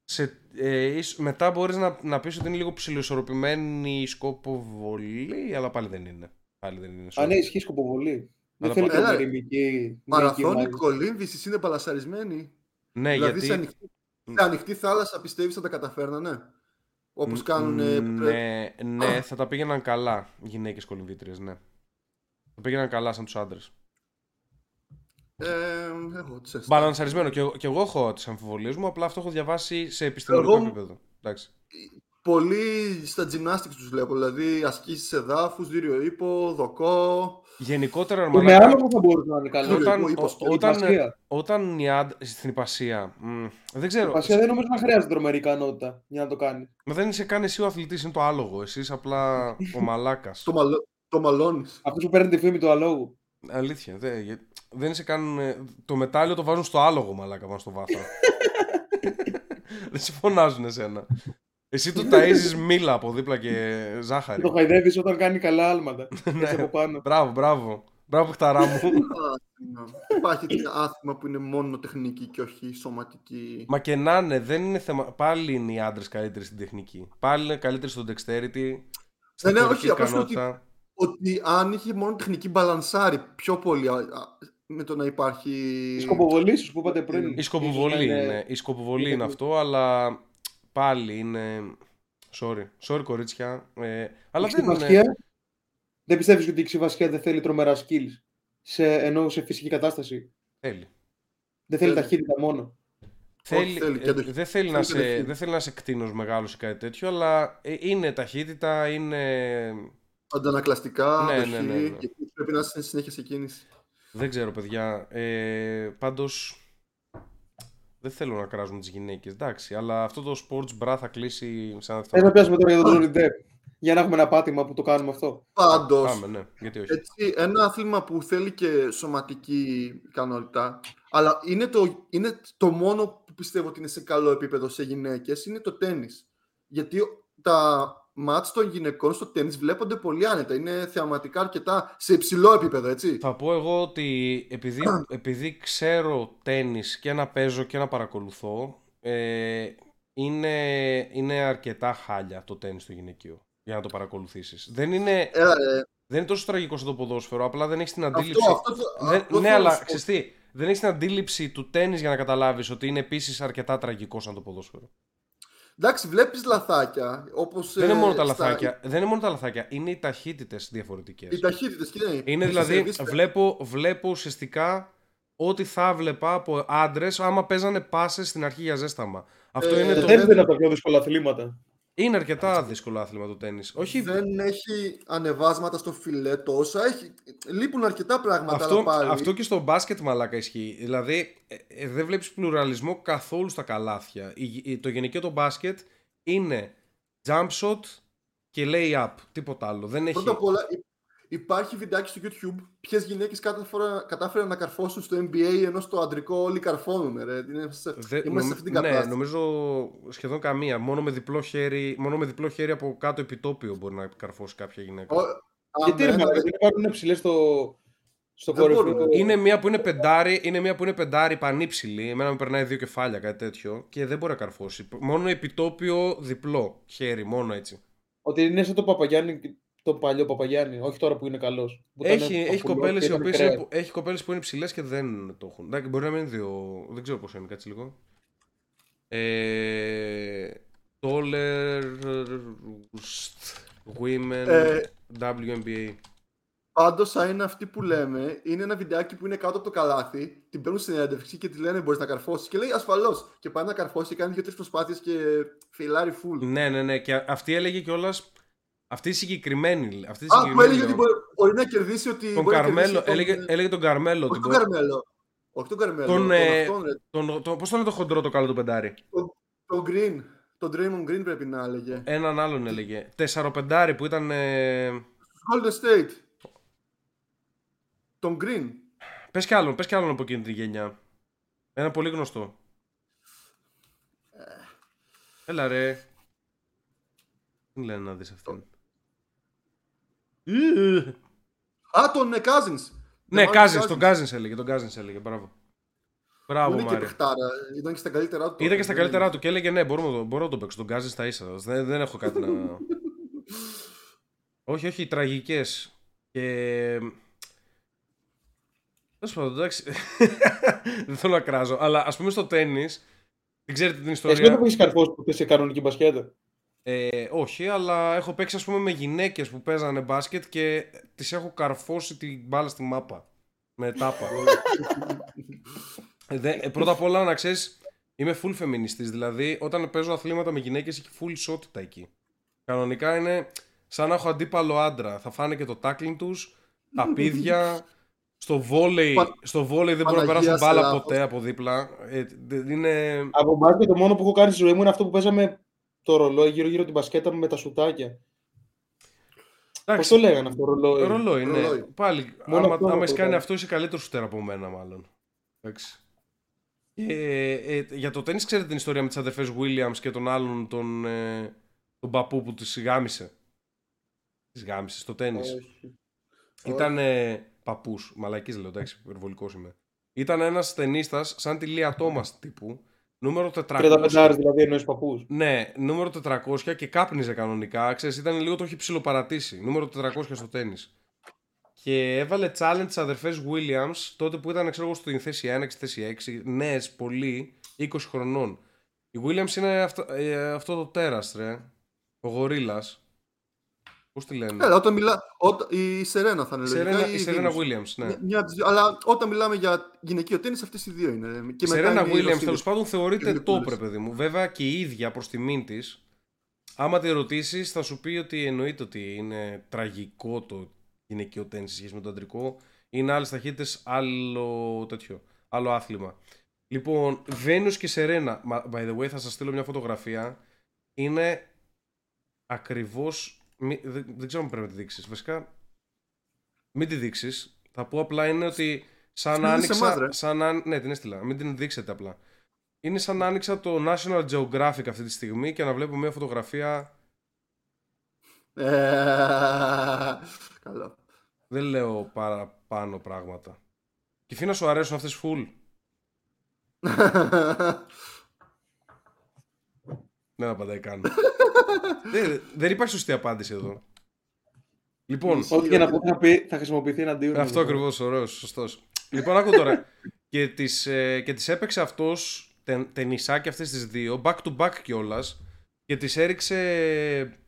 σε, ε, ίσ- μετά μπορείς να, να πεις ότι είναι λίγο ψηλοισορροπημένη η σκοποβολή, αλλά πάλι δεν είναι. Πάλι δεν είναι. Α, sorry. ναι, ισχύει σκοποβολή. Δεν Αλλά θέλει πα- Έλα, τρομερή μυϊκή. Μαραθώνη μυϊκή κολύμβηση είναι παλασαρισμένη. Ναι, δηλαδή σε γιατί... ανοιχτή, σε ανοιχτή θάλασσα πιστεύεις θα τα καταφέρνανε. Όπως κάνουν. ε, που τρέχουν. Ναι, ναι, θα τα πήγαιναν καλά οι γυναίκες κολυμβήτριες, ναι. Θα πήγαιναν καλά σαν τους άντρες. Ε, έχω τις αισθήσεις. Μπαλανσαρισμένο. Και, εγώ- και εγώ έχω τις αμφιβολίες μου, απλά αυτό έχω διαβάσει σε επιστημονικό Εγώ- επίπεδο. Εντάξει. Πολύ στα gymnastics τους βλέπω. Δηλαδή ασκήσεις εδάφους, δίριο ύπο, δοκό. Γενικότερα, ρε Το με μαλάκα, άλλο που θα μπορούσε να είναι καλό. Όταν- όταν, εγώ είπα ο- στο όταν, υπασία. όταν οι άντρες, στην υπασία, μ, δεν ξέρω, Η Πασία δεν νομίζω να χρειάζεται τρομερή ικανότητα για να το κάνει. μα δεν είσαι καν εσύ ο αθλητής, είναι το άλογο, εσύ είσαι απλά ο μαλάκας. Το, μαλ, το μαλώνεις. Αυτός που παίρνει τη φήμη του αλόγου. Αλήθεια, δεν, γε- δεν είσαι καν, ε, το μετάλλιο το βάζουν στο άλογο μαλάκα πάνω στο βάθρο. δεν σε φωνάζουν εσένα. Εσύ του ταΐζεις μήλα από δίπλα και ζάχαρη. Το χαϊδεύεις όταν κάνει καλά άλματα. Ναι. Έτσι από πάνω. Μπράβο, μπράβο. Μπράβο, χταρά μου. Άθλημα. Υπάρχει τέτοια άθλημα που είναι μόνο τεχνική και όχι σωματική. Μα και να είναι, δεν είναι θέμα. Πάλι είναι οι άντρες καλύτεροι στην τεχνική. Πάλι είναι καλύτεροι στο dexterity. Στην ναι, χωρική όχι, απλά σου λέω ότι- ικανότητα. Ότι αν είχε μόνο τεχνική μπαλανσάρει πιο πολύ α, α, με το να υπάρχει. Η σκοποβολή σου που είπατε πριν. Η σκοποβολή ίσως να είναι, η σκοποβολή είναι αυτό, αλλά πάλι είναι. Sorry, sorry κορίτσια. Ε, αλλά Η δεν είναι. ξυβασιά, δεν πιστεύεις ότι η ξυβασιά δεν θέλει τρομερά skills. Σε, ενώ σε φυσική κατάσταση; Θέλει. Δεν θέλει Θέλει. ταχύτητα μόνο. Θέλει, θέλει και ε, αντοχή. δεν, θέλει να Θέλει σε, αντοχή. δεν θέλει να σε κτίνος μεγάλος ή κάτι τέτοιο, αλλά ε, είναι ταχύτητα, είναι... Αντανακλαστικά, Ναι, αντοχή, ναι, ναι, ναι. και πρέπει να είσαι συνέχεια σε κίνηση. Δεν ξέρω, παιδιά. Ε, πάντως, δεν θέλω να κράζουν τις γυναίκες, εντάξει. Αλλά αυτό το sports bra θα κλείσει σαν Θες να αυτό. πιάσουμε τώρα για τον Johnny Depp. Για να έχουμε ένα πάτημα που το κάνουμε αυτό. Πάντως, Πάμε, ναι. Γιατί όχι. έτσι, ένα άθλημα που θέλει και σωματική ικανότητα, αλλά είναι το, είναι το μόνο που πιστεύω ότι είναι σε καλό επίπεδο σε γυναίκες, είναι το τέννις. Γιατί τα μάτς των γυναικών στο τέννις βλέπονται πολύ άνετα. Είναι θεαματικά αρκετά σε υψηλό επίπεδο, έτσι. Θα πω εγώ ότι επειδή, επειδή ξέρω τένις και να παίζω και να παρακολουθώ, ε, είναι, είναι αρκετά χάλια το τένις στο γυναικείο για να το παρακολουθήσεις. Δεν είναι, Έλα, ρε. δεν είναι τόσο τραγικό σαν το ποδόσφαιρο, απλά δεν έχεις την αντίληψη. Αυτό, αυτό, το- Δεν- αυτό ναι, θέλω να αλλά σου πω. ξέρεις τι, δεν έχεις την αντίληψη του τέννις για να καταλάβεις ότι είναι επίσης αρκετά τραγικός σαν το ποδόσφαιρο. Εντάξει, βλέπεις λαθάκια, όπως... δεν είναι ε, μόνο τα στα- λαθάκια, δεν είναι μόνο τα λαθάκια, είναι οι ταχύτητες διαφορετικές. Οι ταχύτητες, και ναι. Είναι Έχει δηλαδή, σερβίς, βλέπω, βλέπω ουσιαστικά ό,τι θα βλέπα από άντρες άμα παίζανε πάσες στην αρχή για ζέσταμα. Αυτό Ε, είναι το το. Δεν είναι από τα πιο δύσκολα αθλήματα. Είναι αρκετά δύσκολο άθλημα το τέννη. Όχι. Δεν έχει ανεβάσματα στο φιλέ τόσα. Έχει... Λείπουν αρκετά πράγματα, Αυτό, αλλά πάλι. αυτό και στο μπάσκετ μαλάκα ισχύει. Δηλαδή, ε, ε, δεν βλέπεις πλουραλισμό καθόλου στα καλάθια. Η- η- το γενικό το μπάσκετ είναι jump shot και lay up. Τίποτα άλλο. Δεν έχει... Πρώτα απ' όλα, υ- υπάρχει βιντεάκι στο YouTube ποιες γυναίκες κατάφεραν να καρφώσουν στο NBA ενώ στο αντρικό όλοι καρφώνουν. Ρε. Είναι σε... Δε- Είμαστε νομ- σε αυτήν την ναι, κατάσταση. νομίζω σχεδόν καμία. Μόνο με διπλό χέρι, μόνο με διπλό χέρι από κάτω επιτόπιο μπορεί να καρφώσει κάποια γυναίκα. Ο- Α, Γιατί ναι, ρε ναι, μαλάκα, δεν υπάρχουν ψηλέ στο, στο Δεν κορυφαίο. μπορούν. Είναι μία που είναι πεντάρι, είναι μία που είναι πεντάρι πανύψηλη. Εμένα με περνάει δύο κεφάλια, κάτι τέτοιο. Και δεν μπορεί να καρφώσει. Μόνο επιτόπιο διπλό χέρι, μόνο έτσι. Ότι είναι σαν το Παπαγιάννη, το παλιό Παπαγιάννη, όχι τώρα που είναι καλός. Έχει, έχει κοπέλες οι οποίες είναι, έχει κοπέλες που είναι ψηλές και δεν το έχουν. Εντάξει, μπορεί να μην είναι δύο. Δεν ξέρω πώ είναι, κάτσε λίγο. Ε, taller women Ε, WNBA. Πάντως, θα είναι αυτή που λέμε, είναι ένα βιντεάκι που είναι κάτω από το καλάθι, την παίρνουν στην συνέντευξη και τη λένε Μπορείς να καρφώσεις. Και λέει ασφαλώς. Και πάει να καρφώσει και κάνει δύο-τρεις προσπάθειες και φιλάρει full. Ναι, ναι, ναι. Και αυτή έλεγε κιόλας. Αυτή η συγκεκριμένη. Αυτή η Α, που συγκεκριμένη έλεγε ότι λέω, μπορεί, μπορεί να κερδίσει ότι. τον μπορεί να Καρμέλο. κερδίσει τον- Έλεγε, έλεγε τον Καρμέλο. Όχι ότι τον μπορεί- Καρμέλο. Όχι τον Καρμέλο. Τον, Τον, ε, αυτόν, ρε. τον, τον, πώς το λένε το χοντρό το καλό του πεντάρι; Τον Green. Τον Draymond Green πρέπει να έλεγε. Έναν άλλον έλεγε. Τεσσαροπεντάρι που ήταν. Ε... Golden State. Τον Green. Πες κι άλλον, πες κι άλλον από εκείνη τη γενιά. Ένα πολύ γνωστό. Έλα ρε. Τι λένε να δεις αυτήν; Ε, Α, τον ε, Cousins. Ναι, Jamal Cousins, Cousins. τον Cousins έλεγε, τον Cousins έλεγε, μπράβο. Που Μπράβο, είναι και Μάρι. παιχτάρα. Ήταν και στα καλύτερά του. Ήταν και στα Δεν καλύτερά είναι. του και έλεγε ναι, μπορώ, να το- μπορώ να τον παίξω. Τον Cousins στα ίσα. Δεν, δεν έχω κάτι να. όχι, όχι, τραγικές. Και. Τέλος πάντων, εντάξει. δεν θέλω να κράζω. Αλλά ας πούμε στο τέννη. Δεν ξέρετε την Εσύ δεν ιστορία. το έχεις καρφώσει ποτέ σε κανονική μπασκέτα; Ε, όχι, αλλά έχω παίξει ας πούμε με γυναίκες που παίζανε μπάσκετ και τις έχω καρφώσει την μπάλα στη μάπα. Με τάπα. Ε, δε- ε, πρώτα απ' όλα να ξέρεις, είμαι full φεμινιστής. Δηλαδή, όταν παίζω αθλήματα με γυναίκες έχει full ισότητα εκεί. Κανονικά είναι σαν να έχω αντίπαλο άντρα. Θα φάνε και το tackling τους, τα πίδια. Στο βόλεϊ, Πα- στο βόλεϊ δεν μπορούν να Παναγίας περάσουν μπάλα σε ποτέ από δίπλα. Ε, δε- είναι... Από μπάσκετ το μόνο που έχω κάνει στη ζωή μου είναι αυτό που παίζαμε το ρολόι γύρω-γύρω την μπασκέτα μου με τα σουτάκια. Πώς Εντάξει, το λέγανε αυτό, ρολόι; Ρολόι, ναι. Ρολόι. Πάλι, Μόνο άμα, αυτό άμα να έχεις το κάνει κάνω. αυτός, είσαι καλύτερος σουτέρ από μένα, μάλλον. Εντάξει. Ε, ε, για το τέννις ξέρετε την ιστορία με τις αδερφές Williams και τον άλλον τον, ε, τον παππού που τις γάμισε; Τις γάμισε στο τέννις. Όχι. Ήταν ε, παππούς, μαλακής λέω, εντάξει, υπερβολικός είμαι. Ήταν ένας ταινίστας σαν τη Λία Τόμας τύπου, νούμερο 400. 35 δηλαδή εννοείς παππούς. Ναι, νούμερο 400 και κάπνιζε κανονικά. Ξέρεις, ήταν λίγο το έχει ψιλοπαρατήσει. Νούμερο 400 στο τέννις. Και έβαλε challenge τις αδερφές Williams τότε που ήταν, ξέρω εγώ, στην θέση 1 και στη θέση 6. Νέες, πολύ, 20 χρονών. Η Williams είναι αυτό, ε, αυτό το τέρας, ρε. Ο γορίλας. Πώς τη λένε; Έλα, όταν μιλά. Όταν... Η Σερένα θα είναι η λογικά. Σερένα, ή η Serena Venus. Williams, ναι. Μια- μια από τις δύο. Αλλά όταν μιλάμε για γυναικείο τέννις, αυτές οι δύο είναι. Και Η μετά Serena είναι οι Williams Ρωσίδες. τέλος πάντων θεωρείται Είναι top, coolest. ρε παιδί μου. Βέβαια και η ίδια προς τιμήν της, άμα τη ρωτήσεις, θα σου πει ότι εννοείται ότι είναι τραγικό το γυναικείο τέννη σε σχέση με το αντρικό. Είναι άλλες ταχύτητες, άλλο τέτοιο. Άλλο άθλημα. Λοιπόν, Venus και Serena, μα- by the way, θα σας στείλω μια φωτογραφία. Είναι ακριβώ. Δεν, δεν ξέρω αν πρέπει να τη δείξεις. Βασικά, μην τη δείξεις. Θα πω απλά είναι ότι σαν Στείλ' τη σε άνοιξα. εμάς, ρε. σαν αν, ναι, την έστειλα. Μην την δείξετε απλά. Είναι σαν να άνοιξα το National Geographic αυτή τη στιγμή και να βλέπω μια φωτογραφία. Ε, Καλά. Δεν λέω παραπάνω πράγματα. Και φίνα σου αρέσουν αυτές full. Δεν απαντάει καν. δεν, δεν υπάρχει σωστή απάντηση εδώ. Λοιπόν, Ό,τι και να πω θα, πει, θα χρησιμοποιηθεί εναντίον μου. αυτό ακριβώς, ωραίος, σωστός. λοιπόν, άκου τώρα. και τις, ε, και τις έπαιξε αυτός τε, ταινισάκι αυτές τις δύο, back to back κιόλας. Και τις έριξε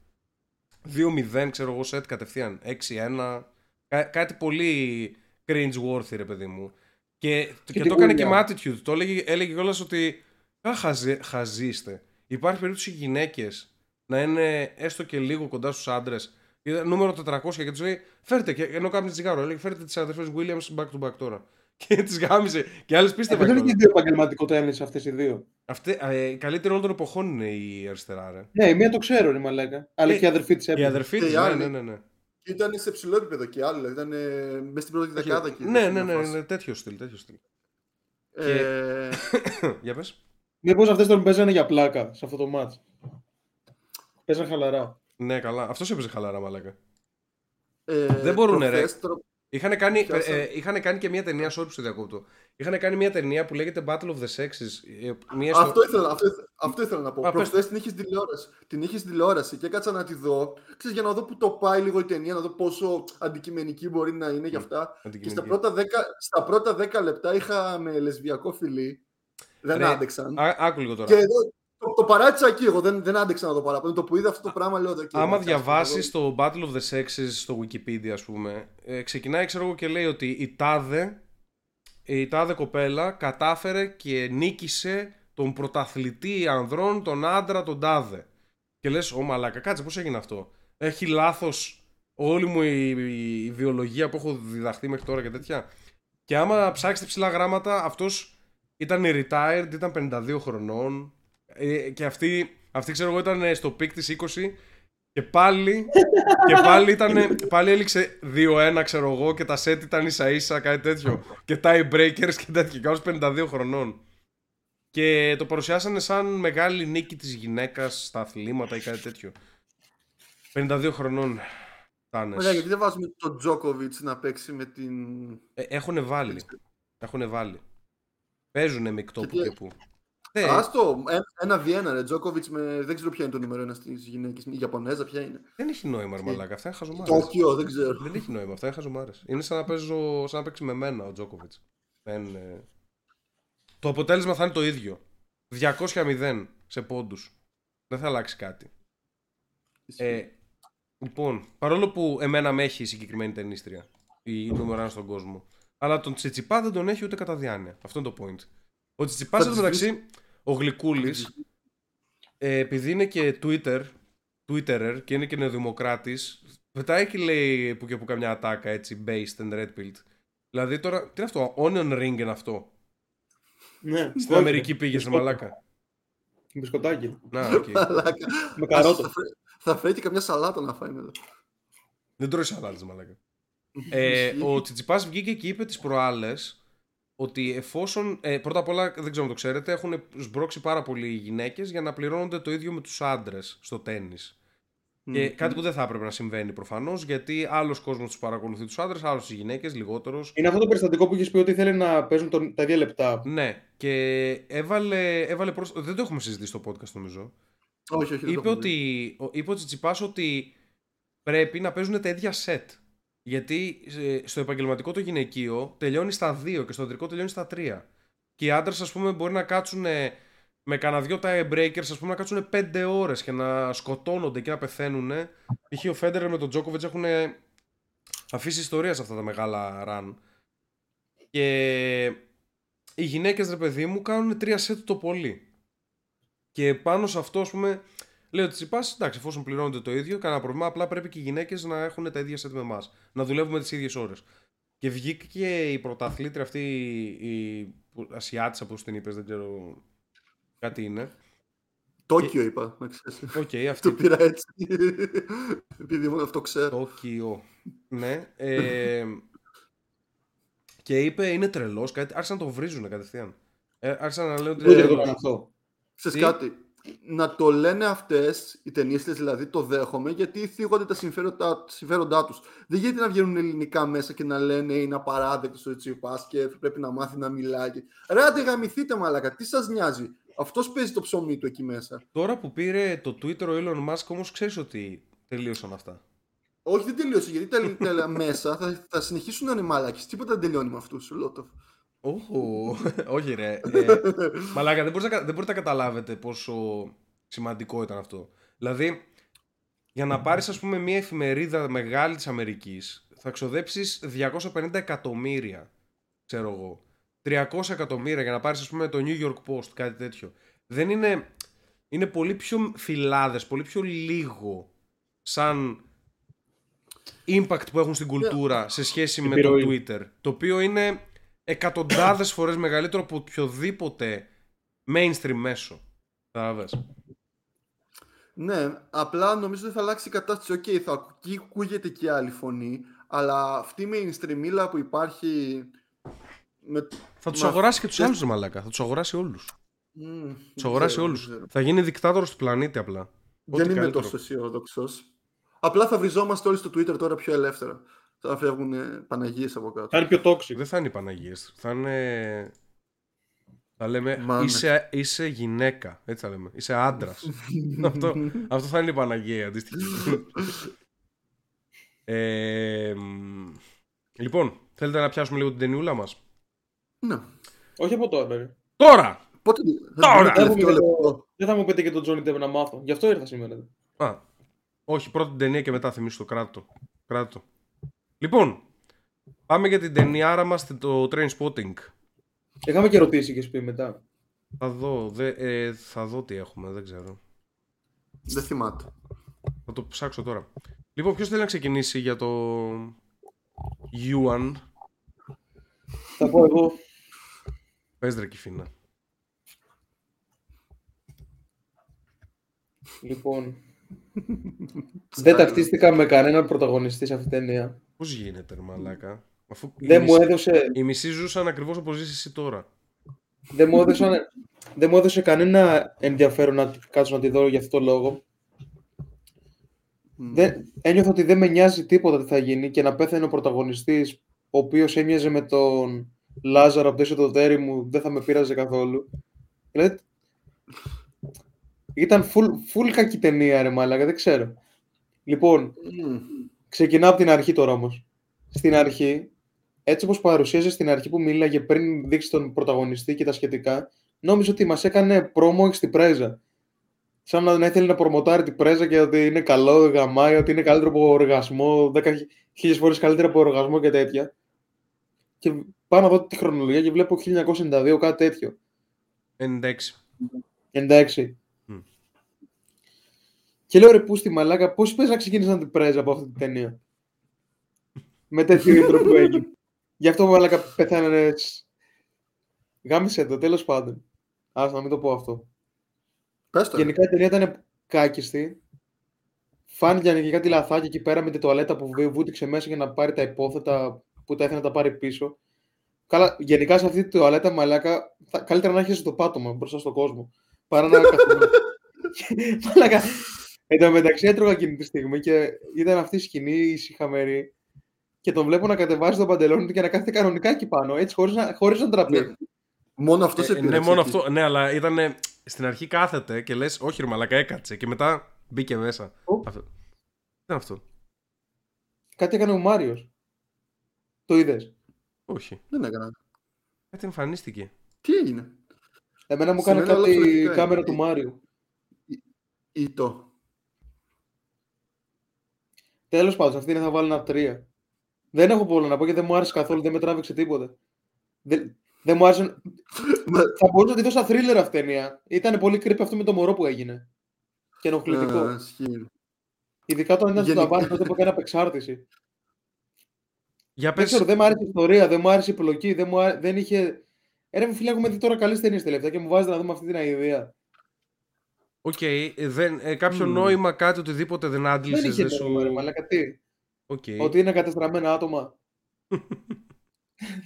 2-0, ξέρω εγώ, set κατευθείαν. 6-1. Κά- κάτι πολύ cringe worthy, ρε παιδί μου. Και, και, τη το έκανε και Williams. με attitude. Το έλεγε, έλεγε κιόλας ότι. Α, χαζε, χαζίστε. Υπάρχει περίπτωση οι γυναίκες να είναι έστω και λίγο κοντά στους άντρες. Νούμερο 400 και τους λέει: Φέρτε, και, ενώ κάπνιζε τσιγάρο, έλεγε: Φέρτε τις αδερφές Williams back to back τώρα. Και τις γάμισε. Και άλλες πίστευαν. Δεν είναι κιόλας. και δύο επαγγελματικό τέννις αυτές οι δύο. Αυτή, ε, η καλύτερη όλων των εποχών είναι η αριστερά, ρε. Ναι, η μία το ξέρω, ρε Μαλάκα. Αλλά Ε, και η αδερφή της Η έπαιζε. αδερφή Και της, η ναι, άλλη. ναι, ναι. ναι. Και ήταν σε ψηλό επίπεδο και άλλο. δηλαδή Ήταν μέσα στην πρώτη δεκάδα. εκεί, Ναι, σε ναι, μια ναι, φάση. ναι, τέτοιο στυλ, τέτοιο στυλ. Ε, Για πες. Μήπως αυτές τον παίζανε για πλάκα σε αυτό το μάτς. Παίζαν χαλαρά. Ναι, καλά. Αυτός έπαιζε χαλάρα, μαλάκα. ε, Δεν μπορούνε, ρε. προχθές τρο- Είχαν κάνει, Πιάσανε. ε, είχαν κάνει και μια ταινία, sorry που σε διακόπτω. Είχαν κάνει μια ταινία που λέγεται Battle of the Sexes. ε, Μια στο- Αυτό ήθελα, αυτό, ήθελα- αυτό ήθελα να πω. Α, πες. Προχθές την είχες στην τηλεόραση. Την είχες στην τηλεόραση και έκατσα να τη δω. Ξέρεις, για να δω που το πάει λίγο η ταινία, να δω πόσο αντικειμενική μπορεί να είναι για αυτά. Και στα αντικειμενική. πρώτα, 10, στα πρώτα 10 λεπτά είχα με λεσβιακό φιλί. Δεν Ρε, άντεξαν. Α, άκου λίγο τώρα. Και εδώ το, το παράτησα εκεί εγώ. Δεν, δεν άντεξα να το παραπάνω. Το που είδα αυτό το πράγμα λέω. «OK, Άμα εντάξει, ας το διαβάσεις δω». το Battle of the Sexes στο Wikipedia, ας πούμε, ε, ξεκινάει, ξέρω εγώ, και λέει ότι η τάδε, η τάδε κοπέλα κατάφερε και νίκησε τον πρωταθλητή ανδρών, τον άντρα, τον τάδε. Και λες, Ω μαλάκα, κάτσε, πώς έγινε αυτό; Έχει λάθος όλη μου η, η, η βιολογία που έχω διδαχθεί μέχρι τώρα και τέτοια. Και άμα ψάξετε ψηλά γράμματα, αυτός ήταν retired, ήταν 52 χρονών. Ε, και αυτή, αυτή ξέρω εγώ ήταν στο peak της 20 και πάλι, και πάλι, ήταν, πάλι έληξε 2-1 ξέρω εγώ και τα set ήταν ίσα ίσα κάτι τέτοιο και tie breakers και τέτοια και ο άλλος 52 χρονών και το παρουσιάσανε σαν μεγάλη νίκη της γυναίκας στα αθλήματα ή κάτι τέτοιο 52 χρονών Τάνες. Ωραία, γιατί δεν βάζουμε τον Τζόκοβιτ να παίξει με την. Ε, έχουν βάλει. Έχουν βάλει. Παίζουνε μεικτό που Γιατί- και που. Ε, Άστο, ένα- ένα Βιένα, ρε. Τζόκοβιτς με. Δεν ξέρω ποια είναι το νούμερο ένας στι γυναίκε. Η Ιαπωνέζα, ποια είναι. δεν έχει νόημα, ρε μαλάκα. Αυτά είναι χαζομάρες. Τόκιο, δεν ξέρω. Δεν έχει νόημα. Αυτά είναι χαζομάρες. Είναι σαν να, παίζω, σαν να παίξει με μένα ο Τζόκοβιτς. Δεν, ε, Το αποτέλεσμα θα είναι το ίδιο. 200-0 σε πόντους. Δεν θα αλλάξει κάτι. Ε, λοιπόν, παρόλο που εμένα με έχει η συγκεκριμένη ταινίστρια, η νούμερο ένα στον κόσμο, αλλά τον Τσιτσιπά δεν τον έχει ούτε κατά διάνοια. Αυτό είναι το point. Ο Τσιτσιπάς, Θα εν τω της μεταξύ, ο Γλυκούλης, ε, επειδή είναι και Twitter, Twitterer και είναι και νεοδημοκράτης, πετάει και λέει που και που καμιά ατάκα έτσι, based and red pilled. Δηλαδή τώρα, τι είναι αυτό, onion ring είναι αυτό. Ναι, Στην Αμερική πήγε σε μαλάκα. Μπισκοτάκι. Να, οκ. Μαλάκα. Με καρότο. Θα φέρει- Θα φέρει και καμιά σαλάτα να φάει μετά. Δεν τρώει σαλάτες, μαλάκα. Ε, ο Τσιτσιπάς βγήκε και είπε τις προάλλες ότι εφόσον. Ε, πρώτα απ' όλα, δεν ξέρω αν το ξέρετε, έχουν σμπρώξει πάρα πολλοί οι γυναίκες για να πληρώνονται το ίδιο με τους άντρες στο τέννις. Και κάτι που δεν θα έπρεπε να συμβαίνει προφανώς, γιατί άλλος κόσμος τους παρακολουθεί τους άντρες, άλλος τις γυναίκες, λιγότερος. Είναι αυτό το περιστατικό που είχες πει ότι θέλει να παίζουν τον, τα ίδια λεπτά. Ναι, και έβαλε, έβαλε προς... Δεν το έχουμε συζητήσει στο podcast νομίζω. Όχι, όχι. δεν το είπε, έχω ότι, δει. ο- είπε ο Τσιτσιπάς ότι πρέπει να παίζουν τα ίδια σετ. Γιατί ε, στο επαγγελματικό το γυναικείο τελειώνει στα 2 και στο ανδρικό τελειώνει στα 3. Και οι άντρες, ας πούμε, μπορεί να κάτσουν ε, με κανένα δυο tie breakers, ας πούμε, να κάτσουν 5 ώρες και να σκοτώνονται και να πεθαίνουν. Π.χ. ο Φέντερ με τον Τζόκοβιτ έχουν αφήσει ιστορία σε αυτά τα μεγάλα run. Και οι γυναίκες, ρε παιδί μου, κάνουν 3 σετ το πολύ. Και πάνω σε αυτό, ας πούμε, Λέω ότι Τσιπάς, εντάξει, εφόσον πληρώνονται το ίδιο, κανένα πρόβλημα. Απλά πρέπει και οι γυναίκες να έχουν τα ίδια σετ με εμάς. Να δουλεύουμε τις ίδιες ώρες. Και βγήκε η πρωταθλήτρια αυτή, η Ασιάτησα, όπω την είπες, δεν ξέρω. Κάτι είναι. Τόκιο είπα, να ξέρεις. Οκ, Το αυτή. πήρα έτσι. Επειδή μόνο αυτό ξέρω. Τόκιο. ναι. Ε, και είπε είναι τρελός. Άρχισαν να το βρίζουν κατευθείαν. Ε, άρχισαν να λένε ότι. Δεν το έκανε αυτό; Ξέρεις Τι; κάτι; Να το λένε αυτές οι ταινίστε, δηλαδή το δέχομαι, γιατί θίγονται τα συμφέροντά, συμφέροντά τους. Δεν γίνεται να βγαίνουν ελληνικά μέσα και να λένε είναι απαράδεκτο ο Τσιπά και πρέπει να μάθει να μιλάει. και- Ρε, άντε γαμηθείτε, μαλακα. Τι σας νοιάζει; Αυτός παίζει το ψωμί του εκεί μέσα. Τώρα που πήρε το Twitter ο Elon Musk, όμως ξέρεις ότι τελείωσαν αυτά. Όχι, δεν τελείωσε. Γιατί τα, τα μέσα θα, θα συνεχίσουν να είναι μάλακε. Τίποτα δεν τελειώνει με αυτούς. Λότοφ. Όχο. Όχι, ρε. Ε, μαλάκα, δεν, μπορείτε, να κα- δεν μπορείτε να καταλάβετε πόσο σημαντικό ήταν αυτό. Δηλαδή, για να πάρεις ας πούμε μια εφημερίδα μεγάλη της Αμερικής θα ξοδέψεις 250 εκατομμύρια, ξέρω εγώ. 300 εκατομμύρια για να πάρεις ας πούμε το New York Post, κάτι τέτοιο. Δεν είναι... Είναι πολύ πιο φυλάδες, πολύ πιο λίγο σαν impact που έχουν στην κουλτούρα σε σχέση με το Επιρροή. Twitter. Το οποίο είναι εκατοντάδες φορές μεγαλύτερο από οποιοδήποτε mainstream μέσο. Κατάλαβες. Ναι, απλά νομίζω ότι θα αλλάξει η κατάσταση. Οκ, θα ακου- ακούγεται και άλλη φωνή, αλλά αυτή η mainstream που υπάρχει. Με... Θα τους Μα- αγοράσει και τους δεν- άλλους, ρε μαλάκα. Θα τους αγοράσει όλους. Μμμ, Τους δεν αγοράσει ξέρω, όλους. δεν ξέρω. Θα γίνει δικτάτορος του πλανήτη απλά. Δεν Ό,τι είμαι καλύτερο. τόσο αισιόδοξος. Απλά θα βριζόμαστε όλοι στο Twitter τώρα πιο ελεύθερα. Θα φεύγουν ε, Παναγίες από κάτω. Θα είναι πιο toxic. Δεν θα είναι οι Παναγίες. Θα είναι... Θα λέμε Μάνα. είσαι, είσαι γυναίκα. Έτσι θα λέμε. Είσαι άντρας. αυτό, αυτό θα είναι η Παναγία αντίστοιχη. ε, μ, λοιπόν, θέλετε να πιάσουμε λίγο την ταινιούλα μας; Ναι. Όχι από τώρα. ρε. Τώρα! Πότε. Τώρα! θα είναι τελευταίο λεπτό. Δεν θα μου πείτε και τον Johnny Depp να μάθω. Γι' αυτό ήρθα σήμερα. Α, όχι, πρώτα την ταινία και μετά θυμίσω το κράτο. κράτο. Λοιπόν, πάμε για την ταινιάρα μας, το Train Spotting. Είχαμε και ερωτήσει και πει μετά. Θα δω, δε, ε, θα δω τι έχουμε, δεν ξέρω. Δεν θυμάται. Θα το ψάξω τώρα. Λοιπόν, ποιος θέλει να ξεκινήσει για το Yuan; Θα πω εγώ. Πες ρε Κιφίνα. Λοιπόν. δεν ταυτίστηκα με κανέναν πρωταγωνιστή σε αυτή την ταινία. Πώς γίνεται ρε μαλάκα; Αφού οι Δεν μου μισοί- έδωσε, Οι μισοί ζούσαν ακριβώς όπως ζεις εσύ τώρα. δεν μου έδωσαν, δεν μου έδωσε κανένα ενδιαφέρον να κάτσω να τη δω για αυτό το λόγο. δεν, ένιωθα ότι δεν με νοιάζει τίποτα τι θα γίνει και να πέθανε ο πρωταγωνιστής ο οποίος έμοιαζε με τον Λάζαρο από το το τέρι μου δεν θα με πείραζε καθόλου. Δηλαδή, ήταν full, full κακή ταινία ρε μάλακα, δεν ξέρω. Λοιπόν, Μμ. Ξεκινάω από την αρχή τώρα όμως. Στην αρχή, έτσι όπως παρουσίαζες στην αρχή που μίλαγε πριν δείξει τον πρωταγωνιστή και τα σχετικά, νόμιζα ότι μας έκανε πρόμο στην πρέζα. Σαν να ήθελε να προμοτάρει την πρέζα και ότι είναι καλό, γαμάει, ότι είναι καλύτερο από οργασμό, 10.000 φορές καλύτερο από οργασμό και τέτοια. Και πάω να δω τη χρονολογία και βλέπω 1992 κάτι τέτοιο. 96. 96. Μμ. Και λέω ρε πούστη μαλάκα, πώς πες να ξεκίνησαν την πρέζα από αυτή την ταινία; Με τέτοιο intro που έγινε. Γι' αυτό μαλάκα πεθάνανε έτσι. Γάμισε το, τέλος πάντων. Ας να μην το πω αυτό. Πες το. Γενικά η ταινία ήταν κάκιστη. Φάνηκε και κάτι λαθάκι εκεί πέρα με τη τουαλέτα που βου- βούτυξε μέσα για να πάρει τα υπόθετα που τα ήθελε να τα πάρει πίσω. Καλά, γενικά σε αυτή τη τουαλέτα μαλάκα, θα, καλύτερα να έχεις το πάτωμα μπροστά στον κόσμο. Παρά να καθόμουν. μαλάκα. Εν τω μεταξύ έτρωγα εκείνη τη στιγμή και ήταν αυτή η σκηνή ησυχαμερή και τον βλέπω να κατεβάζει τον παντελόνι του και να κάθεται κανονικά εκεί πάνω, έτσι χωρίς να, χωρίς να τραπεί. Ναι. Μόνο αυτός σε Ε, πήρε. ναι, μόνο αυτό. Ναι, αλλά ήταν. Στην αρχή κάθεται και λες, Όχι, ρε Μαλακά, έκατσε. Και μετά μπήκε μέσα. Ω. Αυτό. Τι ήταν αυτό; Κάτι έκανε ο Μάριος. Το είδες; Όχι. Δεν έκανα. Κάτι εμφανίστηκε. Τι έγινε; Εμένα μου Σε κάνει μένα όλα κάτι η φωνητικά κάμερα είναι. του Μάριου. Ή το. Τέλος πάντων, σε αυτήν θα βάλω ένα τρία. Δεν έχω πολλά να πω και δεν μου άρεσε καθόλου, δεν με τράβηξε τίποτα. Δεν, δεν μου άρεσε. Ναι. θα μπορούσα να τη δώσω thriller αυτή η ταινία. Ήταν πολύ creepy αυτό με το μωρό που έγινε. Και ενοχλητικό. Α, ισχύει. Ειδικά όταν ήταν στο Γενικά- ταβάνι τότε που έκανε απεξάρτηση. Για Δεν πες. ξέρω, δεν μου άρεσε η ιστορία, δεν μου άρεσε η επιλογή, δεν, μου άρε... δεν είχε. Ε, ρε μου φίλε, έχουμε δει τώρα καλές ταινίες τελευταία και μου βάζετε να δούμε αυτή την αηδία. Οκ. ε, δεν- ε, κάποιο Μμμ. νόημα, κάτι οτιδήποτε δεν Δεν άντλησε. είχε Δεν σου. νόημα, ρε μαλάκα, τι; Οκ. Ότι είναι κατεστραμμένα άτομα.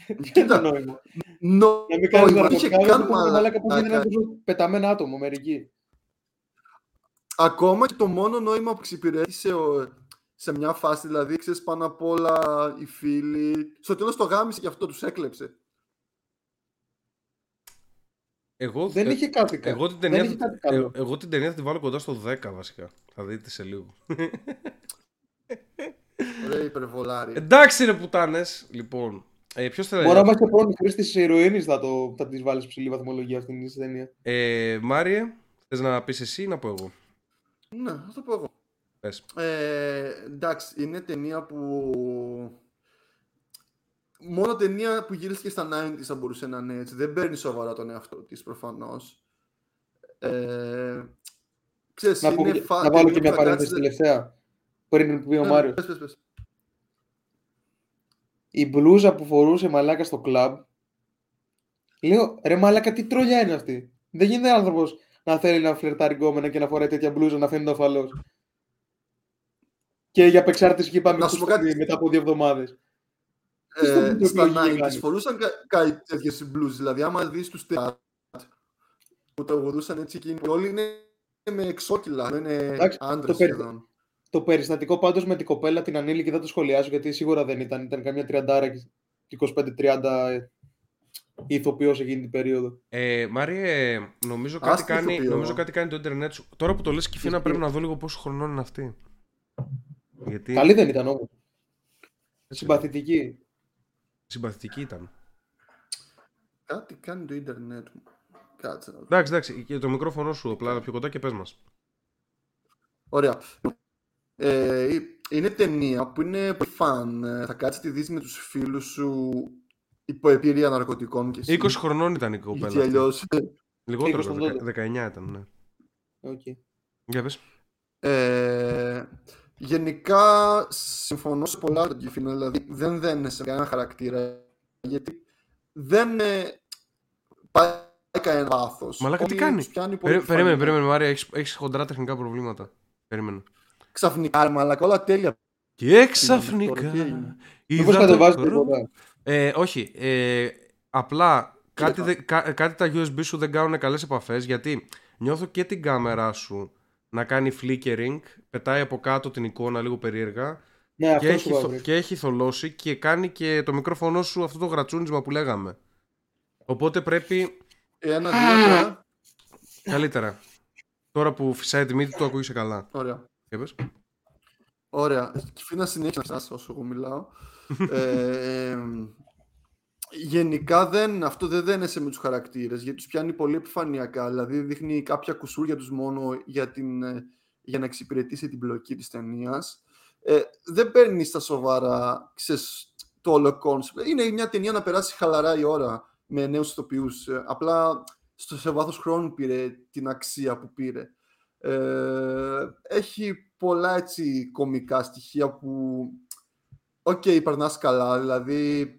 Τι Κοίτα, είναι το νόημα. νο- Να μην κάνεις νόημα, είχε ναρκωτικά, καν δεν μπορεί μαλάκα που μαλάκα. είναι ένα πεταμένα άτομο μερικοί. Ακόμα και το μόνο νόημα που εξυπηρέτησε ο- σε μια φάση, δηλαδή, ξέρεις πάνω απ' όλα οι φίλοι. Στο τέλος το γάμισε και αυτό τους έκλεψε. Εγώ, Δεν ε, είχε κάτι κα- εγώ την δεν ταινία, είχε κάτι ε, καλό. εγώ την ταινία θα τη βάλω κοντά στο 10 βασικά. Θα δείτε σε λίγο. Ρε υπερβολάρι. Εντάξει ρε πουτάνες. Λοιπόν, ε, ποιος θέλει. Μπορεί να είμαστε πρώην χρήστη ηρωίνης θα, το, θα της βάλεις ψηλή βαθμολογία αυτήν την ταινία. Ε, Μάριε, θες να πεις εσύ ή να πω εγώ; Ναι, θα το πω εγώ. Πες. Ε, εντάξει, είναι ταινία που... Μόνο ταινία που γυρίστηκε στα 90s θα μπορούσε να είναι έτσι. Δεν παίρνει σοβαρά τον εαυτό της προφανώς. Ε, ξέρεις, Να, πω, είναι φα... να βάλω ταινία και που μια θα παρένθεση κάτσεις- τελευταία. Πριν πει ο Ναι, Μάριος. πες, πες, πες. Η μπλούζα που φορούσε μαλάκα στο κλαμπ. Λέω, ρε μαλάκα, τι τρολιά είναι αυτή. Δεν γίνεται άνθρωπος να θέλει να φλερτάρει γκόμενα και να φοράει τέτοια μπλούζα να φαίνεται αφαλό. Και για απεξάρτηση και είπαμε Να σου πω κάτι. μετά από δύο εβδομάδες. Ε, Τι στα επιλογή 90s κάνει. φορούσαν κα- κάτι τέτοιες μπλούζες. Δηλαδή, άμα δεις τους θεάτρους που το γουδούσαν έτσι εκείνοι, όλοι είναι με εξώκυλα, δεν είναι Εντάξει, άντρες το περι- σχεδόν. Το περιστατικό πάντως με την κοπέλα την ανήλικη δεν το σχολιάζω γιατί σίγουρα δεν ήταν. Ήταν καμιά τριαντάρα και 25-30 ηθοποιός εκείνη την περίοδο. Ε, Μάριε, νομίζω κάτι, Άστι κάνει, ηθοποιό. νομίζω κάτι κάνει το ίντερνετ σου. Τώρα που το λες Κυφίνα Ισχύει. πρέπει να δω λίγο πόσο χρονών είναι αυτή. Γιατί Καλή δεν ήταν όμως. έτσι, Συμπαθητική. Συμπαθητική ήταν. Κάτι κάνει το ίντερνετ μου. Κάτσε να δω. Εντάξει, εντάξει, και το μικρόφωνο σου απλά πιο κοντά και πες μας. Ωραία. Ε, είναι ταινία που είναι πολύ φαν. Ε, Θα κάτσεις τη δεις με τους φίλους σου υπό επίρρεια ναρκωτικών και εσύ. 20 χρονών ήταν η κοπέλα. Γιατί αυτή. αλλιώς. Λιγότερο, 20 δεκα- τότε. 19 ήταν, ναι. Okay. Για πες. Ε, γενικά συμφωνώ σε πολλά με τον Κιφίνο, δηλαδή δεν δένε σε κανένα χαρακτήρα γιατί δεν ε, πάει κανένα βάθος. Μαλάκα, τι Όλοι κάνεις; τους πιάνει πολύ Περί- Περίμενε, φανή. περίμενε, Μάρια, έχεις, έχεις χοντρά τεχνικά προβλήματα. Περίμενε. Ξαφνικά, ρε μαλάκα, όλα τέλεια. Και τώρα, ξαφνικά τι έγινε; Μήπως είδα το κατεβάζει χρώμα. τίποτα. Ε, όχι. Ε, απλά κάτι, Κοίτα. δε- κα- κάτι τα USB σου δεν κάνουν καλές επαφές γιατί νιώθω και την κάμερά σου να κάνει flickering, πετάει από κάτω την εικόνα λίγο περίεργα Ναι, και αυτό έχει, σου θο- είπα. και έχει θολώσει και κάνει και το μικρόφωνο σου αυτό το γρατσούνισμα που λέγαμε. Οπότε πρέπει Ένα, δύο, τρία. καλύτερα. Τώρα που φυσάει τη μύτη του ακούγεσαι καλά. Ωραία. Για πες. Ωραία. Φίνα συνέχεια να σας όσο εγώ μιλάω. ε, γενικά δεν, αυτό δεν δένεσαι με τους χαρακτήρες γιατί τους πιάνει πολύ επιφανειακά δηλαδή δείχνει κάποια κουσούρια τους μόνο για, την, ε, για να εξυπηρετήσει την πλοκή της ταινίας. Ε, δεν παίρνεις στα σοβαρά ξέρεις, το όλο concept. Είναι μια ταινία να περάσει χαλαρά η ώρα με νέους ηθοποιούς. Ε, απλά στο, σε βάθος χρόνου πήρε την αξία που πήρε. Ε, έχει πολλά έτσι κομικά στοιχεία που οκ, περνάς καλά, δηλαδή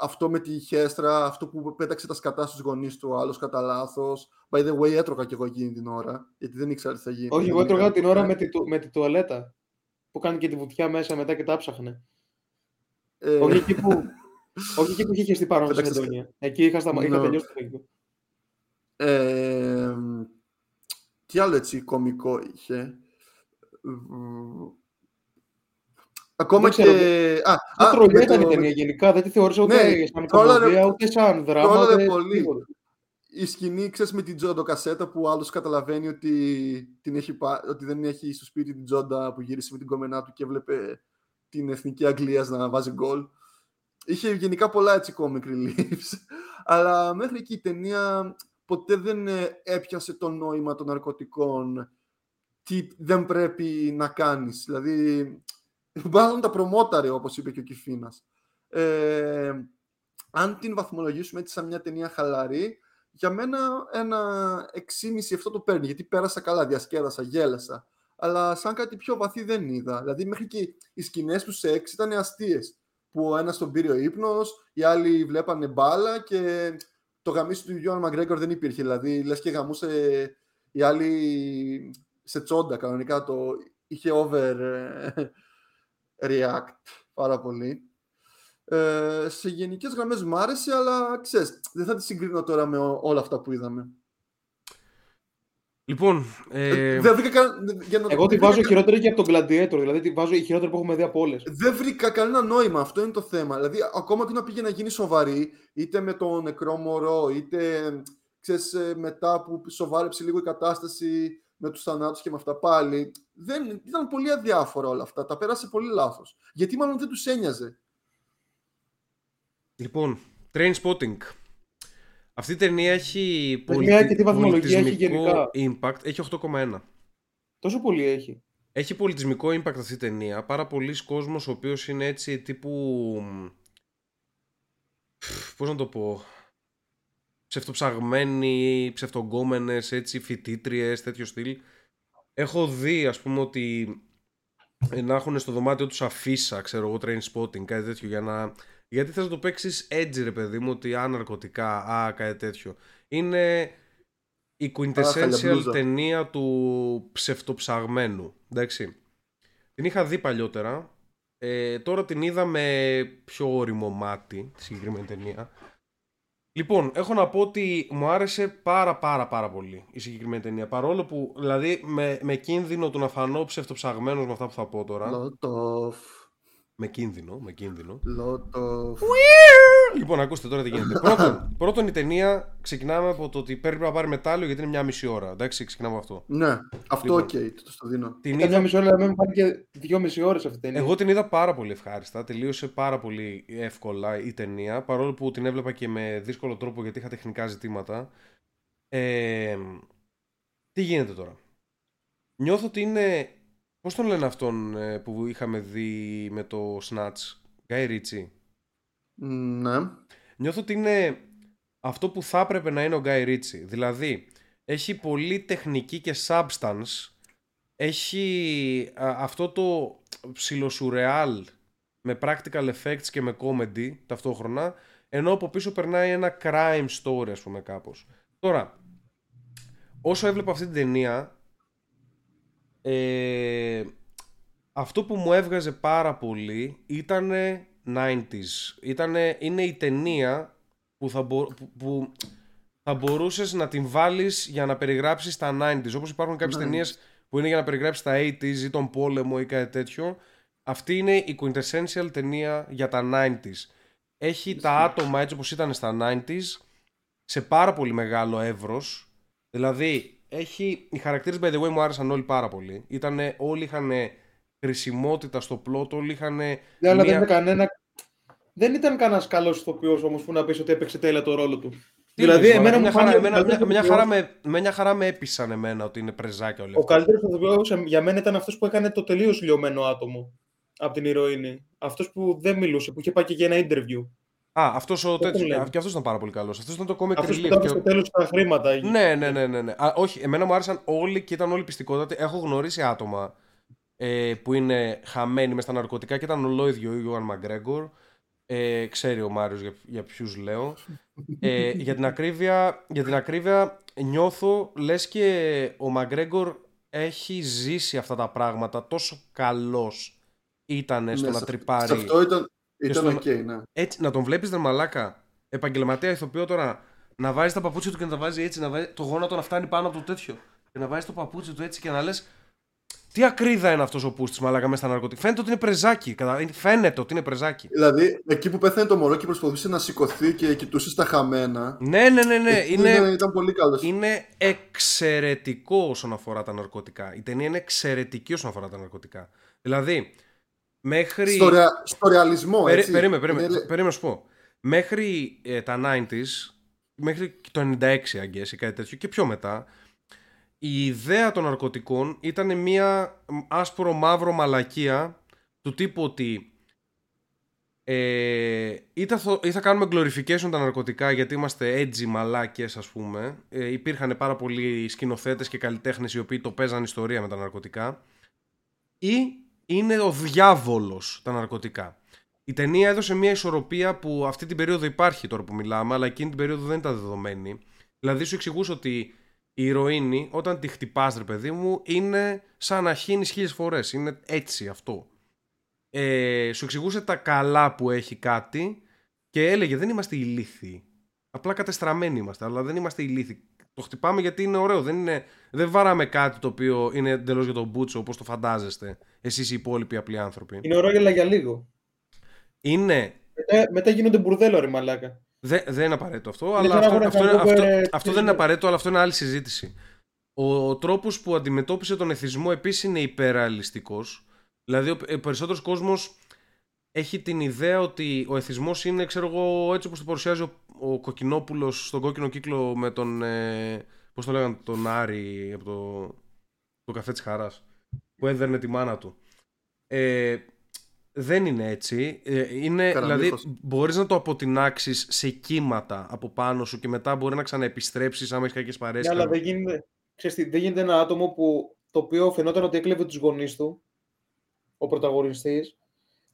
αυτό με τη χέστρα, αυτό που πέταξε τα σκατά στους γονείς του, ο άλλος κατά λάθος. By the way, έτρωγα και εγώ εκείνη την ώρα, γιατί δεν ήξερα τι θα γίνει. Όχι, Δεν εγώ έτρωγα είχα- την ώρα με τη, του- με τη τουαλέτα. Που κάνει και τη βουτιά μέσα μετά και τα ψάχνε. Ε, όχι, εκεί που, όχι εκεί που είχε χεστεί πάνω στην Πέταξες- Αντώνια. Εκεί είχα, σταμα... είχα Ναι. τελειώσει το φαγητό. Ε, τι άλλο έτσι κομικό είχε. Ακόμα Δεν και... ξέρω, Α, Δεν α, τρολιά με ήταν η το- ταινία γενικά. Δεν τη θεώρησα ούτε Ναι, σαν τρόλαρε- κομμωδία, ούτε σαν δράμα. τρόλαρε ούτε πολύ. τίποτα. η σκηνή, ξέρεις, με την τζόντα κασέτα που άλλος καταλαβαίνει ότι, την έχει, πά- ότι δεν έχει στο σπίτι την τζόντα που γύρισε με την κομμενά του και έβλεπε την εθνική Αγγλία να βάζει γκολ. Είχε γενικά πολλά έτσι comic reliefs, αλλά μέχρι εκεί η ταινία ποτέ δεν ε, έπιασε το νόημα των ναρκωτικών τι δεν πρέπει να κάνεις. Δηλαδή, μάλλον τα προμόταρε, όπως είπε και ο Κιφίνας. Ε, αν την βαθμολογήσουμε έτσι σαν μια ταινία χαλαρή, για μένα ένα 6,5 αυτό το παίρνει, γιατί πέρασα καλά, διασκέδασα, γέλασα. Αλλά σαν κάτι πιο βαθύ δεν είδα. Δηλαδή μέχρι και οι σκηνές του σεξ ήταν αστείες. Που ο ένας τον πήρε ο ύπνος, οι άλλοι βλέπανε μπάλα και το γαμίσι του Γιώργου Μαγκρέγκορ δεν υπήρχε. Δηλαδή λες και γαμούσε οι άλλοι σε τσόντα κανονικά. Το είχε over ε, react πάρα πολύ. Ε, σε γενικές γραμμές μ' άρεσε, αλλά ξέρεις, δεν θα τη συγκρίνω τώρα με ό- όλα αυτά που είδαμε. Λοιπόν, ε, δεν βρήκα, κα- για να το Εγώ πω, τη δεν βάζω βρήκα- χειρότερη και από τον Gladiator. Δηλαδή τη βάζω η χειρότερη που έχουμε δει από όλες. Δεν βρήκα κανένα νόημα, αυτό είναι το θέμα. Δηλαδή, ακόμα και να πήγε να γίνει σοβαρή, είτε με το νεκρό μωρό, είτε ξέρεις, ε, μετά που σοβάρεψε λίγο η κατάσταση με τους θανάτους και με αυτά πάλι. Δεν, ήταν πολύ αδιάφορα όλα αυτά. Τα πέρασε πολύ λάθος. Γιατί μάλλον δεν τους ένοιαζε. λοιπόν, Train Spotting. Αυτή η ταινία έχει Πες πολιτι- μια και τι βαθμολογία έχει πολιτισμικό γενικά. impact. Έχει 8,1. Τόσο πολύ έχει. Έχει πολιτισμικό impact αυτή η ταινία. Πάρα πολλοί κόσμος ο οποίος είναι έτσι τύπου... Πώς να το πω... Ψευτοψαγμένοι, ψευτογκόμενες, έτσι, φοιτήτριες, τέτοιο στυλ. Έχω δει, ας πούμε, ότι ε, να έχουν στο δωμάτιο τους αφίσα, ξέρω εγώ, train spotting, κάτι τέτοιο, για να... Γιατί θες να το παίξεις έτσι, ρε παιδί μου, ότι α, ναρκωτικά, α, κάτι τέτοιο. Είναι η quintessential χαλιαμπλούζα. ταινία του ψευτοψαγμένου, εντάξει. Την είχα δει παλιότερα, ε, τώρα την είδα με πιο όριμο μάτι, τη συγκεκριμένη ταινία. Λοιπόν, έχω να πω ότι μου άρεσε πάρα πάρα πάρα πολύ η συγκεκριμένη ταινία. Παρόλο που, δηλαδή, με, με κίνδυνο του να φανώ ψευτοψαγμένος με αυτά που θα πω τώρα. Λότοφ. Με κίνδυνο, με κίνδυνο. Λότοφ. Λοιπόν, ακούστε τώρα τι γίνεται. πρώτον, πρώτον, η ταινία ξεκινάμε από το ότι πρέπει να πάρει μετάλλιο γιατί είναι μια μισή ώρα. Εντάξει, ξεκινάμε από αυτό. Ναι, αυτό Λοιπόν. οκ, το στο δίνω. Την Ήταν μια είδα, μισή ώρα, αλλά με πάνε και δυόμιση ώρες αυτή η ταινία. εγώ την είδα πάρα πολύ ευχάριστα. Τελείωσε πάρα πολύ εύκολα η ταινία. Παρόλο που την έβλεπα και με δύσκολο τρόπο γιατί είχα τεχνικά ζητήματα. Ε, τι γίνεται τώρα; Νιώθω ότι είναι. Πώς τον λένε αυτόν ε, που είχαμε δει με το Snatch, Guy Ritchie. Ναι. Νιώθω ότι είναι αυτό που θα έπρεπε να είναι ο Guy Ritchie. Δηλαδή, έχει πολύ τεχνική και substance. Έχει α, αυτό το ψιλοσουρεάλ με practical effects και με comedy ταυτόχρονα, ενώ από πίσω περνάει ένα crime story, ας πούμε, κάπως. Τώρα, όσο έβλεπα αυτή την ταινία, ε, αυτό που μου έβγαζε πάρα πολύ ήταν 90s. Ήτανε, είναι η ταινία που θα, μπο- που, που θα μπορούσες να την βάλεις για να περιγράψεις τα 90s. Όπως υπάρχουν κάποιες Ναι. ταινίες που είναι για να περιγράψεις τα 80s ή τον πόλεμο ή κάτι τέτοιο. Αυτή είναι η quintessential ταινία για τα 90s. Έχει τα άτομα έτσι όπως ήταν στα 90s σε πάρα πολύ μεγάλο εύρος. Δηλαδή, έχει... οι χαρακτήρες by the way μου άρεσαν όλοι πάρα πολύ. Ήτανε, όλοι είχαν χρησιμότητα στο πλότο, όλοι είχαν. Ναι, αλλά δεν ήταν κανένα. Δεν ήταν κανένας καλός ηθοποιός όμως που να πεις ότι έπαιξε τέλεια το ρόλο του. Τι δηλαδή, λες, εμένα μια, χαρά, εμένα, μια, μια, χαρά με, με μια χαρά με έπεισαν εμένα ότι είναι πρεζάκια όλοι Ο καλύτερος ηθοποιός για μένα ήταν αυτός που έκανε το τελείως λιωμένο άτομο από την ηρωίνη. Αυτός που δεν μιλούσε, που είχε πάει και για ένα interview. Α, αυτός ο τέτοιο. Και αυτός ήταν πάρα πολύ καλός. Αυτός ήταν το comic αυτός relief. Αυτό ήταν στο τέλος τα χρήματα. Ναι, ναι, ναι. ναι, ναι. Α, όχι, εμένα μου άρεσαν όλοι και ήταν όλοι πιστικότατοι. Έχω γνωρίσει άτομα ε, που είναι χαμένοι μες στα ναρκωτικά και ήταν ολόιδιο ο Ιωάνν Μαγκρέγκορ. Ε, ξέρει ο Μάριος για, για ποιους λέω. Ε, για, την ακρίβεια, για την ακρίβεια νιώθω λες και ο Μαγκρέγκορ έχει ζήσει αυτά τα πράγματα τόσο καλός ήταν στο ναι, να τρυπάρει. Σε αυτό ήταν, ήταν okay, ναι. Έτσι, να τον βλέπεις δε μαλάκα, επαγγελματία ηθοποιό τώρα, να βάζει τα παπούτσια του και να τα βάζει έτσι, να βάζει το γόνατο να φτάνει πάνω από το τέτοιο. Και να βάζει το παπούτσι του έτσι και να λες τι ακρίδα είναι αυτός ο Πούστης, μαλάκα μέσα στα ναρκωτικά. Φαίνεται ότι είναι πρεζάκι. Φαίνεται ότι είναι πρεζάκι. Δηλαδή, εκεί που πέθανε το μωρό και προσπαθούσε να σηκωθεί και κοιτούσε στα χαμένα. Ναι, ναι, ναι. ναι. Είναι, είναι, ήταν πολύ καλός. Είναι εξαιρετικό όσον αφορά τα ναρκωτικά. Η ταινία είναι εξαιρετική όσον αφορά τα ναρκωτικά. Δηλαδή, μέχρι. Στο, ρεα... στο ρεαλισμό, έτσι. Περίμενε, περίμενε. Είναι... Περίμενε να σου πω. Μέχρι ε, τα 90s, μέχρι το 96, αγγές ή κάτι τέτοιο και πιο μετά, η ιδέα των ναρκωτικών ήταν μια άσπρο μαύρο μαλακία του τύπου ότι ε, ή, θα, ή θα κάνουμε glorification τα ναρκωτικά γιατί είμαστε edgy μαλάκες ας πούμε ε, υπήρχαν πάρα πολλοί σκηνοθέτες και καλλιτέχνες οι οποίοι το παίζαν ιστορία με τα ναρκωτικά ή είναι ο διάβολος τα ναρκωτικά η ταινία έδωσε μια ισορροπία που αυτή την περίοδο υπάρχει τώρα που μιλάμε αλλά εκείνη την περίοδο δεν ήταν δεδομένη δηλαδή σου εξηγούσε ότι η ηρωίνη, όταν τη χτυπάς ρε παιδί μου, είναι σαν να χύνεις χίλιες φορές. Είναι έτσι αυτό. Ε, σου εξηγούσε τα καλά που έχει κάτι και έλεγε δεν είμαστε ηλίθιοι. Απλά κατεστραμμένοι είμαστε, αλλά δεν είμαστε ηλίθιοι. Το χτυπάμε γιατί είναι ωραίο. Δεν, είναι, δεν βαράμε κάτι το οποίο είναι εντελώς για τον μπούτσο όπως το φαντάζεστε εσείς οι υπόλοιποι απλοί άνθρωποι. Είναι ωραίο για λίγο. Είναι. Μετά, μετά γίνονται μπουρδέλο, ρε μαλάκα. Δεν, δεν είναι απαραίτητο αυτό, αλλά αυτό, αυτό, αυτό, αυτό, δεν είναι απαραίτητο, αλλά αυτό είναι άλλη συζήτηση. Ο τρόπος που αντιμετώπισε τον εθισμό επίσης είναι υπεραλιστικός. Δηλαδή ο περισσότερος κόσμος έχει την ιδέα ότι ο εθισμός είναι, ξέρω εγώ, έτσι όπως το παρουσιάζει ο, ο Κοκκινόπουλος στον κόκκινο κύκλο με τον, ε, πώς το λέγανε, τον Άρη από το, το καφέ της Χαράς, που έδερνε τη μάνα του. Ε, δεν είναι έτσι. Ε, είναι, δηλαδή, μπορείς να το αποτινάξεις σε κύματα από πάνω σου και μετά μπορεί να ξαναεπιστρέψεις άμα έχεις κακές παρέσει. Ναι, αλλά δεν γίνεται, ξέρεις, δεν γίνεται ένα άτομο που, το οποίο φαινόταν ότι έκλεβε τους γονείς του, ο πρωταγωνιστής,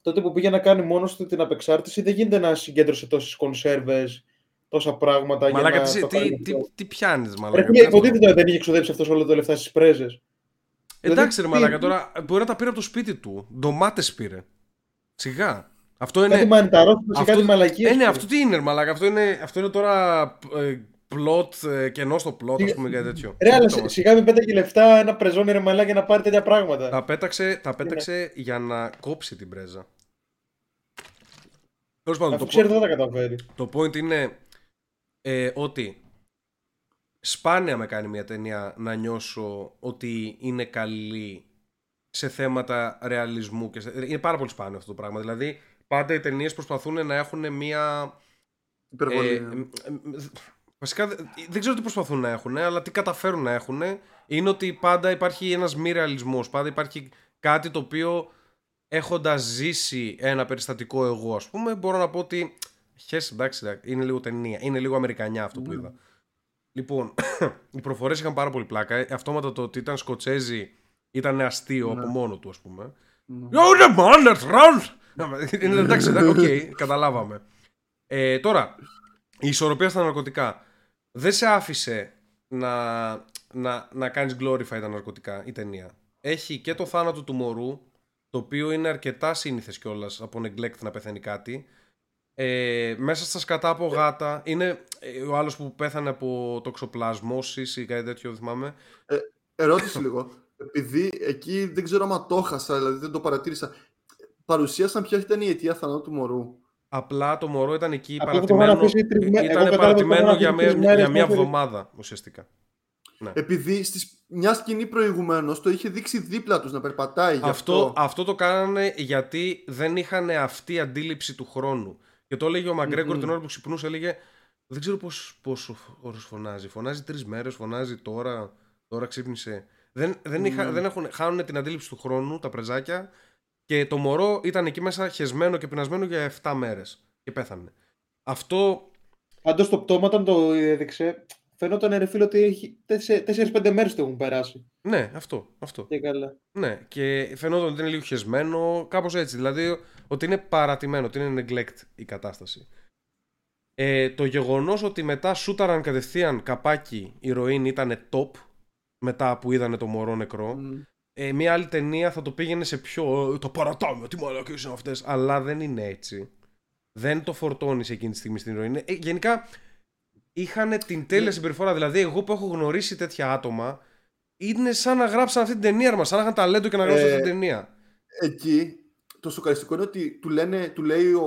τότε που πήγε να κάνει μόνος του την απεξάρτηση, δεν γίνεται να συγκέντρωσε τόσες κονσέρβες, τόσα πράγματα. Μαλάκα, για να τι, τι, τι, τι πιάνεις, Μαλάκα. Πρέπει, υποτίθεται δεν είχε ξοδέψει αυτός όλα τα λεφτά στις πρέζες. Εντάξει, ρε Μαλάκα, τώρα μπορεί να τα πήρε από το σπίτι του. Ντομάτες πήρε. Σιγά. Αυτό είναι. Κάτι μανιταρό, αυτό... κάτι μαλακία. Ε, ναι, αυτό τι είναι, μαλακά. Αυτό είναι, αυτό είναι τώρα ε, plot, ε, κενό στο plot, ας πούμε, κάτι τέτοιο. Ρε, αλλά σιγά μην πέταξε λεφτά ένα πρεζόνι ρε μαλάκι να πάρει τέτοια πράγματα. Τα πέταξε, τα πέταξε για να κόψει την πρέζα. Τέλος πάντων, το, ξέρει, δεν θα καταφέρει. το point είναι ε, ότι σπάνια με κάνει μια ταινία να νιώσω ότι είναι καλή σε θέματα ρεαλισμού. Και σε... Είναι πάρα πολύ σπάνιο αυτό το πράγμα. Δηλαδή, πάντα οι ταινίες προσπαθούν να έχουν μία. Υπερβολή. Ε, ναι. βασικά δεν ξέρω τι προσπαθούν να έχουν, αλλά τι καταφέρουν να έχουν είναι ότι πάντα υπάρχει ένας μη ρεαλισμός. Πάντα υπάρχει κάτι το οποίο έχοντας ζήσει ένα περιστατικό εγώ, ας πούμε, μπορώ να πω ότι. Λες, εντάξει, είναι λίγο ταινία. Είναι λίγο Αμερικανιά αυτό που ναι. είδα. Λοιπόν, οι προφορές είχαν πάρα πολύ πλάκα. Ε, αυτόματα το ότι ήταν Σκοτσέζοι ήταν αστείο από ναι. μόνο του, ας πούμε. Είναι man, run! Είναι εντάξει, οκ, καταλάβαμε. Ε, τώρα, η ισορροπία στα ναρκωτικά δεν σε άφησε να, να, να κάνεις glorify τα ναρκωτικά η ταινία. Έχει και το θάνατο του μωρού, το οποίο είναι αρκετά σύνηθες κιόλας από neglect να πεθαίνει κάτι. Ε, μέσα στα σκατά από γάτα είναι ε, ο άλλος που πέθανε από τοξοπλασμώσεις ή κάτι τέτοιο θυμάμαι. Ε, ερώτηση λίγο. επειδή εκεί δεν ξέρω αν το έχασα, δηλαδή δεν το παρατήρησα. Παρουσίασαν ποια ήταν η αιτία θανάτου του μωρού. Απλά το μωρό ήταν εκεί Αυτό το παρατημένο, είχαν αφήσει τρεις μέ- εγώ ήταν κατάλαβα παρατημένο ότι για, είχαν αφήσει μια, τρεις για μέρες μια μέχρι- εβδομάδα ουσιαστικά. Επειδή στις, μια σκηνή προηγουμένως το είχε δείξει δίπλα τους να περπατάει. γι' Αυτό, αυτό το κάνανε γιατί δεν είχαν αυτή αντίληψη του χρόνου. Και το έλεγε ο μαγκρεγκορ Μμμ. την ώρα που ξυπνούσε, έλεγε Δεν ξέρω πώς, πόσο ώρες φωνάζει. Φωνάζει τρεις μέρες, φωνάζει τώρα, τώρα ξύπνησε. Δεν, δεν, είχα, Μμμ. δεν έχουν, χάνουν την αντίληψη του χρόνου τα πρεζάκια και το μωρό ήταν εκεί μέσα χεσμένο και πεινασμένο για 7 μέρες και πέθανε. Αυτό Πάντως το πτώμα όταν το έδειξε, φαινόταν ρε φίλε ότι έχει 4-5 μέρες το έχουν περάσει. ναι, αυτό. αυτό. Και καλά. Ναι, και φαινόταν ότι είναι λίγο χεσμένο, κάπως έτσι. Δηλαδή ότι είναι παρατημένο, ότι είναι neglect η κατάσταση. Ε, το γεγονός ότι μετά σούταραν κατευθείαν καπάκι ηρωίνη ήταν top, μετά που είδανε το μωρό νεκρό. Μμ. Ε, μια άλλη ταινία θα το πήγαινε σε πιο. «Ε, Το παρατάμε, τι μαλακές είναι αυτές. Αλλά δεν είναι έτσι. Δεν το φορτώνεις εκείνη τη στιγμή στην ηρωίνη. Ε, γενικά είχαν την τέλεια συμπεριφορά. Δηλαδή, εγώ που έχω γνωρίσει τέτοια άτομα, είναι σαν να γράψαν αυτή την ταινία μα. Σαν να είχαν ταλέντο και να γράψουν Ε, αυτή την ταινία. Εκεί το σοκαριστικό είναι ότι του, λένε, του λέει ο,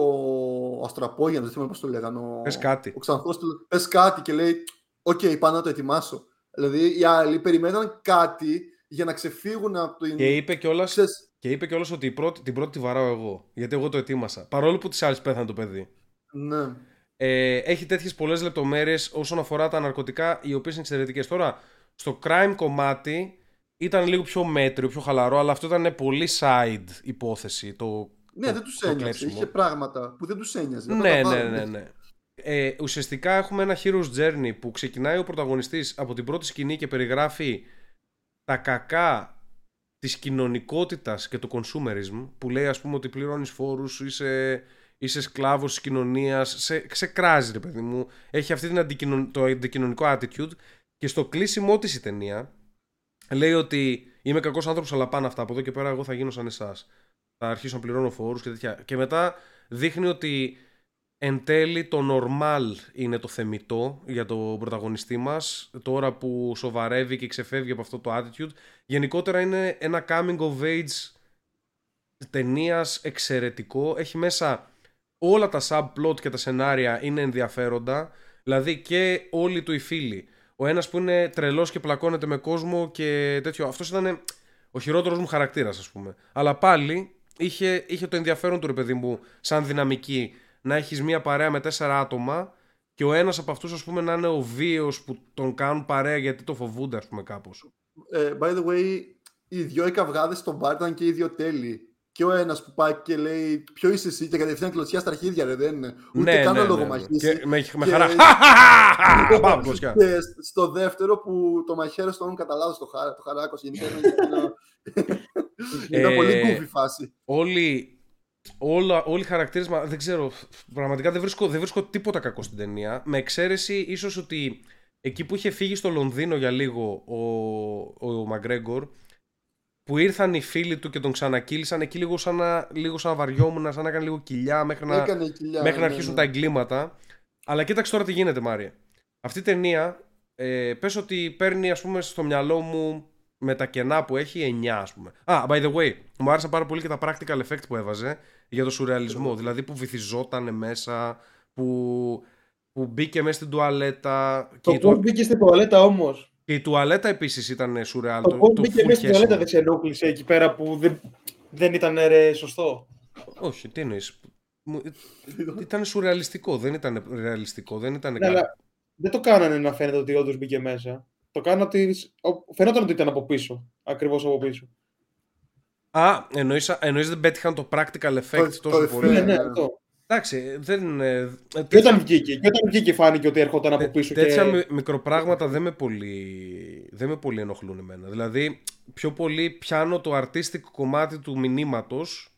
ο Αστραπόγιανος, δεν θυμάμαι πώς το λέγανε. Ο, Πες κάτι. Ο Ξανθός του πες κάτι και λέει «Οκ, πάω να το ετοιμάσω». Δηλαδή οι άλλοι περιμέναν κάτι για να ξεφύγουν από το... Και είπε κιόλα Ξέρεις, και είπε κιόλας ότι η πρώτη, την πρώτη τη βαράω εγώ. Γιατί εγώ το ετοίμασα. Παρόλο που την άλλη πέθανε το παιδί. ναι. Ε, έχει τέτοιες πολλές λεπτομέρειες όσον αφορά τα ναρκωτικά, οι οποίες είναι εξαιρετικές. Τώρα, στο crime κομμάτι ήταν λίγο πιο μέτριο, πιο χαλαρό, αλλά αυτό ήταν πολύ side υπόθεση. Το, Ναι, το- δεν τους το ένοιαζε. κλέψιμο. Είχε πράγματα που δεν τους ένοιαζε. να Ναι, τα ναι, βάλουν. ναι, ναι. Ε, ουσιαστικά έχουμε ένα hero's journey που ξεκινάει ο πρωταγωνιστής από την πρώτη σκηνή και περιγράφει τα κακά της κοινωνικότητας και του consumerism που λέει ας πούμε ότι πληρώνεις φόρους, είσαι, είσαι σκλάβος της κοινωνίας, σε, σε κράζει ρε παιδί μου, έχει αυτή την αντικοινων, το αντικοινωνικό attitude και στο κλείσιμό της η ταινία λέει ότι είμαι κακός άνθρωπος αλλά πάνε αυτά, από εδώ και πέρα εγώ θα γίνω σαν εσάς. Θα αρχίσω να πληρώνω φόρους και τέτοια. Και μετά δείχνει ότι εν τέλει το normal είναι το θεμητό για τον πρωταγωνιστή μας τώρα που σοβαρεύει και ξεφεύγει από αυτό το attitude. Γενικότερα είναι ένα coming of age ταινίας εξαιρετικό. Έχει μέσα όλα τα subplot και τα σενάρια είναι ενδιαφέροντα. Δηλαδή και όλοι του οι φίλοι ο ένας που είναι τρελός και πλακώνεται με κόσμο και τέτοιο αυτός ήταν ο χειρότερος μου χαρακτήρας ας πούμε αλλά πάλι είχε, είχε το ενδιαφέρον του ρε παιδί μου σαν δυναμική να έχεις μία παρέα με τέσσερα άτομα και ο ένας από αυτούς ας πούμε να είναι ο βίαιος που τον κάνουν παρέα γιατί το φοβούνται ας πούμε κάπως. Ε, by the way, οι δυο οι καυγάδες στον μπαρ ήταν και οι δύο τέλειοι. Και ο ένας που πάει και λέει Ποιο είσαι εσύ και κατευθείαν κλωτσιά στα αρχίδια, ρε, δεν είναι. Ούτε καν λογομαχήσει. Ναι, Και με, με Και- χαρά. Πάμε κλωτσιά. Και στο δεύτερο που το μαχαίρι στον κατά λάθος το, χαρά, το χαράκος γενικά ήταν, ήταν Ε, πολύ goofy φάση. όλοι, όλα, όλοι οι χαρακτήρες, μα, δεν ξέρω, πραγματικά δεν βρίσκω, δεν βρίσκω τίποτα κακό στην ταινία. Με εξαίρεση ίσως ότι εκεί που είχε φύγει στο Λονδίνο για λίγο ο, ο Μαγκρέγκορ, που ήρθαν οι φίλοι του και τον ξανακύλησαν, εκεί λίγο σαν να, λίγο σαν να βαριόμουν, σαν να έκανε λίγο κοιλιά μέχρι να, Έκανε η κοιλιά. μέχρι να ναι, αρχίσουν ναι. τα εγκλήματα. Αλλά κοίταξε τώρα τι γίνεται, Μάρια. Αυτή η ταινία, ε, πες ότι παίρνει ας πούμε στο μυαλό μου με τα κενά που έχει 9 ας πούμε. Α, by the way, μου άρεσαν πάρα πολύ και τα practical effect που έβαζε για το σουρεαλισμό. Δηλαδή που βυθιζόταν μέσα, που, που μπήκε μέσα στην τουαλέτα. Και Το η, πώ του, μπήκε στην τουαλέτα όμως. Και η τουαλέτα επίσης ήταν σουρεάλ. Το πώ μπήκε full μέσα στην χέσιμο. τουαλέτα δεν σε ενόχλησε εκεί πέρα που δεν, δεν ήταν ρε, σωστό. Όχι, τι εννοείς. Μου- Ήταν σουρεαλιστικό, δεν ήταν ρεαλιστικό, δεν ήταν Ναι, κάτι. αλλά δεν το κάνανε να φαίνεται ότι όντως μπήκε μέσα. Το κάνανε ότι. ο- Φαινόταν ότι ήταν από πίσω. Ακριβώς από πίσω. Α, εννοείς, εννοείς δεν πέτυχαν το practical effect Το- τόσο το πολύ; Ναι, effect. ναι, ναι. αυτό. Εντάξει, δεν. ε, ε, Και τέτοια, όταν βγήκε, και όταν βγήκε φάνηκε ότι έρχονταν από τέ- πίσω. τέτοια και... μι- μικροπράγματα δεν με, πολύ, δεν με πολύ ενοχλούν εμένα. Δηλαδή, πιο πολύ πιάνω το artistic κομμάτι του μηνύματος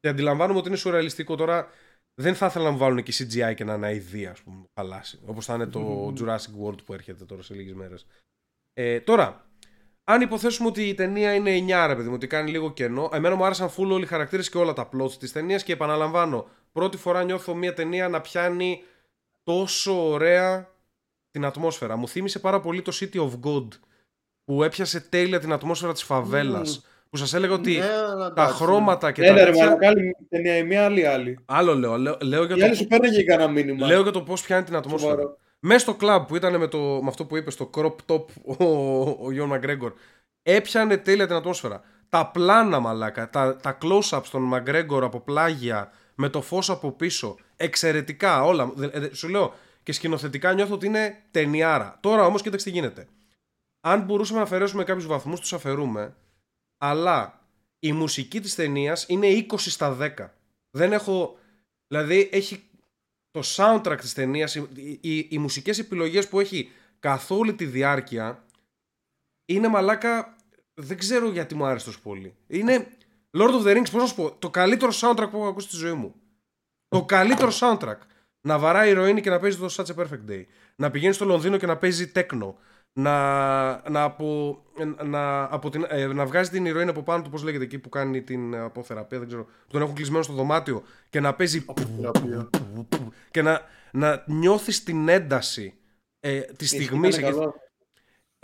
και αντιλαμβάνομαι ότι είναι σουρεαλιστικό. Τώρα δεν θα ήθελα να μου βάλουν και CGI και να είναι αηδία, ας πούμε, χαλάσει. Όπως θα είναι το Jurassic World που έρχεται τώρα σε λίγες μέρες. Ε, τώρα, αν υποθέσουμε ότι η ταινία είναι 9, ρε παιδί μου, ότι κάνει λίγο κενό. Εμένα μου άρεσαν full όλοι οι χαρακτήρες και όλα τα plots της ταινίας και επαναλαμβάνω, πρώτη φορά νιώθω μια ταινία να πιάνει τόσο ωραία την ατμόσφαιρα. Μου θύμισε πάρα πολύ το City of God που έπιασε τέλεια την ατμόσφαιρα της φαβέλας. Μμμ. Που σας έλεγα ότι Ναι, αλλά τα εντάξει. χρώματα και Ναι, τα ρε, τέτοια... μαλακά, άλλη ταινία, η μία άλλη άλλη. Άλλο λέω, λέω, λέω για Η άλλη το, σου παίρνει και κανένα μήνυμα. λέω για το πώς πιάνει την ατμόσφαιρα. Σοβαρό. Μέσα στο κλαμπ που ήταν με, το, με αυτό που είπες, στο crop top ο, ο Γιώργο Μαγκρέγκορ, έπιανε τέλεια την ατμόσφαιρα. Τα πλάνα μαλάκα, τα, τα close-ups των Μαγκρέγκορ από πλάγια, με το φως από πίσω, εξαιρετικά όλα. Δε- ε, σου λέω και σκηνοθετικά νιώθω ότι είναι ταινιάρα. Τώρα όμως κοίταξε τι γίνεται. Αν μπορούσαμε να αφαιρέσουμε κάποιους βαθμούς, τους αφαιρούμε, αλλά η μουσική της ταινίας είναι 20 στα 10. Δεν έχω... Δηλαδή έχει το soundtrack της ταινίας, οι, οι, οι μουσικές επιλογές που έχει καθ' όλη τη διάρκεια είναι μαλάκα, δεν ξέρω γιατί μου άρεσε τόσο πολύ. Είναι Lord of the Rings, πώς να σου πω, το καλύτερο soundtrack που έχω ακούσει στη ζωή μου. Το καλύτερο soundtrack. Να βαράει ηρωίνη και να παίζει το Such a Perfect Day. Να πηγαίνεις στο Λονδίνο και να παίζει τέκνο. Να, να, από, να, από την, ε, να βγάζεις την ηρωίνη από πάνω του, πώς λέγεται εκεί που κάνει την αποθεραπεία, δεν ξέρω. Που τον έχουν κλεισμένο στο δωμάτιο και να παίζει Θεραπεία. και να, να νιώθεις την ένταση ε, της στιγμής. Ήταν καλό.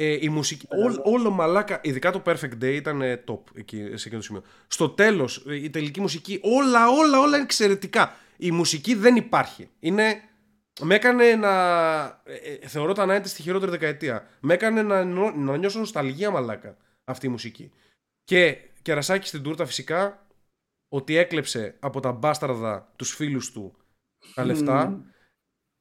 Ε, η μουσική, όλο, όλο μαλάκα, ειδικά το Perfect Day ήταν ε, top εκεί, σε εκείνο το σημείο. Στο τέλος, ε, η τελική μουσική, όλα, όλα, όλα είναι εξαιρετικά. Η μουσική δεν υπάρχει. Είναι, με έκανε να, ε, ε, θεωρώ τα 90 στη χειρότερη δεκαετία. Με έκανε να, νο- να νιώσω νοσταλγία μαλάκα αυτή η μουσική. Και κερασάκι στην τούρτα φυσικά, ότι έκλεψε από τα μπάσταρδα τους φίλους του τα λεφτά. Μμμ.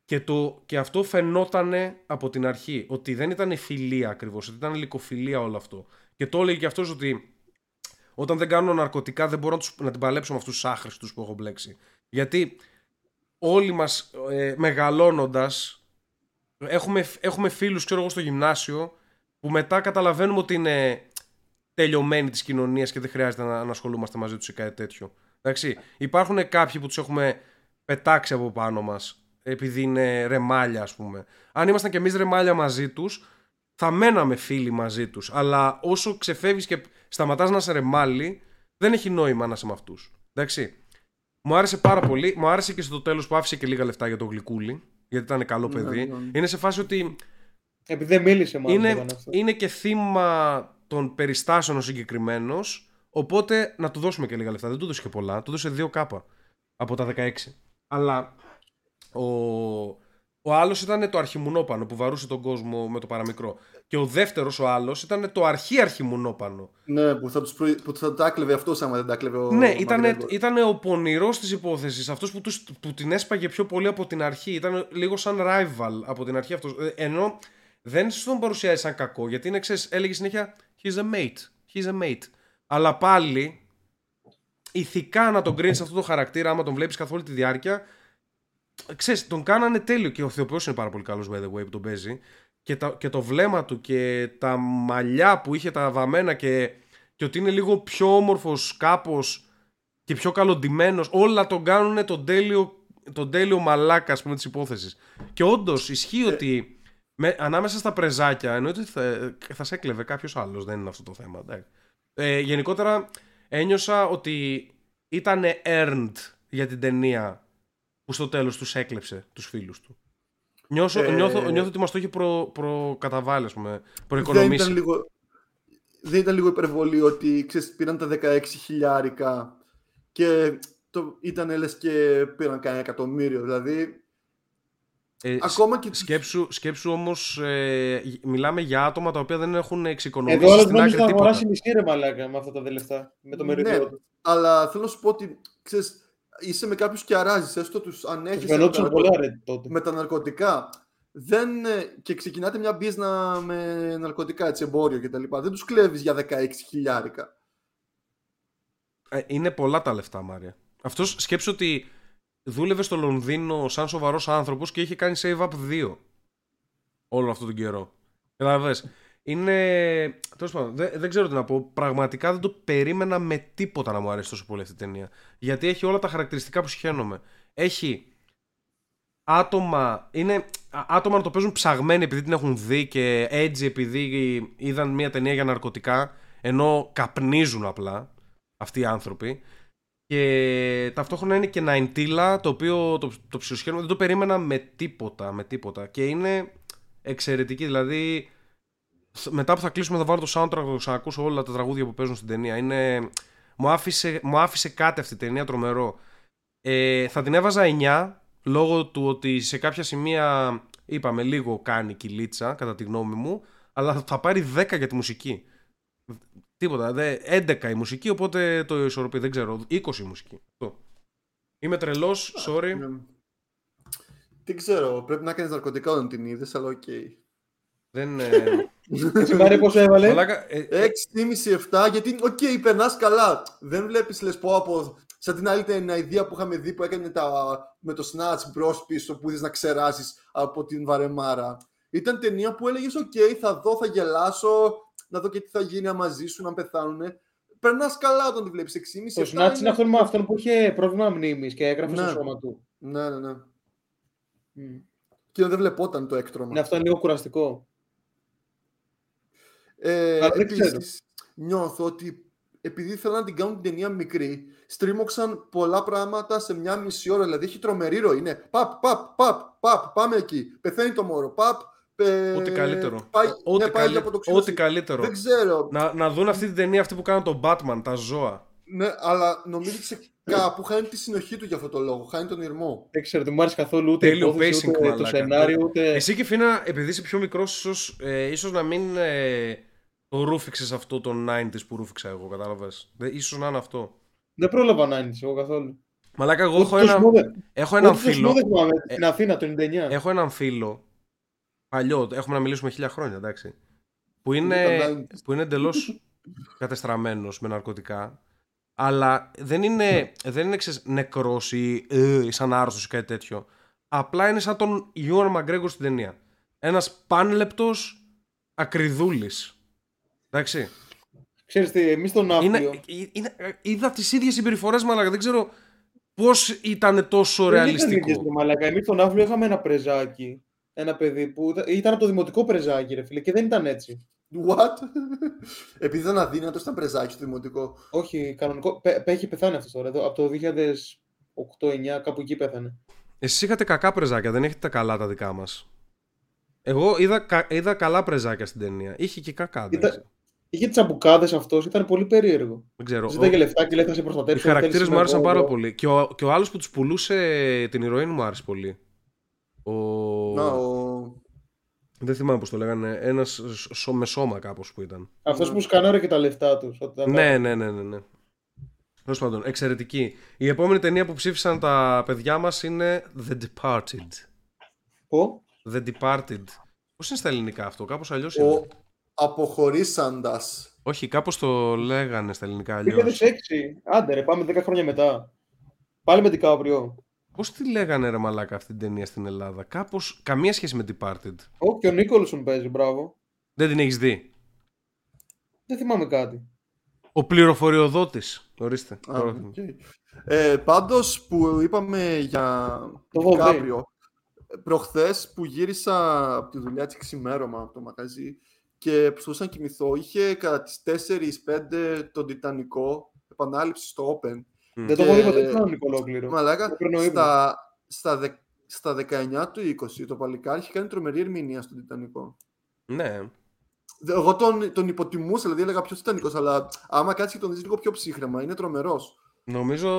Και, το, και αυτό φαινότανε από την αρχή. Ότι δεν ήταν φιλία ακριβώς, ότι ήταν λικοφιλία όλο αυτό. Και το έλεγε και αυτός ότι όταν δεν κάνω ναρκωτικά δεν μπορώ να, τους, να την παλέψω με αυτούς τους άχρηστους που έχω μπλέξει. Γιατί όλοι μας ε, μεγαλώνοντας έχουμε, έχουμε φίλους ξέρω εγώ στο γυμνάσιο που μετά καταλαβαίνουμε ότι είναι τελειωμένοι της κοινωνίας και δεν χρειάζεται να, να ασχολούμαστε μαζί τους ή κάτι τέτοιο. Εντάξει, υπάρχουν κάποιοι που τους έχουμε πετάξει από πάνω μας επειδή είναι ρεμάλια ας πούμε. Αν ήμασταν κι εμείς ρεμάλια μαζί τους θα μέναμε φίλοι μαζί τους. Αλλά όσο ξεφεύγεις και σταματάς να είσαι ρεμάλι δεν έχει νόημα να είσαι με αυτούς. Εντάξει. Μου άρεσε πάρα πολύ. Μου άρεσε και στο τέλος που άφησε και λίγα λεφτά για το γλυκούλι. Γιατί ήταν καλό Ναι, παιδί. ναι. Είναι σε φάση ότι Επειδή δεν μίλησε μάλλον. το είναι, έκανε αυτό. είναι και θύμα των περιστάσεων ο συγκεκριμένος. Οπότε να του δώσουμε και λίγα λεφτά. Δεν του δώσε και πολλά. Του δώσε 2 κάπα από τα 16. Αλλά ο, ο άλλος ήταν το αρχιμουνόπανο που βαρούσε τον κόσμο με το παραμικρό. Και ο δεύτερος, ο άλλος, ήταν το αρχή αρχιμουνόπανο. Ναι, που θα, τους προ... που θα τα έκλεβε αυτό άμα δεν τα έκλεβε ο ναι, ήταν, Μακγκρέγκορ. ήταν ο πονηρός της υπόθεσης. Αυτός που, τους- που την έσπαγε πιο πολύ από την αρχή. Ήταν λίγο σαν rival από την αρχή αυτός. Ενώ δεν στον παρουσιάζει σαν κακό, γιατί είναι, ξέρεις, έλεγε συνέχεια He's a mate. He's a mate. Αλλά πάλι ηθικά να τον κρίνεις αυτό το χαρακτήρα, άμα τον βλέπεις καθ' όλη τη διάρκεια. Ξέρεις, τον κάνανε τέλειο και ο Θεοποιός είναι πάρα πολύ καλός by the way που τον παίζει. Και, τα, και το βλέμμα του και τα μαλλιά που είχε τα βαμμένα και, και ότι είναι λίγο πιο όμορφος κάπως και πιο καλοντημένος όλα τον κάνουν τον τέλειο, τον τέλειο μαλάκα ας πούμε της υπόθεσης. Και όντως ισχύει ότι με, ανάμεσα στα πρεζάκια εννοείται ότι θα, θα σε έκλεβε κάποιος άλλος δεν είναι αυτό το θέμα εντάξει. ε, γενικότερα ένιωσα ότι ήταν earned για την ταινία που στο τέλος τους έκλεψε τους φίλους του. Νιώσω, Ε, νιώθω, νιώθω ότι μας το έχει προ, προκαταβάλει, ας πούμε, δεν προοικονομήσει. ήταν, λίγο, δεν ήταν λίγο υπερβολή ότι ξέρεις, πήραν τα 16 χιλιάρικα και το, ήταν λες και πήραν κανένα εκατομμύριο. Δηλαδή, Ε, ακόμα και Σκέψου, σκέψου όμως, ε, μιλάμε για άτομα τα οποία δεν έχουν εξοικονομήσει Εδώ άλλος στην νόμιζε άκρη να τίποτα. αγοράσει μισή ρε μαλάκα με αυτά τα δε λεφτά. Με το Ναι, μερίδιο του. αλλά θέλω να σου πω ότι ξέρεις, είσαι με κάποιους και αράζεις, έστω τους Τους ανέχεσαι με, φαινόντουσαν τα- πολλά ρε τότε. με τα ναρκωτικά. Δεν, ε, και ξεκινάτε μια μπίζνα με ναρκωτικά, έτσι, εμπόριο κτλ. Δεν τους κλέβεις για 16 χιλιάρικα. Ε, είναι πολλά τα λεφτά, Μάρια. Αυτός σκέψου ότι δούλευε στο Λονδίνο σαν σοβαρός άνθρωπος και είχε κάνει save up 2 όλο αυτόν τον καιρό. Καταλαβες. Είναι. Τέλος πάντων, δεν, δεν ξέρω τι να πω. Πραγματικά δεν το περίμενα με τίποτα να μου αρέσει τόσο πολύ αυτή η ταινία. Γιατί έχει όλα τα χαρακτηριστικά που συχαίνομαι. Έχει άτομα. Είναι α- άτομα να το παίζουν ψαγμένοι επειδή την έχουν δει και έτσι επειδή είδαν μια ταινία για ναρκωτικά. Ενώ καπνίζουν απλά αυτοί οι άνθρωποι. Και ταυτόχρονα είναι και Ναϊντήλα, το οποίο το, το ψιλοσχέδιο δεν το περίμενα με τίποτα, με τίποτα. Και είναι εξαιρετική, δηλαδή μετά που θα κλείσουμε θα βάλω το soundtrack να το ξανακούσω όλα τα τραγούδια που παίζουν στην ταινία. Είναι, μου, άφησε, μου άφησε κάτι αυτή η ταινία τρομερό. Ε, θα την έβαζα 9 λόγω του ότι σε κάποια σημεία είπαμε λίγο κάνει κυλίτσα κατά τη γνώμη μου αλλά θα πάρει 10 για τη μουσική. Τίποτα. Δε, 11 η μουσική, οπότε το ισορροπεί. Δεν ξέρω. 20 η μουσική. Αυτό. Είμαι τρελός, sorry. Ναι. Τι ξέρω, πρέπει να κάνεις ναρκωτικά όταν την είδες, αλλά οκ. Δεν. Ε... Έτσι Μάρη πώς έβαλε. Μαλάκα, ε, 6,5-7, γιατί οκ, okay, περνάς καλά. Δεν βλέπεις, λες πω από. Σαν την άλλη την ιδέα που είχαμε δει που έκανε τα, με το Snatch μπρο πίσω που είδες να ξεράσεις από την βαρεμάρα. Ήταν ταινία που έλεγες: Οκ, θα δω, θα γελάσω, να δω και τι θα γίνει μαζί σου, να πεθάνουν. Περνάς καλά όταν τη βλέπεις 6,5. Το 7 Snatch είναι αυτόν, με αυτόν που είχε πρόβλημα μνήμης και έγραφε Ναι. στο σώμα του. Ναι, ναι, ναι. Μμ. Και δεν βλεπόταν το έκτρωμα. Ναι, αυτό είναι λίγο κουραστικό. Ε, Αλλά δεν ξέρω. επίσης, νιώθω ότι επειδή θέλουν να την κάνουν την ταινία μικρή, στρίμωξαν πολλά πράγματα σε μια μισή ώρα. Δηλαδή έχει τρομερή ροή. Είναι παπ, παπ, παπ, παπ, πάμε εκεί. Πεθαίνει το μωρό. Παπ, πε... Ό,τι καλύτερο. Πάει, Ό,τι, ναι, πάει καλύ- από το ξύλο. ό,τι καλύτερο. Δεν ξέρω. Να, να δουν αυτή την ταινία αυτή που κάνουν τον Batman, τα ζώα. Ναι, αλλά νομίζω ότι σε κάπου χάνει τη συνοχή του για αυτό το λόγο. Χάνει τον ήρμό. Δεν ξέρω, δεν μου άρεσε καθόλου ούτε η Τέλειο υπόθεση, pacing, ούτε το μαλάκα. σενάριο, ούτε... Εσύ και Φίνα, επειδή είσαι πιο μικρός, ίσως ε, ίσως να μην ε, το ρούφηξες αυτό το 90s που ρούφηξα εγώ, κατάλαβες; σω να είναι αυτό. Δεν πρόλαβα να είναι εγώ καθόλου. Μαλάκα, εγώ Ούτε έχω, το ένα, Smooth- έχω έναν ούτε το φίλο. Smooth δεν θυμάμαι, στην Αθήνα το 99. Έχω έναν φίλο. Παλιό, έχουμε να μιλήσουμε χίλια χρόνια, εντάξει. Που Είναι είναι, τα 90s. που είναι εντελώς κατεστραμμένος με ναρκωτικά. Αλλά δεν είναι, δεν είναι ξέρεις, νεκρός ή, ε, ή σαν άρρωστος ή κάτι τέτοιο. Απλά είναι σαν τον Ιωάνn Μαγκρέγκορ στην ταινία. Ένας πάνλεπτος ακριδούλης. Εντάξει. Ξέρεις τι, εμείς στον Ναύπλιο, Είναι, ε- είναι, είδα τις ίδιες συμπεριφορές μου, αλλά δεν ξέρω πώς ήταν τόσο δεν ήταν ρεαλιστικό. ίδιες, ρε μαλάκα. Εμείς στον Ναύπλιο είχαμε ένα πρεζάκι, ένα παιδί που ήταν- ήταν από το δημοτικό πρεζάκι, ρε φίλε, και δεν ήταν έτσι. What? Επειδή ήταν αδύνατο, ήταν πρεζάκι στο δημοτικό. Όχι, κανονικό. Πε, πε- έχει πεθάνει αυτός τώρα. εδώ, Από το 2008-2009, κάπου εκεί πέθανε. Εσείς είχατε κακά πρεζάκια, δεν έχετε τα καλά τα δικά μας. Εγώ είδα, κα- είδα καλά πρεζάκια στην ταινία. Είχε και κακά. δεν Ήταν- ξέρω. Είχε τσαμπουκάδες αυτός, ήταν πολύ περίεργο. Δεν ξέρω. Ζήταγε Ο- λεφτά και λέει θα σε Οι προστατεύσω. χαρακτήρες θέλεις μου άρεσαν είμαι πάρα εγώ, πολύ. Και ο, και ο άλλος που τους πουλούσε την ηρωίνη μου άρεσε πολύ. Ο... Να, ο... Δεν θυμάμαι πώς το λέγανε. Ένας με σώμα κάπως που ήταν. Αυτός που σκανάρε και τα λεφτά τους. Ναι, ναι, ναι, ναι. ναι. Τέλος πάντων, εξαιρετική. Η επόμενη ταινία που ψήφισαν τα παιδιά μας είναι The Departed. Πω. The Departed. Πώς είναι στα ελληνικά αυτό, κάπως αλλιώς είναι. Ο αποχωρήσαντας. Όχι, κάπως το λέγανε στα ελληνικά αλλιώς. 2006. Άντε ρε, πάμε 10 χρόνια μετά. Πάλι με Ντι Κάπριο. Πώς τη λέγανε ρε μαλάκα αυτή την ταινία στην Ελλάδα; Κάπως. Καμία σχέση με Departed. Όχι, και ο Νίκολσον παίζει, μπράβο. Δεν την έχεις δει; Δεν θυμάμαι κάτι. Ο πληροφοριοδότης. Ορίστε. Α, Τώρα- οκ. Ε, πάντως που είπαμε για Το το έχω δει. Κάπριο, προχθές που γύρισα από τη δουλειά της ξημέρωμα από το μαγαζί και προσπαθούσα να κοιμηθώ, είχε κατά τις 4-5 τον Τιτανικό, επανάληψη στο Open. Μμ. Δεν το Και- έχω δει ποτέ τον Νίκο ολόκληρο. Μαλάκα, Δεν παίρνω ύπνο. στα, στα, δε, στα 19 του 20 το παλικάρι είχε κάνει τρομερή ερμηνεία στον Τιτανικό. Ναι. Δε- Εγώ τον, τον υποτιμούσα, δηλαδή έλεγα ποιος Τιτανικός, αλλά άμα κάτσεις και τον δεις λίγο πιο ψύχρεμα, είναι τρομερός. Νομίζω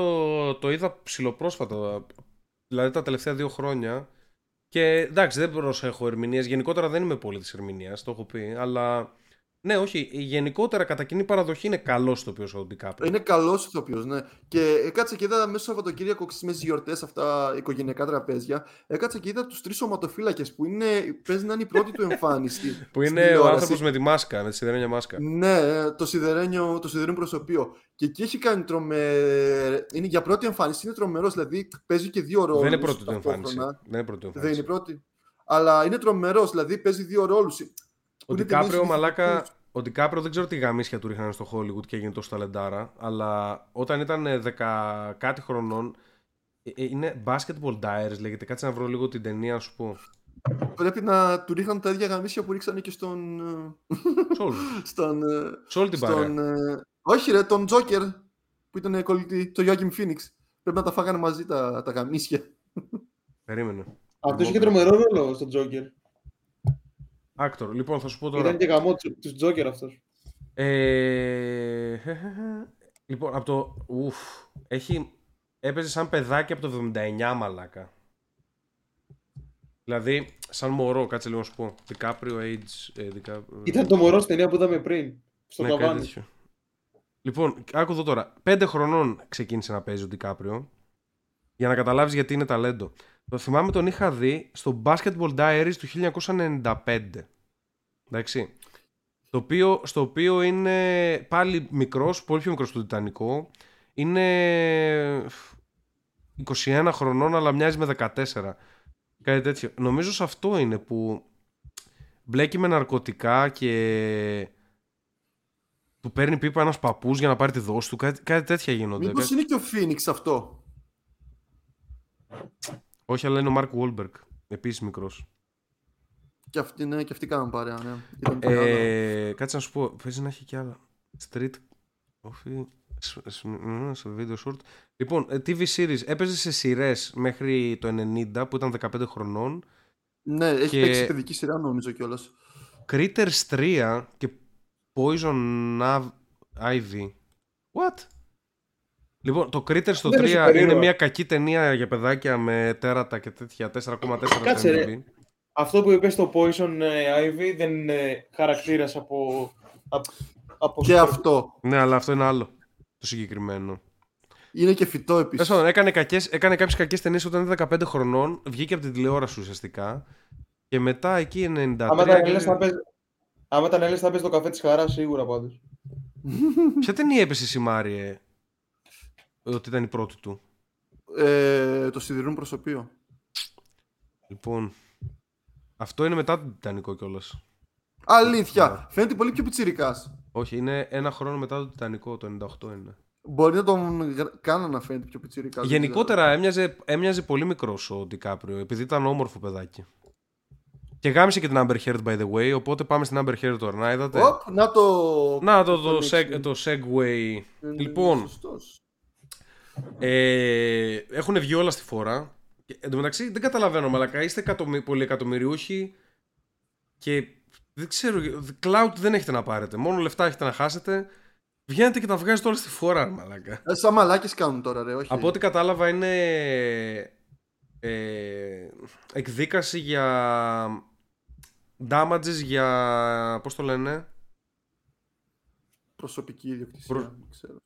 το είδα ψηλοπρόσφατα. Δηλαδή τα τελευταία δύο χρόνια. Και εντάξει, δεν προσέχω ερμηνείες. Γενικότερα δεν είμαι πολύ της ερμηνείας, το έχω πει. Αλλά ναι, όχι. Γενικότερα κατά κοινή παραδοχή είναι καλός το οποίο ο Ντικάπριο. Είναι καλός ηθοποιός, ναι. Και έκατσα και είδα μέσα στο Σαββατοκύριακο στις μέση γιορτές αυτά οικογενειακά τραπέζια. Έκατσα και είδα τους τρεις σωματοφύλακε που είναι, παίζει να είναι η πρώτη του εμφάνιση. Που στην είναι ο τηλεόραση. άνθρωπος με τη μάσκα, με τη σιδερένια μάσκα. Ναι, το σιδερένιο, το σιδερένιο προσωπείο. Και εκεί έχει κάνει τρομε... Είναι για πρώτη εμφάνιση, είναι τρομερός. Δηλαδή παίζει και δύο ρόλους. δεν είναι πρώτη του εμφάνιση. Δεν είναι πρώτη του Δεν είναι εμφάνιση. η πρώτη. Αλλά είναι τρομερός, δηλαδή παίζει δύο ρόλους. Ο Ντικάπριο, μαλάκα, ο Ντικάπριο δεν ξέρω τι γαμίσια του ρίχνανε στο Hollywood και έγινε τόσο ταλεντάρα, αλλά όταν ήταν 10 κάτι χρονών, ε, ε, είναι Basketball Diaries λέγεται, κάτσε να βρω λίγο την ταινία να σου πω. Πρέπει να του ρίχναν τα ίδια γαμίσια που ρίξανε και στον. ε, Σε όλους. στον ε, Σε όλη την παρέα. στον, ε, όχι ρε, τον Τζόκερ που ήταν κολλητή, το Joaquin Phoenix. Πρέπει να τα φάγανε μαζί τα, τα γαμίσια. Περίμενε. Αυτό είχε τρομερό ρόλο στον Τζόκερ. Actor. Λοιπόν, θα σου πω τώρα. Ήταν και γαμό του Τζόκερ αυτός. Ε... Λοιπόν, από το. Ουφ. Έχει. Έπαιζε σαν παιδάκι από το 79 μαλάκα. Δηλαδή, σαν μωρό, κάτσε λίγο να σου πω. DiCaprio Age. Ε, DiCaprio... Ήταν το μωρό στην ταινία που είδαμε πριν. Στο Ναι, κάτι ταβάνι. τέτοιο. Λοιπόν, άκου εδώ τώρα. Πέντε χρονών ξεκίνησε να παίζει ο Ντικάπριο. Για να καταλάβεις γιατί είναι ταλέντο. Το θυμάμαι τον είχα δει στο Basketball Diaries του 1995. Εντάξει. Το οποίο, στο οποίο είναι πάλι μικρός, πολύ πιο μικρός του Τιτανικό. Είναι 21 χρονών αλλά μοιάζει με 14. Κάτι τέτοιο. Νομίζω σε αυτό είναι που μπλέκει με ναρκωτικά και του παίρνει πίπα ένας παππούς για να πάρει τη δόση του. Κάτι, κάτι τέτοια γίνονται. Μήπως Κάτι- είναι και ο Phoenix αυτό; Όχι, αλλά είναι ο Μάρκ Βόλμπεργκ. Επίσης μικρός. Και αυτοί, ναι, και αυτοί κάνουν παρέα, ναι. Ήταν πολύ άλλο. Ε, κάτσε να σου πω, παίζει να έχει και άλλα. Street Coffee. σ- σ- μ, Σε video short. Λοιπόν, ε, TV series. Έπαιζε σε σειρές μέχρι το 90 που ήταν 15 χρονών. Ναι, έχει και- παίξει παιδική σειρά νομίζω κιόλας. Critters 3 και Poison Nav- Ivy. What? Λοιπόν, το Critters το Δεν 3 είναι είναι, σούπερ ήρωα. μια κακή ταινία για παιδάκια με τέρατα και τέτοια 4,4 Κάτσε, στο ρε. IMDb. Αυτό που είπες στο Poison ε, Ivy δεν είναι χαρακτήρας από. από, από Και αυτό. Ναι, αλλά αυτό είναι άλλο. Το συγκεκριμένο. Είναι και φυτό Τέλος επίση. πάντων, έκανε, κακές, έκανε κάποιες κακές ταινίες όταν ήταν 15 χρονών, βγήκε από την τηλεόραση ουσιαστικά και μετά εκεί 93... Άμα ήταν και- Έλληνας θα παίζει. Άμα ήταν Έλληνας θα παίζει το καφέ της χαράς σίγουρα πάντως. Ποια ταινία έπεσε η Μάριε ότι ήταν η πρώτη του; Ε, το σιδηρούν προσωπείο. Λοιπόν, αυτό είναι μετά τον Τιτανικό κιόλας. Αλήθεια. Φαίνεται πολύ πιο πιτσιρικάς. Όχι, είναι ένα χρόνο μετά τον Τιτανικό, το 98 είναι. Μπορεί να τον γρα- κάνω να φαίνεται πιο πιτσιρικάς. δεν Γενικότερα έμοιαζε, έμοιαζε πολύ μικρός ο Ντικάπριο, επειδή ήταν όμορφο παιδάκι. Και γάμισε και την Amber Heard, by the way, οπότε πάμε στην Amber Heard τώρα. Να είδατε. ξέρω. Οπ, να το. Να το, το, το seg- mix. το segue. Είναι Λοιπόν, σωστός. Ε, έχουν βγει όλα στη φορά. Και, εν τω μεταξύ δεν καταλαβαίνω, μαλακά. Είστε εκατομμυ, πολυεκατομμυριούχοι και δεν ξέρω, cloud δεν έχετε να πάρετε. Μόνο λεφτά έχετε να χάσετε. Βγαίνετε και τα βγάζετε όλα στη φορά, μαλακά. Ε, σαν μαλάκες κάνουν τώρα, ρε. Όχι. Από ό,τι κατάλαβα είναι ε, εκδίκαση για damages για, πώς το λένε, Προσωπική ιδιοκτησία. Προ- δεν ξέρω.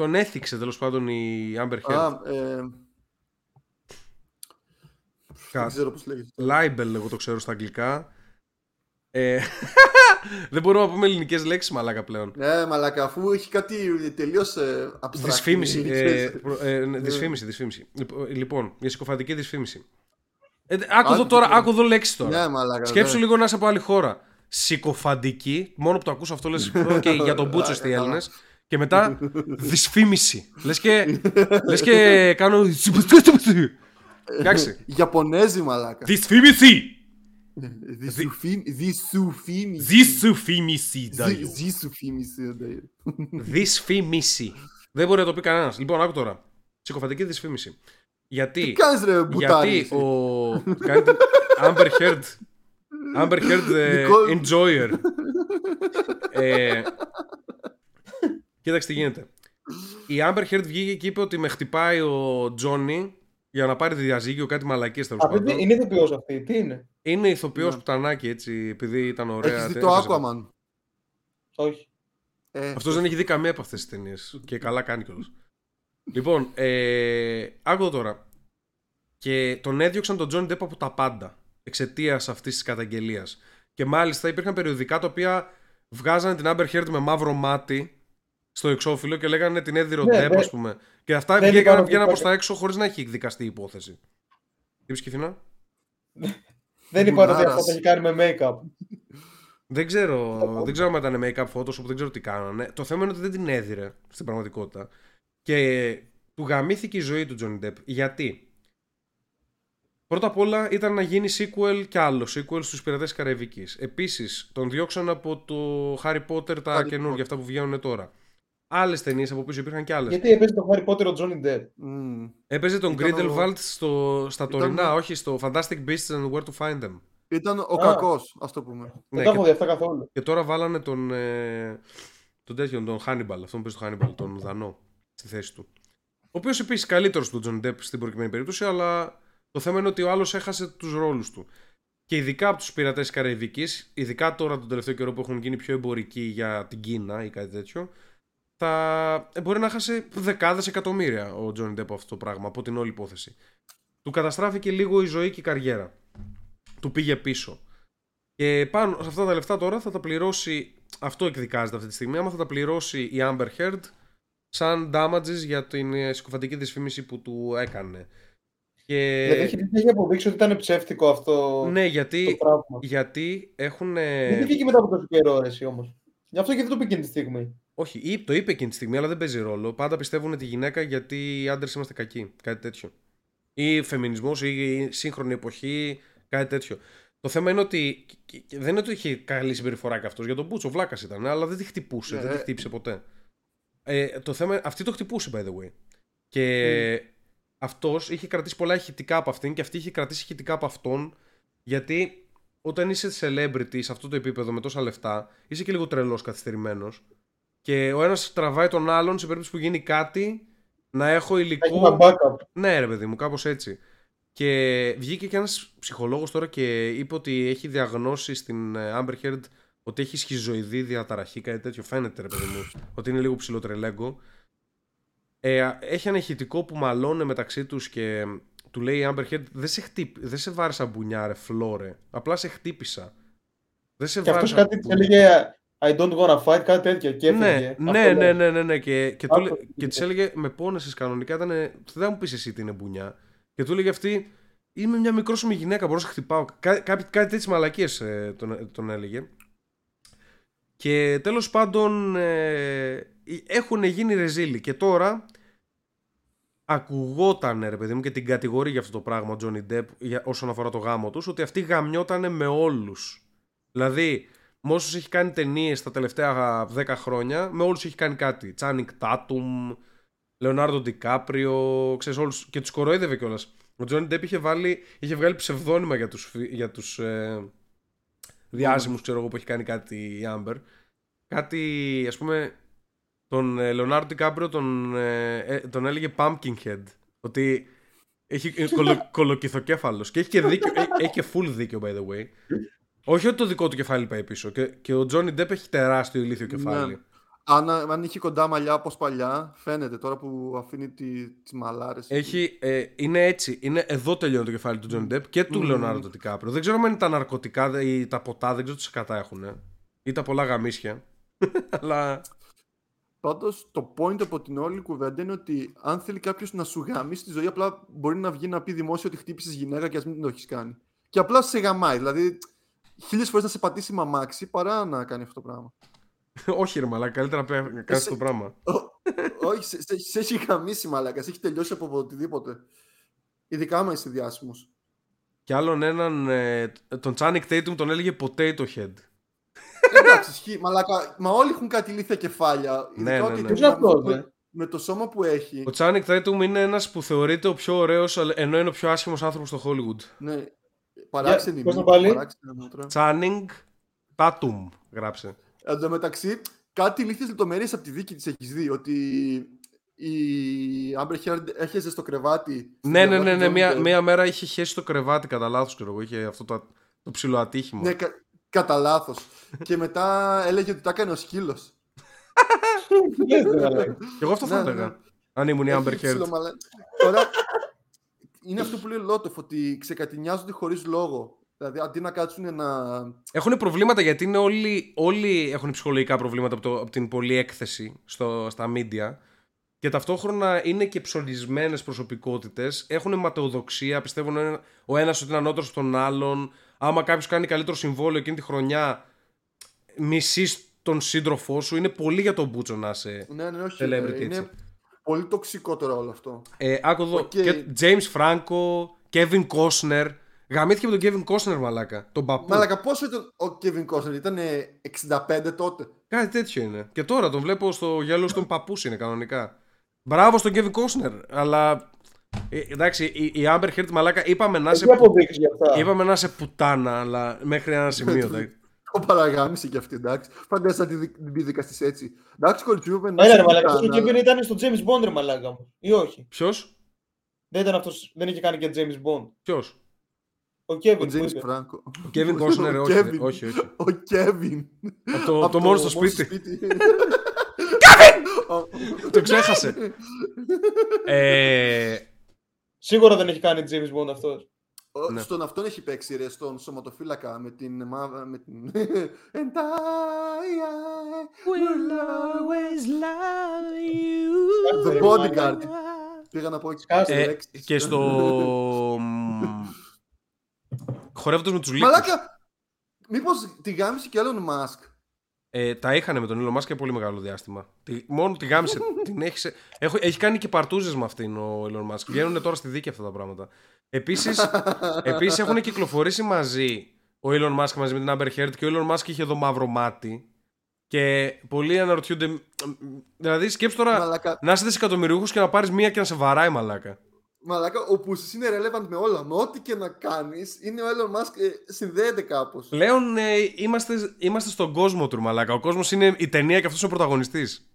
Τον έθιξε τέλος πάντων η Amber Heard. Α, ε, Κα- δεν ξέρω πώς λέγεται. Libel, εγώ το ξέρω στα αγγλικά. Ε, δεν μπορούμε να πούμε ελληνικές λέξεις, μαλάκα πλέον. Ναι, μαλάκα, αφού έχει κάτι τελείως ε, abstract. Δυσφήμιση. ξέρεις. Ε, προ- ε, ναι, δυσφήμιση, δυσφήμιση. Λοιπόν, Λοιπόν, για συκοφαντική δυσφήμιση. Ε, άκου εδώ Άκου τώρα, τι άκου εδώ λέξεις τώρα. Ναι, μαλάκα. Σκέψου ναι. λίγο να είσαι από άλλη χώρα. Συκοφαντική, μόνο που το ακούς αυτό λες και για τον Μπούτσο στη Καλά. Έλληνες. Και μετά δυσφήμιση. Λες και, λες και κάνω... Εντάξει. Ιαπωνέζι, μαλάκα. Δυσφήμιση! Δυσουφήμι- Δυσουφήμιση. Δυσφήμιση. Δι- Δυσουφήμιση, ναι. Δυσφήμιση. Δεν μπορεί να το πει κανένας. Λοιπόν, άκου τώρα. Συκοφαντική δυσφήμιση. Γιατί. Τι κάνεις ρε μπουτάρι. γιατί εσύ; ο. κάνει την Amber Heard. Amber Heard ε, Νικόλ. Enjoyer. Ε, κοίταξε τι γίνεται. Η Amber Heard βγήκε και είπε ότι με χτυπάει ο Τζόνι για να πάρει διαζύγιο, κάτι μαλακίες τέλος Αυτή πάντων. είναι ηθοποιός αυτή. Τι είναι; Είναι ηθοποιός Ναι. πουτανάκι έτσι, επειδή ήταν ωραία. Έχεις δει τε- το έπαιζε- Aquaman; Όχι. Ε, Αυτός δεν έχει δει καμία από αυτές τις ταινίες. Και καλά κάνει κιόλας. λοιπόν, ε, άκου εδώ τώρα. Και τον έδιωξαν τον Johnny Depp από τα πάντα. Εξαιτίας αυτής της καταγγελίας. Και μάλιστα υπήρχαν περιοδικά τα οποία βγάζανε την Amber Heard με μαύρο μάτι στο εξώφυλλο και λέγανε την έδιρο Ναι, Depp, δεν- ας πούμε. Και αυτά δεν βγήκαν, είπαν βγαίναν ότι προς τα έξω χωρίς να έχει εκδικαστεί η υπόθεση. Τι είπες, Κυθινά; Δεν είπα ότι Μπουνάρας. αυτό το έχει κάνει με make-up. Δεν ξέρω, δεν ξέρω αν ήταν make-up Photoshop, δεν ξέρω τι κάνανε. Το θέμα είναι ότι δεν την έδιρε στην πραγματικότητα. Και του γαμήθηκε η ζωή του Johnny Depp. Γιατί; Πρώτα απ' όλα ήταν να γίνει sequel κι άλλο, sequel στους πειρατές της Καραϊβικής. Επίσης, τον διώξαν από το Harry Potter τα Harry καινούργια, Potter. αυτά που βγαίνουν τώρα. Άλλες ταινίες από πίσω υπήρχαν κι άλλες. Γιατί έπαιζε το Harry Potter ο Johnny Depp. μμ. Έπαιζε τον Ήταν ο- Grindelwald στο, στα Ήταν- τωρινά, όχι στο Fantastic Beasts and Where to Find Them. Ήταν ο Α. κακός, ας το πούμε. Ναι, Δεν τα έχω και, δει αυτά καθόλου. και τώρα βάλανε τον, ε, τον τέτοιον, τον Hannibal, αυτόν που παίζει το Hannibal, τον Δανό, στη θέση του. Ο οποίος επίσης καλύτερος του John Depp στην προκειμένη περίπτωση, αλλά το θέμα είναι ότι ο άλλος έχασε τους ρόλους του. Και ειδικά από τους πειρατές της Καραϊβικής, ειδικά τώρα τον τελευταίο καιρό που έχουν γίνει πιο εμπορικοί για την Κίνα ή κάτι τέτοιο, θα ε, μπορεί να χάσει δεκάδες εκατομμύρια ο Johnny Depp από αυτό το πράγμα, από την όλη υπόθεση. Του καταστράφηκε λίγο η ζωή και η καριέρα. Του πήγε πίσω. Και πάνω σε αυτά τα λεφτά τώρα θα τα πληρώσει. Αυτό εκδικάζεται αυτή τη στιγμή. Άμα θα τα πληρώσει η Amber Heard σαν damages για την ε, συκοφαντική δυσφήμιση που του έκανε. Και... Δηλαδή έχει, έχει αποδείξει ότι ήταν ψεύτικο αυτό Ναι, το γιατί, πράγμα. γιατί έχουν. Δεν βγήκε μετά από τόσο καιρό εσύ όμως. Γι' αυτό και δεν το είπε εκείνη τη στιγμή. Όχι, ή- το είπε εκείνη τη στιγμή, αλλά δεν παίζει ρόλο. Πάντα πιστεύουν τη γυναίκα γιατί οι άντρες είμαστε κακοί. Κάτι τέτοιο. Ή φεμινισμός ή σύγχρονη εποχή, κάτι τέτοιο. Το θέμα είναι ότι. και- και Δεν είναι ότι είχε καλή συμπεριφορά και αυτός. Για τον Μπούτσο, βλάκας ήταν, αλλά δεν τη χτυπούσε. Ναι, δεν τη ε. χτύπησε ποτέ. Ε, το θέμα, αυτή το χτυπούσε, by the way. Και αυτός είχε κρατήσει πολλά ηχητικά από αυτήν και αυτή είχε κρατήσει ηχητικά από αυτόν. Γιατί όταν είσαι celebrity σε αυτό το επίπεδο με τόσα λεφτά, είσαι και λίγο τρελός καθυστερημένος. Και ο ένας τραβάει τον άλλον σε περίπτωση που γίνει κάτι να έχω Έχει ένα υλικό. backup. Ναι, ρε παιδί μου, κάπως έτσι. Και βγήκε και ένας ψυχολόγος τώρα και είπε ότι έχει διαγνώσει στην ε, Amber Heard ότι έχει σχιζοειδή διαταραχή, κάτι τέτοιο. Φαίνεται, ρε παιδί μου, ότι είναι λίγο ψηλοτρελέγκο. Ε, έχει ένα ηχητικό που μαλώνε μεταξύ τους και του λέει η Amber Heard δεν σε, χτύπ, δεν σε βάρισα μπουνιά ρε φλόρε, απλά σε χτύπησα. Δεν σε Και αυτός βάρισα κάτι της μπουνιά». έλεγε I don't wanna fight, κάτι τέτοιο. Και έφυγε. Ναι, Αυτό ναι, λέει. ναι, ναι, ναι, ναι. Και, και, του, Αυτό λέ- το και της έλεγε με πόνεσες κανονικά ήταν, δεν μου πεις εσύ τι είναι μπουνιά. Και του έλεγε αυτή είμαι μια μικρόσωμη γυναίκα, μπορώ να σε χτυπάω. Κά, κάτι, κάτι τέτοιες μαλακίες ε, τον, τον έλεγε. Και τέλος πάντων ε, έχουν γίνει ρεζίλοι και τώρα ακουγόταν ρε παιδί μου και την κατηγορεί για αυτό το πράγμα ο Τζόνι Ντεπ για, όσον αφορά το γάμο τους ότι αυτή γαμιότανε με όλους. Δηλαδή με όσους έχει κάνει ταινίες τα τελευταία 10 χρόνια με όλους έχει κάνει κάτι. Τσάνικ Τάτουμ, Λεωνάρντο Ντικάπριο, ξέρεις όλους και τους κοροϊδεύε κιόλας. Ο Τζόνι Ντεπ είχε, βάλει, είχε βγάλει ψευδόνυμα για τους, φι- για τους ε, διάσημους ξέρω εγώ που έχει κάνει κάτι η Άμπερ. Κάτι ας πούμε τον ε, Λεωνάρντο Ντικάπριο τον, ε, ε, τον έλεγε Pumpkinhead. Ότι έχει ε, κολο, κολοκυθοκέφαλος και έχει και, δίκιο, ε, έχει και full δίκιο by the way. Όχι ότι το δικό του κεφάλι πάει πίσω. Και, και ο Τζόνι Ντεπ έχει τεράστιο ηλίθιο κεφάλι. Ναι. Αν, αν είχε κοντά μαλλιά όπως παλιά, φαίνεται τώρα που αφήνει τη, τις μαλάρες. Έχει, ε, είναι έτσι. Είναι, εδώ τελειώνει το κεφάλι του Τζόνι Ντεπ και του Μμμ. Λεωνάρντο Ντικάπριο. Δεν ξέρω αν είναι τα ναρκωτικά ή τα ποτά, δεν ξέρω τι σκατά έχουν. Ή τα πολλά γαμίσια. Αλλά. Πάντως το point από την όλη κουβέντα είναι ότι αν θέλει κάποιος να σου γαμίσει τη ζωή, απλά μπορεί να βγει να πει δημόσια ότι χτύπησες γυναίκα και ας μην την έχεις κάνει. Και απλά σε γαμάει. Δηλαδή, χίλιες φορές να σε πατήσει μαμάξι παρά να κάνει αυτό το πράγμα. όχι, ρε Μαλάκα, καλύτερα να κάνει Εσύ- το πράγμα. Ω- Όχι, σε, σε, σε έχει γαμίσει μαλάκα, σε έχει τελειώσει από οτιδήποτε. Ειδικά άμα είσαι διάσημος. Και άλλον έναν. Ε, τον Τσάνικ Τέιτουμ τον έλεγε Potato Head. Εντάξει, ισχύει, μαλάκα. Μα όλοι έχουν κάτι ηλίθια κεφάλια. Ναι, Ειδικά ναι, ότι ναι. το- Ποιος είναι αυτός, με, ρε; με το σώμα που έχει. Ο Τσάνικ Τέιτουμ είναι ένας που θεωρείται ο πιο ωραίος, ενώ είναι ο πιο άσχημος άνθρωπος στο Hollywood. Ναι, παράξενη. πώς το μύτη, πάλι; παράξενη μούτρα. Τσάνινγκ Τάτουμ, γράψε. Εν τω μεταξύ, κάτι ηλίθιε λεπτομέρειε από τη δίκη της έχεις δει. Ότι η Amber Heard έχεζε στο κρεβάτι. στην Ναι, ναι, πλευρά ναι, του ναι. Johnny Μία, Depp. μία μέρα είχε χέσει το κρεβάτι κατά λάθος, ξέρω εγώ. Είχε αυτό το, το ψηλό ατύχημα. Ναι, κα, κατά λάθος. και μετά έλεγε ότι τα έκανε ο σκύλος. Λες, ρε, μαλάκα. Και εγώ αυτό θα Ναι, έλεγα. ναι. Αν ήμουν η Amber Heard. Τώρα, είναι αυτό που λέει ο Λότοφ, ότι ξεκατηνιάζονται χωρίς λόγο. Δηλαδή, αντί να κάτσουν να. Έχουν προβλήματα γιατί είναι όλοι, όλοι έχουν ψυχολογικά προβλήματα από, το, από την πολλή έκθεση στο, στα media. Και ταυτόχρονα είναι και ψωνισμένες προσωπικότητες. Έχουν ματαιοδοξία, πιστεύουν ο ένα- ο ένας ότι είναι ανώτερος από τον άλλον. Άμα κάποιος κάνει καλύτερο συμβόλαιο εκείνη τη χρονιά, μισείς τον σύντροφό σου. Είναι πολύ για τον μπούτσο να είσαι. Ναι, ναι, όχι. Celebrity, ε, είναι έτσι. Πολύ τοξικό τώρα όλο αυτό. Ε, άκου εδώ. Οκ. Και James Franco, Kevin Costner. Γαμήθηκε με τον Kevin Costner, μαλάκα. Τον παππού. Μαλάκα, πόσο ήταν ο Kevin Costner, ήταν 65 τότε; Κάτι τέτοιο είναι. Και τώρα τον βλέπω στο Yellowstone παππούς είναι κανονικά. Μπράβο στον Kevin Costner. Αλλά Ε, εντάξει, η, η Amber Heard μαλάκα είπαμε να Έχει σε, αποδείξει για αυτά; είπαμε να σε πουτάνα, αλλά μέχρι ένα σημείο. Εντάξει. Το παραγάμισε κι αυτή, εντάξει. Φαντάζεσαι να τη δι- την πει δικαστή έτσι. Εντάξει, κορίτσι μου, Έλα ρε μαλάκα, αυτός ο Kevin ήταν στο James Bond ρε μαλάκα μου. Ή όχι. Ποιος, Δεν ήταν αυτός, δεν είχε κάνει και James Bond. ποιος; Ο Kevin. Ο που Τζέιμ είπε. Φράγκο. Ο Kevin Costner, Ο όχι, ρε, Kevin. όχι, όχι. Ο Κέβιν. Από το, το μόνο στο σπίτι. Ο- Το ξέχασε. ε, Σίγουρα δεν έχει κάνει James Bond αυτός. Ο- Ναι. Στον αυτόν έχει παίξει ρε, στον σωματοφύλακα με την μαύρα. Με την... And I, I will always The Bodyguard. Πήγα να πω Σκάσε, ε, λέξεις. και στο. μ, Χορεύοντας με τους λύκους. Μαλάκα, μήπως τη γάμισε και Elon Musk. Ε, τα είχαν με τον Elon Musk για πολύ μεγάλο διάστημα. Τη, μόνο τη γάμισε. την έχεις, σε- έχω, έχει κάνει και παρτούζες με αυτήν ο Elon Musk. Βγαίνουν τώρα στη δίκη αυτά τα πράγματα. Επίσης, επίσης έχουν κυκλοφορήσει μαζί ο Elon Musk μαζί με την Amber Heard και ο Elon Musk είχε εδώ μαύρο μάτι. Και πολλοί αναρωτιούνται. μ, μ, Δηλαδή, σκέψου τώρα Μαλάκα, να είσαι εκατομμυριούχο και να πάρεις μία και να σε βαράει μαλάκα. μαλάκα, ο Πούσης είναι relevant με όλα. Με ό,τι και να κάνεις, είναι ο Elon Musk, ε, συνδέεται κάπως. Πλέον ε, είμαστε, είμαστε στον κόσμο του, μαλάκα. Ο κόσμος είναι η ταινία και αυτός ο πρωταγωνιστής.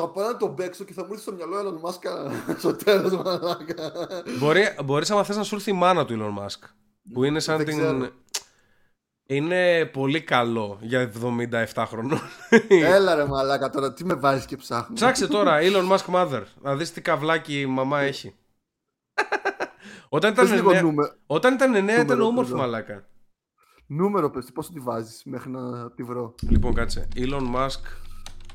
Θα πάω να τον παίξω και θα μου έρθει στο μυαλό Elon Musk στο τέλος, μαλάκα. Μπορεί, μπορείς άμα θες να σου έρθει η μάνα του Elon Musk. Που είναι σαν Δεν την... ξέρω. Είναι πολύ καλό για 77 χρονών. Έλα ρε μαλάκα τώρα, τι με βάζεις και ψάχνω. Ψάξε τώρα Elon Musk Mother. Να δεις τι καβλάκι η μαμά έχει. Όταν ήταν Πες λίγο νέα, νούμερο, όταν ήταν νέα ήταν Νούμερο, όμορφη εδώ. μαλάκα. νούμερο πες, πόσο τη βάζεις μέχρι να τη βρω; Λοιπόν κάτσε. Elon Musk.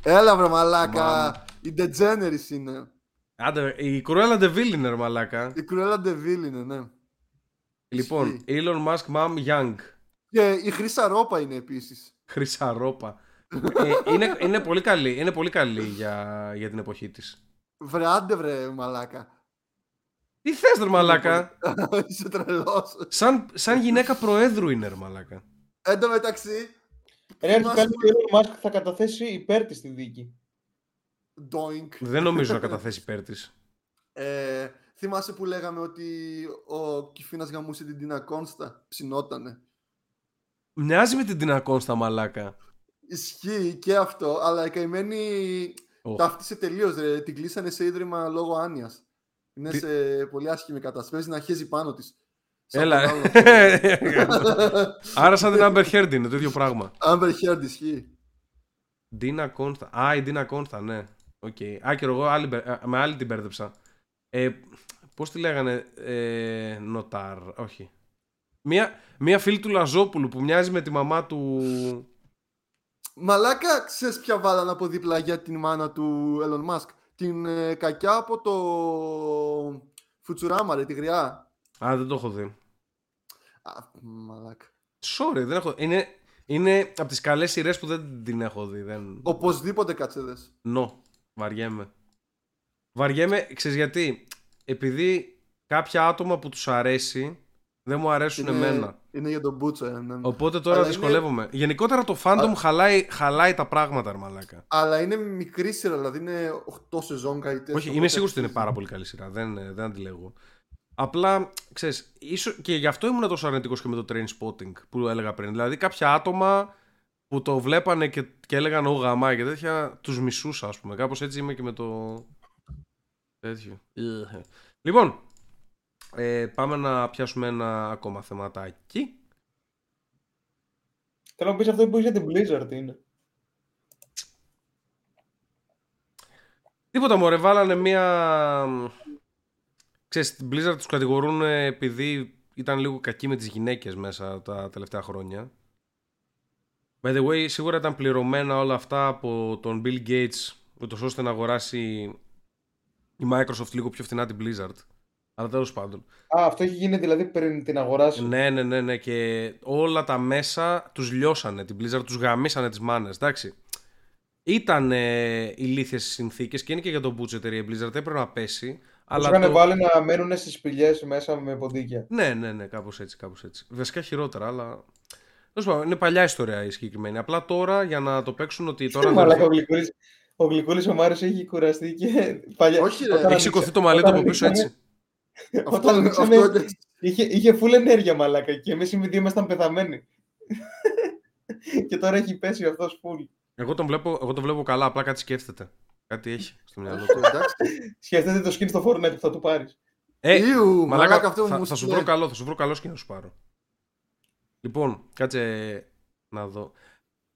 Έλα βρε μαλάκα, Μάμα. η DeGeneres είναι. Άντε, η Cruella de Vil είναι ρε μαλάκα. Η Cruella de Vil είναι, ναι. Λοιπόν, Ισχύει. Elon Musk Mom Young. Και η Χρύσα Ρόπα είναι επίσης. Χρυσαρόπα. ε, είναι, είναι πολύ καλή, είναι πολύ καλή για, για την εποχή της. Βρε άντε βρε μαλάκα. Τι θες ρε μαλάκα; Είσαι τρελός. Σαν, σαν γυναίκα προέδρου είναι ρε μαλάκα. Εν τω μεταξύ, Ρε, Θυμάσαι- αρχικά λέει ότι ο Elon Musk θα καταθέσει υπέρ της στη δίκη. doink. Δεν νομίζω να καταθέσει υπέρ της. Ε, θυμάσαι που λέγαμε ότι ο Κιφίνας γαμούσε την Τίνα Κόνστα; Ψινότανε. Μοιάζει με την Τίνα Κόνστα μαλάκα. Ισχύει και αυτό, αλλά η καημένη Οχ. ταύτισε τελείως. Την κλείσανε σε ίδρυμα λόγω άνοιας. Είναι Τι- σε πολύ άσχημη κατάσταση. Παίζει να χέζει πάνω της. Έλα. Άρα σαν την Amber Heard είναι το ίδιο πράγμα. Amber Heard ισχύει. Τίνα Κόνστα. Α, η Τίνα Κόνστα, ναι. Οκ. Α, και εγώ άλλη, μπε- α, με άλλη την μπέρδεψα. Ε, πώς τη λέγανε, ε, Νοτάρ, όχι. Μία, μία φίλη του Λαζόπουλου που μοιάζει με τη μαμά του... Μαλάκα, ξέρεις ποια βάλανε από δίπλα για την μάνα του Elon Musk; Την ε, κακιά από το Φουτσουράμα, ρε, τη γριά. Α, δεν το έχω δει. Α, μαλάκα. Sorry, δεν έχω... Είναι, είναι από τις καλές σειρές που δεν την έχω δει. Δεν... Οπωσδήποτε κατσέδες. Νο. Βαριέμαι. Βαριέμαι, ξέρεις γιατί; Επειδή κάποια άτομα που τους αρέσει δεν μου αρέσουν εμένα. είναι για τον Μπούτσο. ε, ναι. Οπότε τώρα Αλλά δυσκολεύομαι. Γενικότερα το fandom Α- χαλάει, χαλάει τα πράγματα, ρε μαλάκα. Αλλά είναι μικρή σειρά, δηλαδή είναι 8 σεζόν κάτι τέτοιο. Όχι, είμαι σίγουρος ότι είναι πάρα πολύ καλή σειρά. Δεν, ε, δεν αντιλέγω. Απλά, ξέρεις, ίσως, και γι' αυτό ήμουν τόσο αρνητικός και με το train spotting που έλεγα πριν. Δηλαδή κάποια άτομα που το βλέπανε και, και έλεγαν «Ω γαμά» και τέτοια, τους μισούσα, ας πούμε. Κάπως έτσι είμαι και με το... Τέτοιο. Λοιπόν, ε, πάμε να πιάσουμε ένα ακόμα θεματάκι. Θέλω να πεις αυτό που είχε την Blizzard είναι. Τίποτα μωρέ, βάλανε μία... Ξέρεις, την Blizzard τους κατηγορούν ε, επειδή ήταν λίγο κακοί με τις γυναίκες μέσα τα τελευταία χρόνια. By the way, σίγουρα ήταν πληρωμένα όλα αυτά από τον Bill Gates, ούτως ώστε να αγοράσει η Microsoft λίγο πιο φθηνά την Blizzard. Αλλά τέλος πάντων. Α, αυτό έχει γίνει δηλαδή πριν την αγοράσει. Ναι, ναι, ναι, ναι. Και όλα τα μέσα τους λιώσανε. Την Blizzard τους γαμίσανε τις μάνες. Εντάξει. Ήταν ε, ηλίθιες οι συνθήκες και είναι και για τον Butch εταιρεία η Blizzard. Έπρεπε να πέσει. Τους Αλλά είχαν το... βάλει να μένουν στις σπηλιές μέσα με ποντίκια. Ναι, ναι, ναι, κάπως έτσι, κάπως έτσι. Βασικά χειρότερα, αλλά... Τέλος πάντων, είναι παλιά ιστορία η συγκεκριμένη. Απλά τώρα για να το παίξουν ότι τώρα. δεν- Μαλάκα, ο Γλυκούλης, ο Γλυκούλης ο Μάριος έχει κουραστεί και παλιά. Όχι, ρε. όταν Έχει ανοίξα- σηκωθεί το μαλλί του όταν από πίσω ανοίξαμε- έτσι. Αυτό, Όταν αυτό ανοίξαμε, είναι- είχε, είχε full ενέργεια μαλάκα και εμείς οι δύο ήμασταν πεθαμένοι. και τώρα έχει πέσει αυτός full. Εγώ τον βλέπω, εγώ τον βλέπω καλά, απλά κάτι σκέφτεται. Κάτι έχει στο μυαλό του. Εντάξει. Σκέφτεται το skin στο Fortnite που θα του πάρεις. Ε, Ιου, Μαλάκα, μαλάκα, αυτό θα, μου θα σου στείλε. βρω καλό, θα σου βρω καλό και να σου πάρω. Λοιπόν, κάτσε να δω.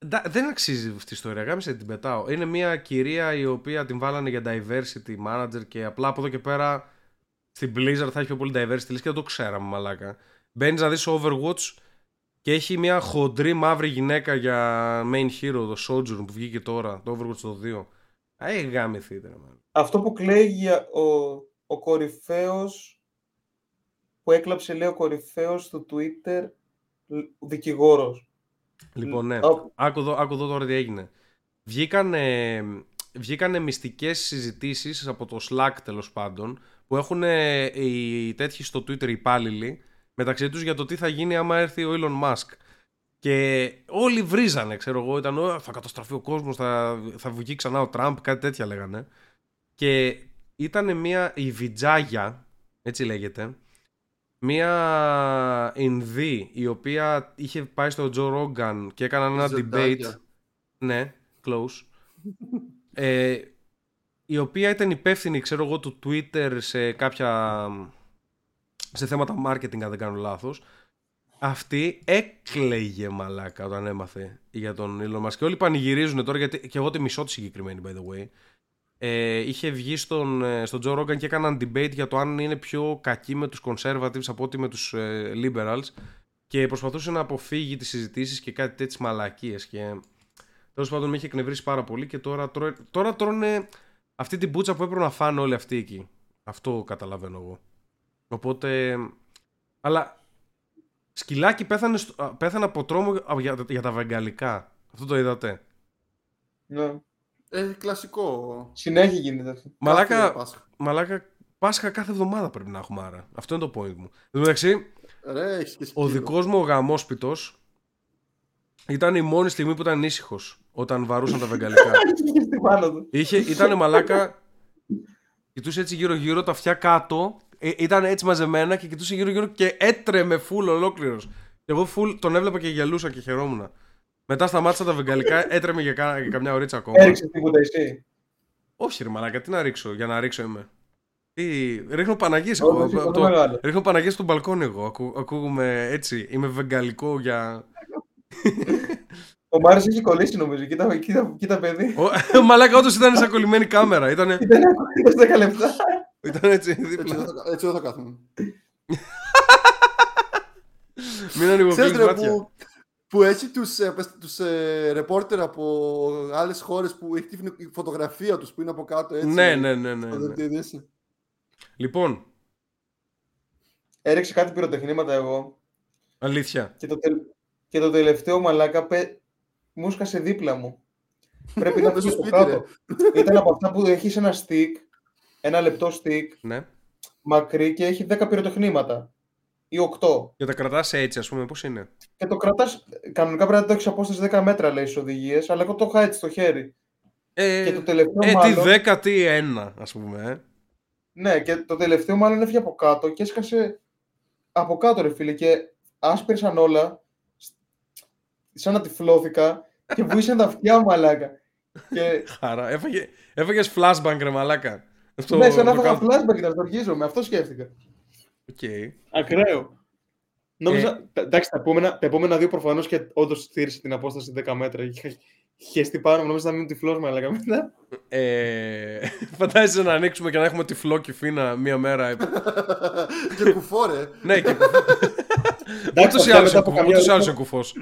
Ντα- δεν αξίζει αυτή η ιστορία, γάμισε την πετάω. Είναι μια κυρία η οποία την βάλανε για diversity manager και απλά από εδώ και πέρα στην Blizzard θα έχει πιο πολύ diversity λες και δεν το ξέραμε μαλάκα. Μπαίνεις να δεις Overwatch και έχει μια χοντρή μαύρη γυναίκα για main hero, το Sojourn που βγήκε τώρα, το Overwatch το 2. Ε, γάμηθείτε ρε man. Αυτό που κλαίει για ο, ο κορυφαίος που έκλαψε λέει ο κορυφαίος στο Twitter δικηγόρος. Λοιπόν, ναι. Α, Άκου εδώ, άκου εδώ τώρα τι έγινε. Βγήκανε, βγήκανε μυστικές συζητήσεις από το Slack τέλος πάντων που έχουν οι τέτοιοι στο Twitter οι υπάλληλοι μεταξύ τους για το τι θα γίνει άμα έρθει ο Elon Musk. Και όλοι βρίζανε, ξέρω εγώ, ήταν «Ω, θα καταστραφεί ο κόσμος, θα, θα βγει ξανά ο Τραμπ, κάτι τέτοια λέγανε. Και ήταν μια, η Βιτζάγια, έτσι λέγεται, μια Ινδή η οποία είχε πάει στο Τζο Ρόγκαν και έκαναν ένα Ζεντάκια. debate. Ναι, close. ε, η οποία ήταν υπεύθυνη, ξέρω εγώ, του Twitter σε κάποια... σε θέματα marketing, αν δεν κάνω λάθος. Αυτή έκλαιγε μαλάκα όταν έμαθε για τον Elon Musk. Και όλοι πανηγυρίζουν τώρα, γιατί και εγώ τη μισώ τη συγκεκριμένη, by the way. Ε, είχε βγει στον, ε, στον Joe Rogan και έκαναν debate για το αν είναι πιο κακή με τους conservatives από ότι με τους ε, liberals και προσπαθούσε να αποφύγει τις συζητήσεις και κάτι τέτοιες μαλακίες και τέλος πάντων με είχε εκνευρίσει πάρα πολύ και τώρα, τρώε- τώρα τρώνε αυτή την πουτσα που έπρεπε να φάνε όλοι αυτοί εκεί. Αυτό καταλαβαίνω εγώ. Οπότε... Αλλά σκυλάκι πέθανε, στο- α, πέθανε από τρόμο για, για τα βεγγαλικά. Αυτό το είδατε. ναι. Ε, κλασικό. Συνέχεια γίνεται αυτό. Μαλάκα, Κάθε Πάσχα. Μαλάκα, Πάσχα κάθε εβδομάδα πρέπει να έχουμε άρα. Αυτό είναι το point μου. Εν τω μεταξύ, Ρε, έχεις και ο σκύλο. δικός μου ο γαμόσπιτος ήταν η μόνη στιγμή που ήταν ήσυχος όταν βαρούσαν τα βεγγαλικά. Είχε στην πάνω του. Είχε, ήταν μαλάκα. Κοιτούσε έτσι γύρω-γύρω, τα αυτιά κάτω. Ε, ήταν έτσι μαζεμένα και κοιτούσε γύρω-γύρω και έτρεμε φουλ ολόκληρος. Και εγώ φουλ τον έβλεπα και γελούσα και χαιρόμουν. Μετά σταμάτησα τα βεγγαλικά, έτρεμε για, κα- για καμιά ωρίτσα ακόμα. Έριξε τίποτα εσύ; Όχι, ρε μαλάκα, τι να ρίξω, για να ρίξω είμαι. Τι, ρίχνω Παναγίες Όχι, εγώ. όχι, από πολύ το- μεγάλο. ρίχνω Παναγίες στο μπαλκόνι εγώ. Ακού, ακούγουμε έτσι. Είμαι βεγγαλικό για. Ο Μάριος έχει κολλήσει νομίζω. Κοίτα, κοίτα, κοίτα παιδί. Ο, μαλάκα, όντως ήταν σαν κολλημένη κάμερα. Ήταν, Ήταν 10 λεπτά. Ήταν έτσι Έτσι δίπλα. δεν θα, έτσι δεν θα κάθομαι. Μην ανοιγοκλείς Ξέρεις ρε μάτια. που, που έχει τους, ε, πες, τους ε, ρεπόρτερ από άλλες χώρες που έχει τη φωτο- φωτογραφία τους που είναι από κάτω έτσι. Ναι, ναι, ναι, ναι, Θα ναι. το δεις. Λοιπόν, Έριξε κάτι πυροτεχνήματα εγώ. αλήθεια. Και το, τελ- και το τελευταίο μαλάκα πε... μου σκάσε δίπλα μου. Πρέπει να Μες βγει στο από σπίτι, κάτω. Ήταν από αυτά που έχεις ένα stick, ένα λεπτό stick, Ναι. μακρύ και έχει 10 πυροτεχνήματα. Ή 8. Και τα κρατάς έτσι, ας πούμε, πώς είναι; Και το κρατάς. Κανονικά πρέπει να το έχεις απόσταση 10 μέτρα, λέει στις οδηγίες, αλλά εγώ το είχα έτσι στο χέρι. Ε, και το τελευταίο ε, τι μάλλον. 10, τι 1, ας πούμε. Ε. Ναι, και το τελευταίο μάλλον έφυγε από κάτω και έσκασε από κάτω, ρε φίλε. Και άσπηρσαν όλα. Σαν να τυφλώθηκα και βούησαν τα αυτιά μου, μαλάκα. Και Χαρά. Έφαγε, έφαγες flashbang, ρε μαλάκα. Στο- ναι, σαν να το έφαγα κάτω. flashback να στοργίζομαι. Αυτό σκέφτηκα. Οκ. Ακραίο. Νόμιζα, τα- εντάξει, τα επόμενα, τα επόμενα δύο προφανώς και όντως στήρισε την απόσταση 10 μέτρα. Είχε χεστεί πάνω μου, νόμιζα να μείνω τυφλός, με λέγαμε μετά. Ε, φαντάζεσαι να ανοίξουμε και να έχουμε τυφλό κυφίνα μία μέρα. και κουφόρε. ναι, και Εντάξει, ούτως ή τα άλλως αυτιά μετά είναι από κουφ- καμιά ούτως ή άλλως ωρίτσα- είναι κουφός.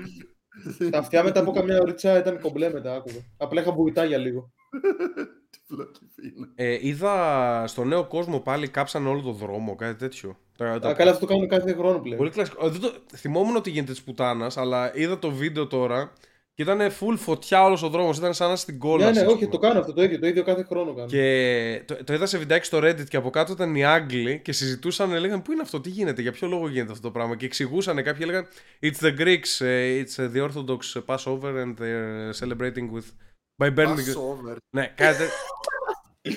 Τα αυτιά μετά από καμιά ωρίτσα ήταν κομπλέ μετά, άκουγα. Απλά είχα βουητά για λίγο. Τυφλοκυφίνα. Ε, είδα στο νέο κόσμο πάλι κάψαν όλο το δρόμο, κάτι τέτοιο. Τα- τα- Α, Καλά, αυτό το κάνουν κάθε χρόνο πλέον. Πολύ κλασικό. Ε, δεν το... Θυμόμουν ότι γίνεται της πουτάνας, αλλά είδα το βίντεο τώρα και ήταν full φωτιά όλος ο δρόμος. Ήταν σαν να στην Ναι, κόλλα. ναι, όχι, το κάνω αυτό το ίδιο. Το ίδιο κάθε χρόνο κάνω. Και το, το είδα σε βιντεάκι στο Reddit και από κάτω ήταν οι Άγγλοι και συζητούσαν, λέγανε Πού είναι αυτό, τι γίνεται, για ποιο λόγο γίνεται αυτό το πράγμα. Και εξηγούσαν, κάποιοι έλεγαν It's the Greeks, ε, it's the Orthodox Passover and they're celebrating with. By burning. Pass over. ναι, κάτι.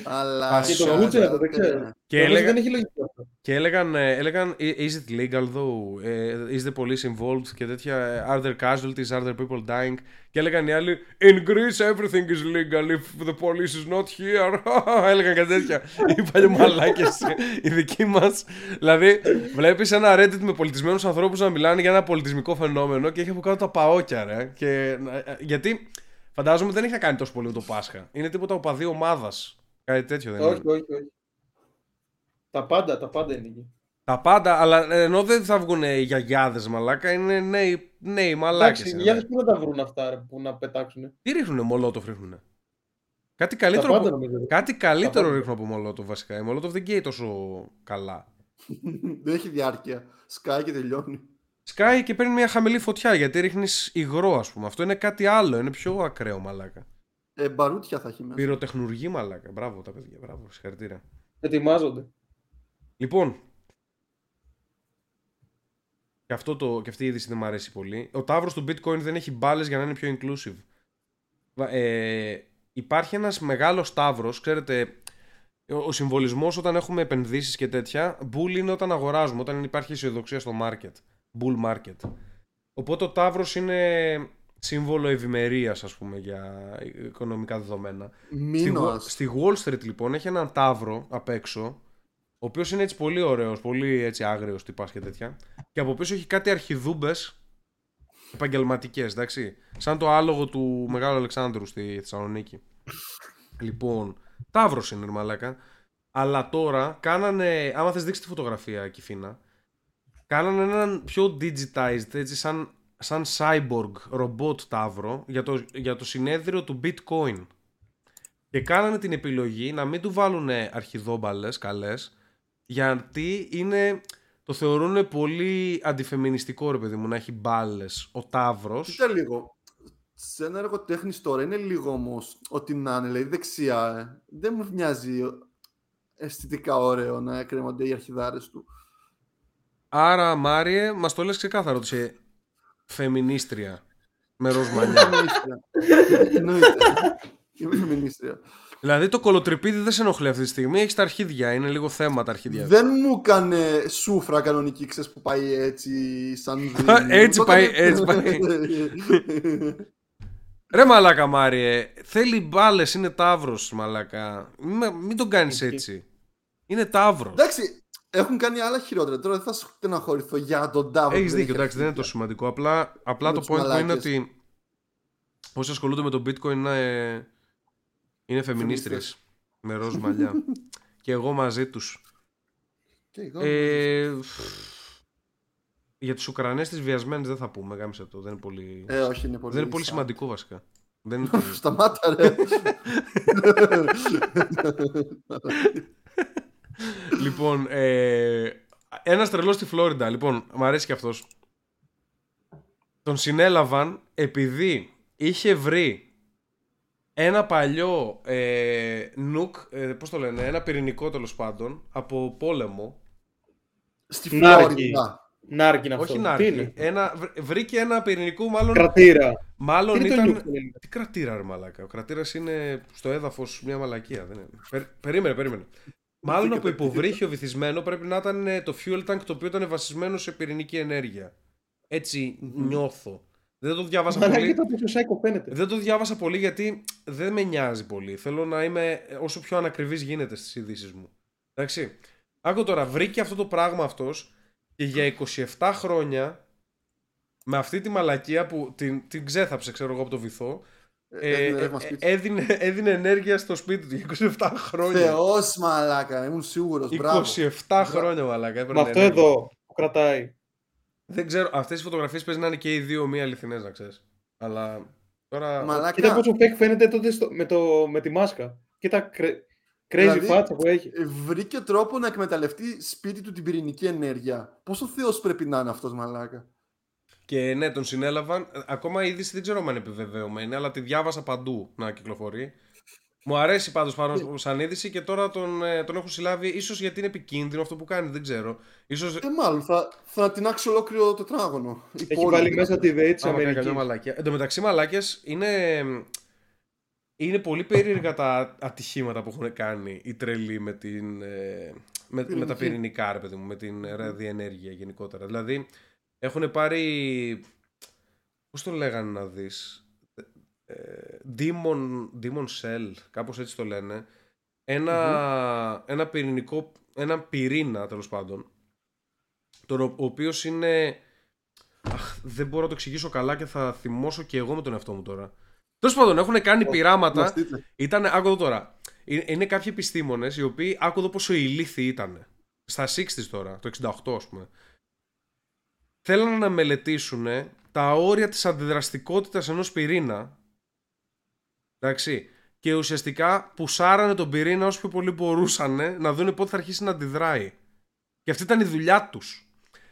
Αλλά. Πασόκ. Και το Βούτσερα, δεν ξέρω. Και Νομίζω έλεγα- δεν έχει λογική αυτό. Και έλεγαν, ε, έλεγαν Is it legal though? Ε, Is the police involved? Και τέτοια ε, Are there casualties? Are there people dying? Και έλεγαν οι άλλοι In Greece everything is legal if the police is not here. έλεγαν κάτι τέτοια. οι παλιωμαλάκες οι δικοί μας. δηλαδή βλέπεις ένα Reddit με πολιτισμένους ανθρώπους να μιλάνε για ένα πολιτισμικό φαινόμενο και έχει από κάτω τα παόκια ρε. Και, ε, γιατί φαντάζομαι δεν έχει να κάνει τόσο πολύ με το Πάσχα. Είναι τίποτα οπαδί ομάδας. Κάτι τέτοιο δεν είναι. Όχι, όχι, όχι. Τα πάντα, τα πάντα είναι εκεί. Τα πάντα, αλλά ενώ δεν θα βγουν οι γιαγιάδες μαλάκα, είναι νέοι, νέοι μαλάκες. Εντάξει, είναι. για πού να τα βρουν αυτά ρε, που να πετάξουν. Τι ρίχνουνε, μολότοφ ρίχνουνε; Κάτι Τα καλύτερο, πάντα από, νομίζω. κάτι καλύτερο πάντα. ρίχνουν από μολότοφ βασικά. Η μολότοφ δεν καίει τόσο καλά. Δεν έχει διάρκεια. Σκάει και τελειώνει. Σκάει και παίρνει μια χαμηλή φωτιά γιατί ρίχνεις υγρό ας πούμε. Αυτό είναι κάτι άλλο, είναι πιο ακραίο μαλάκα. Ε, μπαρούτια θα έχει μέσα. Πυροτεχνουργή μαλάκα. Μπράβο τα παιδιά, μπράβο, συγχαρητήρια. Ετοιμάζονται. Λοιπόν. Και, αυτό το, και αυτή η είδηση δεν μου αρέσει πολύ. Ο τάβρος του bitcoin δεν έχει μπάλες για να είναι πιο inclusive. Βα- Ε, υπάρχει ένας μεγάλος τάβρος, ξέρετε, ο, ο συμβολισμός όταν έχουμε επενδύσεις και τέτοια, bull είναι όταν αγοράζουμε, όταν υπάρχει αισιοδοξία στο market. Bull market. Οπότε ο τάβρος είναι σύμβολο ευημερίας, ας πούμε, για οικονομικά δεδομένα. Στη, Μήνο. Wa- στη Wall Street λοιπόν έχει έναν τάβρο απ' έξω, ο οποίος είναι έτσι πολύ ωραίος, πολύ έτσι άγριος τυπάς και τέτοια. Και από πίσω έχει κάτι αρχιδούμπες επαγγελματικές, εντάξει. Σαν το άλογο του Μεγάλου Αλεξάνδρου στη Θεσσαλονίκη. λοιπόν, τάβρο είναι ρε μαλάκα. Αλλά τώρα κάνανε. Άμα θες δείξεις τη φωτογραφία, Κιφίνα, κάνανε έναν πιο digitized, έτσι σαν, σαν cyborg robot τάβρο για το, για το συνέδριο του Bitcoin. Και κάνανε την επιλογή να μην του βάλουν αρχιδόμπαλες καλές γιατί είναι, το θεωρούν πολύ αντιφεμινιστικό ρε παιδί μου να έχει μπάλες ο Ταύρος. Κοίτα λίγο. Σε ένα έργο τέχνης τώρα είναι λίγο όμως ότι να είναι, δηλαδή δεξιά. ε. Δεν μου μοιάζει αισθητικά ωραίο να κρέμονται οι αρχιδάρες του. Άρα Μάριε μας το λες ξεκάθαρο ότι είσαι φεμινίστρια με ροζ μαλλιά. Φεμινίστρια. Εννοείται. Είμαι φεμινίστρια. δηλαδή το κολοτρυπίδι δεν σε ενοχλεί αυτή τη στιγμή, έχεις τα αρχίδια, είναι λίγο θέμα τα αρχίδια. Δεν μου έκανε σούφρα κανονική, ξέρεις που πάει έτσι σαν δίνει. Έτσι Το πάει, έκανε- έτσι πάει. Ρε μαλάκα Μάριε, θέλει μπάλες, είναι Ταύρος μαλάκα. Μην, μην τον κάνεις Εκεί. έτσι. Είναι Ταύρος. Εντάξει, έχουν κάνει άλλα χειρότερα. Τώρα δεν θα σου στεναχωρηθώ για τον Τάβο. Έχεις που δίκιο, έχει εντάξει, δεν είναι αρχίδια. τόσο σημαντικό. Απλά, απλά Με το τους point μου είναι μαλάκες. ότι όσοι ασχολούνται με το bitcoin είναι, είναι φεμινίστριες με ροζ μαλλιά. και εγώ μαζί τους. Και εγώ. Ε, για τις Ουκρανές τις βιασμένες δεν θα πούμε, γάμισε το. Δεν είναι πολύ, Ε, όχι, είναι πολύ. δεν είναι πολύ σαν. σημαντικό βασικά. Δεν είναι πολύ- Σταμάτα, ρε. λοιπόν, ε, ένας τρελός στη Φλόριντα. Λοιπόν, μου αρέσει και αυτός. Τον συνέλαβαν επειδή είχε βρει ένα παλιό ε, νουκ, ε, πώς το λένε, ένα πυρηνικό τέλος πάντων, από πόλεμο. Στη Νάρκη. Φλόριντα. Νάρκι είναι αυτό. Όχι Τι νάρκη. είναι; Ένα, βρ- βρήκε ένα πυρηνικό, μάλλον, Κρατήρα. μάλλον Τι είναι το ήταν... νιούκ που λένε; Τι κρατήρα, ρε μαλάκα. Ο κρατήρας είναι στο έδαφος μια μαλακία. Δεν είναι. Περ- περίμενε, περίμενε. Μάλλον από υποβρύχιο βυθισμένο πρέπει να ήταν ε, το fuel tank το οποίο ήταν βασισμένο σε πυρηνική ενέργεια. Έτσι νιώθω. Δεν το διάβασα Μαλάκα πολύ. κοίτα πόσο σάικο φαίνεται. Δεν το διάβασα πολύ γιατί δεν με νοιάζει πολύ. Θέλω να είμαι όσο πιο ανακριβής γίνεται στις ειδήσεις μου. Εντάξει. Άκου τώρα, βρήκε αυτό το πράγμα αυτός και για 27 χρόνια με αυτή τη μαλακία που την, την ξέθαψε, ξέρω εγώ, από το βυθό, ε, Έδινε ε, ρεύμα ε, σπίτι. έδινε, έδινε ενέργεια στο σπίτι του για 27 χρόνια. Θεός μαλάκα, ήμουν σίγουρος. Μπράβο. 27 χρόνια, μαλάκα. Με έπαιρνε αυτό ενέργεια. εδώ που κρατάει. Δεν ξέρω, αυτές οι φωτογραφίες παίζει να είναι και οι δύο μία αληθινές, να ξέρεις. Αλλά τώρα... Μαλάκα. Κοίτα πόσο fake φαίνεται τότε στο, με, το, με τη μάσκα. Κοίτα κρε, crazy Δηλαδή- φάτσα που έχει. Ε, Βρήκε τρόπο να εκμεταλλευτεί σπίτι του την πυρηνική ενέργεια. Πόσο θεός πρέπει να είναι αυτός μαλάκα. Και ναι, τον συνέλαβαν. Ε, Ακόμα η είδηση δεν ξέρω αν είναι επιβεβαιωμένη, αλλά τη διάβασα παντού να κυκλοφορεί. Μου αρέσει πάντως πάνω σαν είδηση και τώρα τον, ε, τον έχω συλλάβει. ίσως γιατί είναι επικίνδυνο αυτό που κάνει, δεν ξέρω. Ίσως Ε, μάλλον θα, θα την άξει ολόκληρο τετράγωνο. Η Έχει πόλη. βάλει μέσα τη ΔΕΗ της άμα κάνει καμιά Αμερικής. μαλακία. Εν τω μεταξύ, μαλάκες είναι. είναι πολύ περίεργα τα ατυχήματα που έχουν κάνει οι τρελοί με, την, ε, με, με τα πυρηνικά, ρε παιδί μου, με την ραδιενέργεια γενικότερα. Δηλαδή, έχουν πάρει. Πώς το λέγανε να δεις. Ε, Demon, Demon Cell, κάπως έτσι το λένε. Ένα, ένα πυρηνικό, ένα πυρήνα τέλος πάντων, τον, ο οποίος είναι. Αχ, δεν μπορώ να το εξηγήσω καλά και θα θυμώσω και εγώ με τον εαυτό μου τώρα. Τέλος πάντων, έχουν κάνει πειράματα. Ήταν, άκου εδώ τώρα. Είναι, είναι κάποιοι επιστήμονες οι οποίοι, άκου εδώ πόσο ηλίθιοι ήταν. Στα 60 τώρα, το 68 ας πούμε. Θέλανε να μελετήσουν τα όρια της αντιδραστικότητας ενός πυρήνα. Εντάξει. Και ουσιαστικά πουσάρανε τον πυρήνα όσο πιο πολύ μπορούσαν να δουν πότε θα αρχίσει να αντιδράει. Και αυτή ήταν η δουλειά τους.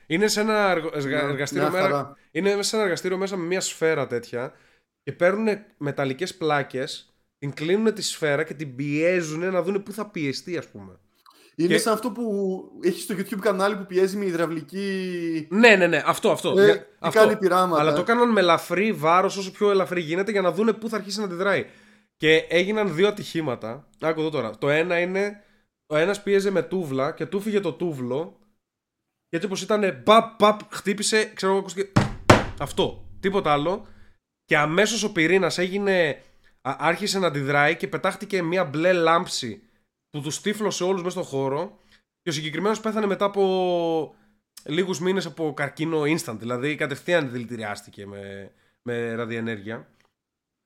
Είναι σε ένα εργαστήριο, μέρα, είναι σε ένα εργαστήριο μέσα με μια σφαίρα τέτοια και παίρνουν μεταλλικές πλάκες, την κλείνουν τη σφαίρα και την πιέζουν να δουν πού θα πιεστεί ας πούμε. Είναι και... σαν αυτό που έχεις στο YouTube κανάλι που πιέζει με υδραυλική. Ναι, ναι, ναι, αυτό, αυτό. Ε, αυτό. Κάνει πειράματα. Αλλά το έκαναν με ελαφρύ βάρος, όσο πιο ελαφρύ γίνεται, για να δούνε πού θα αρχίσει να αντιδράει. Και έγιναν δύο ατυχήματα. Άκου εδώ τώρα. Το ένα είναι. Ο ένας πίεζε με τούβλα και του φύγε το τούβλο. Και έτσι όπως ήταν. Παπ, παπ, χτύπησε. Ξέρω εγώ, ακούστηκε. Αυτό. Τίποτα άλλο. Και αμέσως ο πυρήνας έγινε. Άρχισε να αντιδράει και πετάχτηκε μια μπλε λάμψη που τους τύφλωσε όλους μέσα στον χώρο. Και ο συγκεκριμένος πέθανε μετά από λίγους μήνες από καρκίνο instant. Δηλαδή κατευθείαν δηλητηριάστηκε με, με ραδιενέργεια.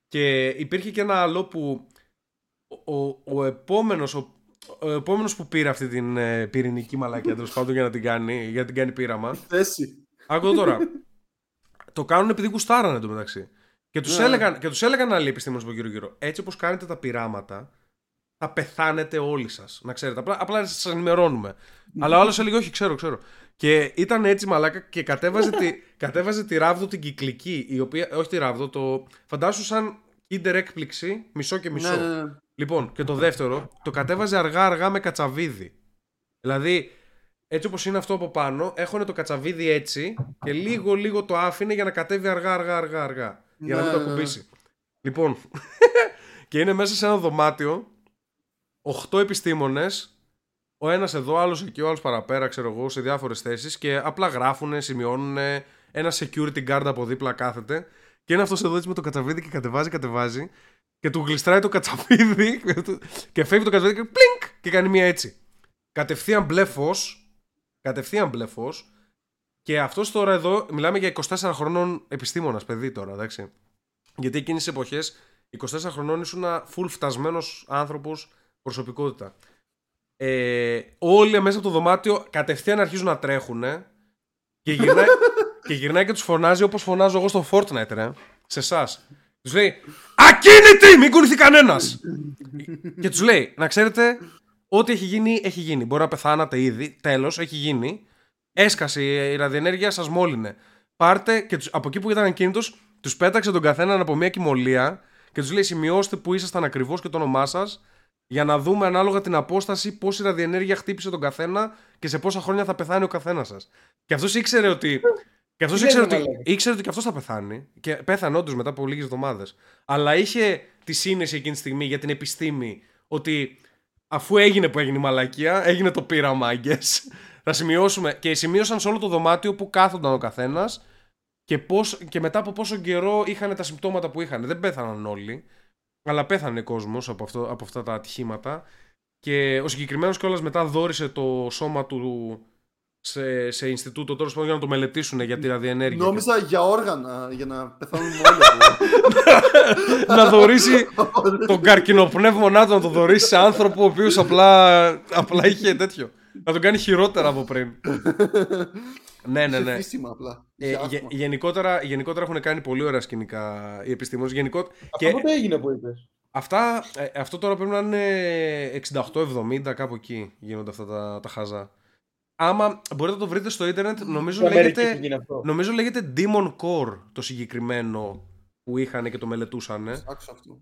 Και υπήρχε και ένα άλλο που ο, ο, ο επόμενος, ο, ο επόμενος που πήρε αυτή την ε, πυρηνική μαλακία τέλος πάντων για να την κάνει, για να την κάνει πείραμα. Θέση. Άκου τώρα. το κάνουν επειδή γουστάρανε το μεταξύ. Και τους yeah. Ναι. έλεγαν, και τους έλεγαν άλλοι επιστήμονε από γύρω-γύρω. Έτσι όπως κάνετε τα πειράματα, θα πεθάνετε όλοι σας. Να ξέρετε. Απλά, απλά σας ενημερώνουμε. Αλλά ο άλλος έλεγε: Όχι, ξέρω, ξέρω. Και ήταν έτσι μαλάκα και κατέβαζε, τη, κατέβαζε τη ράβδο την κυκλική. Η οποία, όχι τη ράβδο, το. Φαντάσου σαν Kinder έκπληξη, μισό και μισό. Ναι, ναι, ναι. Λοιπόν, και το δεύτερο, το κατέβαζε αργά-αργά με κατσαβίδι. Δηλαδή, έτσι όπως είναι αυτό από πάνω, έχουν το κατσαβίδι έτσι και λίγο-λίγο το άφηνε για να κατέβει αργά-αργά-αργά. Για να μην το ακουμπήσει. Λοιπόν, και είναι μέσα σε ένα δωμάτιο 8 επιστήμονες, ο ένας εδώ, άλλος εκεί, ο άλλος παραπέρα, ξέρω εγώ, σε διάφορες θέσεις και απλά γράφουν, σημειώνουν. Ένα security guard από δίπλα κάθεται. Και είναι αυτός εδώ έτσι με το κατσαβίδι και κατεβάζει, κατεβάζει. Και του γλιστράει το κατσαβίδι και φεύγει το κατσαβίδι και πλίνκ και κάνει μία έτσι. Κατευθείαν μπλε φω. Κατευθείαν μπλε φω. Και αυτός τώρα εδώ, μιλάμε για 24 χρονών επιστήμονας, παιδί τώρα, εντάξει. Γιατί εκείνες τι εποχές, 24 χρονών ήσουν full φτασμένος άνθρωπος προσωπικότητα. Ε, όλοι μέσα από το δωμάτιο κατευθείαν αρχίζουν να τρέχουν και γυρνάει, και γυρνάει και τους φωνάζει όπως φωνάζω εγώ στο Fortnite, ρε. Σε εσάς. Τους λέει Ακίνητη! Μην κουνηθεί κανένας! και τους λέει Να ξέρετε, ό,τι έχει γίνει, έχει γίνει. Μπορεί να πεθάνατε ήδη. Τέλος, έχει γίνει. Έσκασε η ραδιενέργεια, σας μόλυνε. Πάρτε και τους, από εκεί που ήταν ακίνητος, τους πέταξε τον καθέναν από μια κοιμωλία και τους λέει σημειώστε που ήσασταν ακριβώς και το όνομά σας για να δούμε ανάλογα την απόσταση πόση ραδιενέργεια χτύπησε τον καθένα και σε πόσα χρόνια θα πεθάνει ο καθένας σας. Και αυτός ήξερε ότι. Και αυτός ήξερε, ότι, ήξερε ότι και αυτός θα πεθάνει. Και πέθανε όντως μετά από λίγες εβδομάδες. Αλλά είχε τη σύνεση εκείνη τη στιγμή για την επιστήμη ότι αφού έγινε που έγινε η μαλακία, έγινε το πείραμα, άγκε. θα σημειώσουμε. Και σημείωσαν σε όλο το δωμάτιο που κάθονταν ο καθένας και, και μετά από πόσο καιρό είχαν τα συμπτώματα που είχαν. Δεν πέθαναν όλοι. Αλλά πέθανε κόσμος από, αυτό, από αυτά τα ατυχήματα και ο συγκεκριμένος κιόλας μετά δόρισε το σώμα του σε, σε Ινστιτούτο τώρα για να το μελετήσουν για τη ραδιενέργεια. Νόμιζα για όργανα, για να πεθάνουν όλοι. να δωρήσει τον καρκινοπνεύμονά του, να το δωρήσει σε άνθρωπο ο οποίος απλά, απλά είχε τέτοιο. Να τον κάνει χειρότερα από πριν. Ναι, ναι, ναι. απλά. Ε, γε, γενικότερα, γενικότερα έχουν κάνει πολύ ωραία σκηνικά οι επιστήμονες. Γενικο... Αυτό και... πότε έγινε που είπες; Αυτά, ε, αυτό τώρα πρέπει να είναι 68-70, κάπου εκεί γίνονται αυτά τα, τα χαζά. Άμα μπορείτε να το βρείτε στο ίντερνετ, νομίζω, λέγεται, νομίζω λέγεται Demon Core το συγκεκριμένο που είχαν και το μελετούσαν.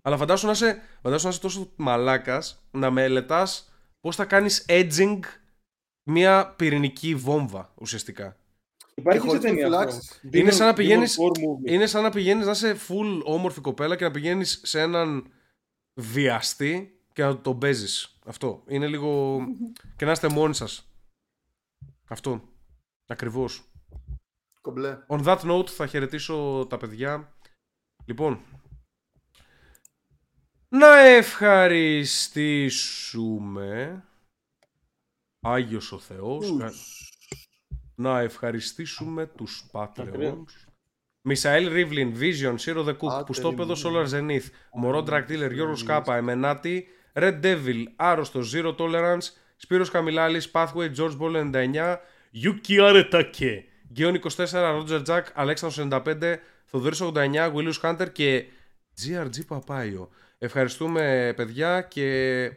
Αλλά φαντάσου να είσαι, φαντάσου να είσαι τόσο μαλάκας να μελετάς πώς θα κάνεις edging μια πυρηνική βόμβα ουσιαστικά. Υπάρχει σε ταινία Είναι σαν να πηγαίνεις, είναι σαν να πηγαίνεις να είσαι full όμορφη κοπέλα και να πηγαίνεις σε έναν βιαστεί και να τον παίζεις. Αυτό. Είναι λίγο. και να είστε μόνοι σας. Αυτό. Ακριβώς. Κομπλέ. On that note θα χαιρετήσω τα παιδιά. Λοιπόν. Να ευχαριστήσουμε Άγιος ο Θεός να ευχαριστήσουμε τους Patreons Μισαήλ Ρίβλιν, Vision, Zero the Cook, Πάτερ Πουστόπεδο, μου. Solar Zenith, Μωρό Dractiller, Γιώργος Κάπα, Εμενάτη, Red Devil, Άρρωστος, Zero Tolerance, Σπύρος Καμιλάλης, Pathway, George Ball 99, Yuki Aretake, Γκέον 24, Roger Jack, Αλέξανδρος 95, Θοδωρής 89, Willius Hunter και GRG Παπάιο. Ευχαριστούμε παιδιά και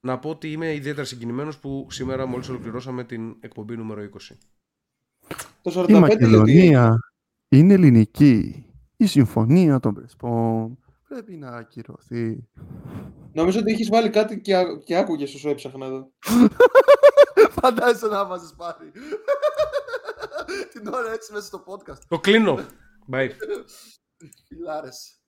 να πω ότι είμαι ιδιαίτερα συγκινημένος που σήμερα μόλις ολοκληρώσαμε την εκπομπή νούμερο 20. Το 45 Η γιατί. Μακεδονία είναι ελληνική. Η συμφωνία των Πρεσπών πρέπει να ακυρωθεί. Νομίζω ότι έχεις βάλει κάτι και, ά- και άκουγες όσο έψαχνα εδώ. Φαντάζεσαι να βάζεις πάλι. Την ώρα έτσι μέσα στο podcast. Το κλείνω. Bye. Φιλάρες.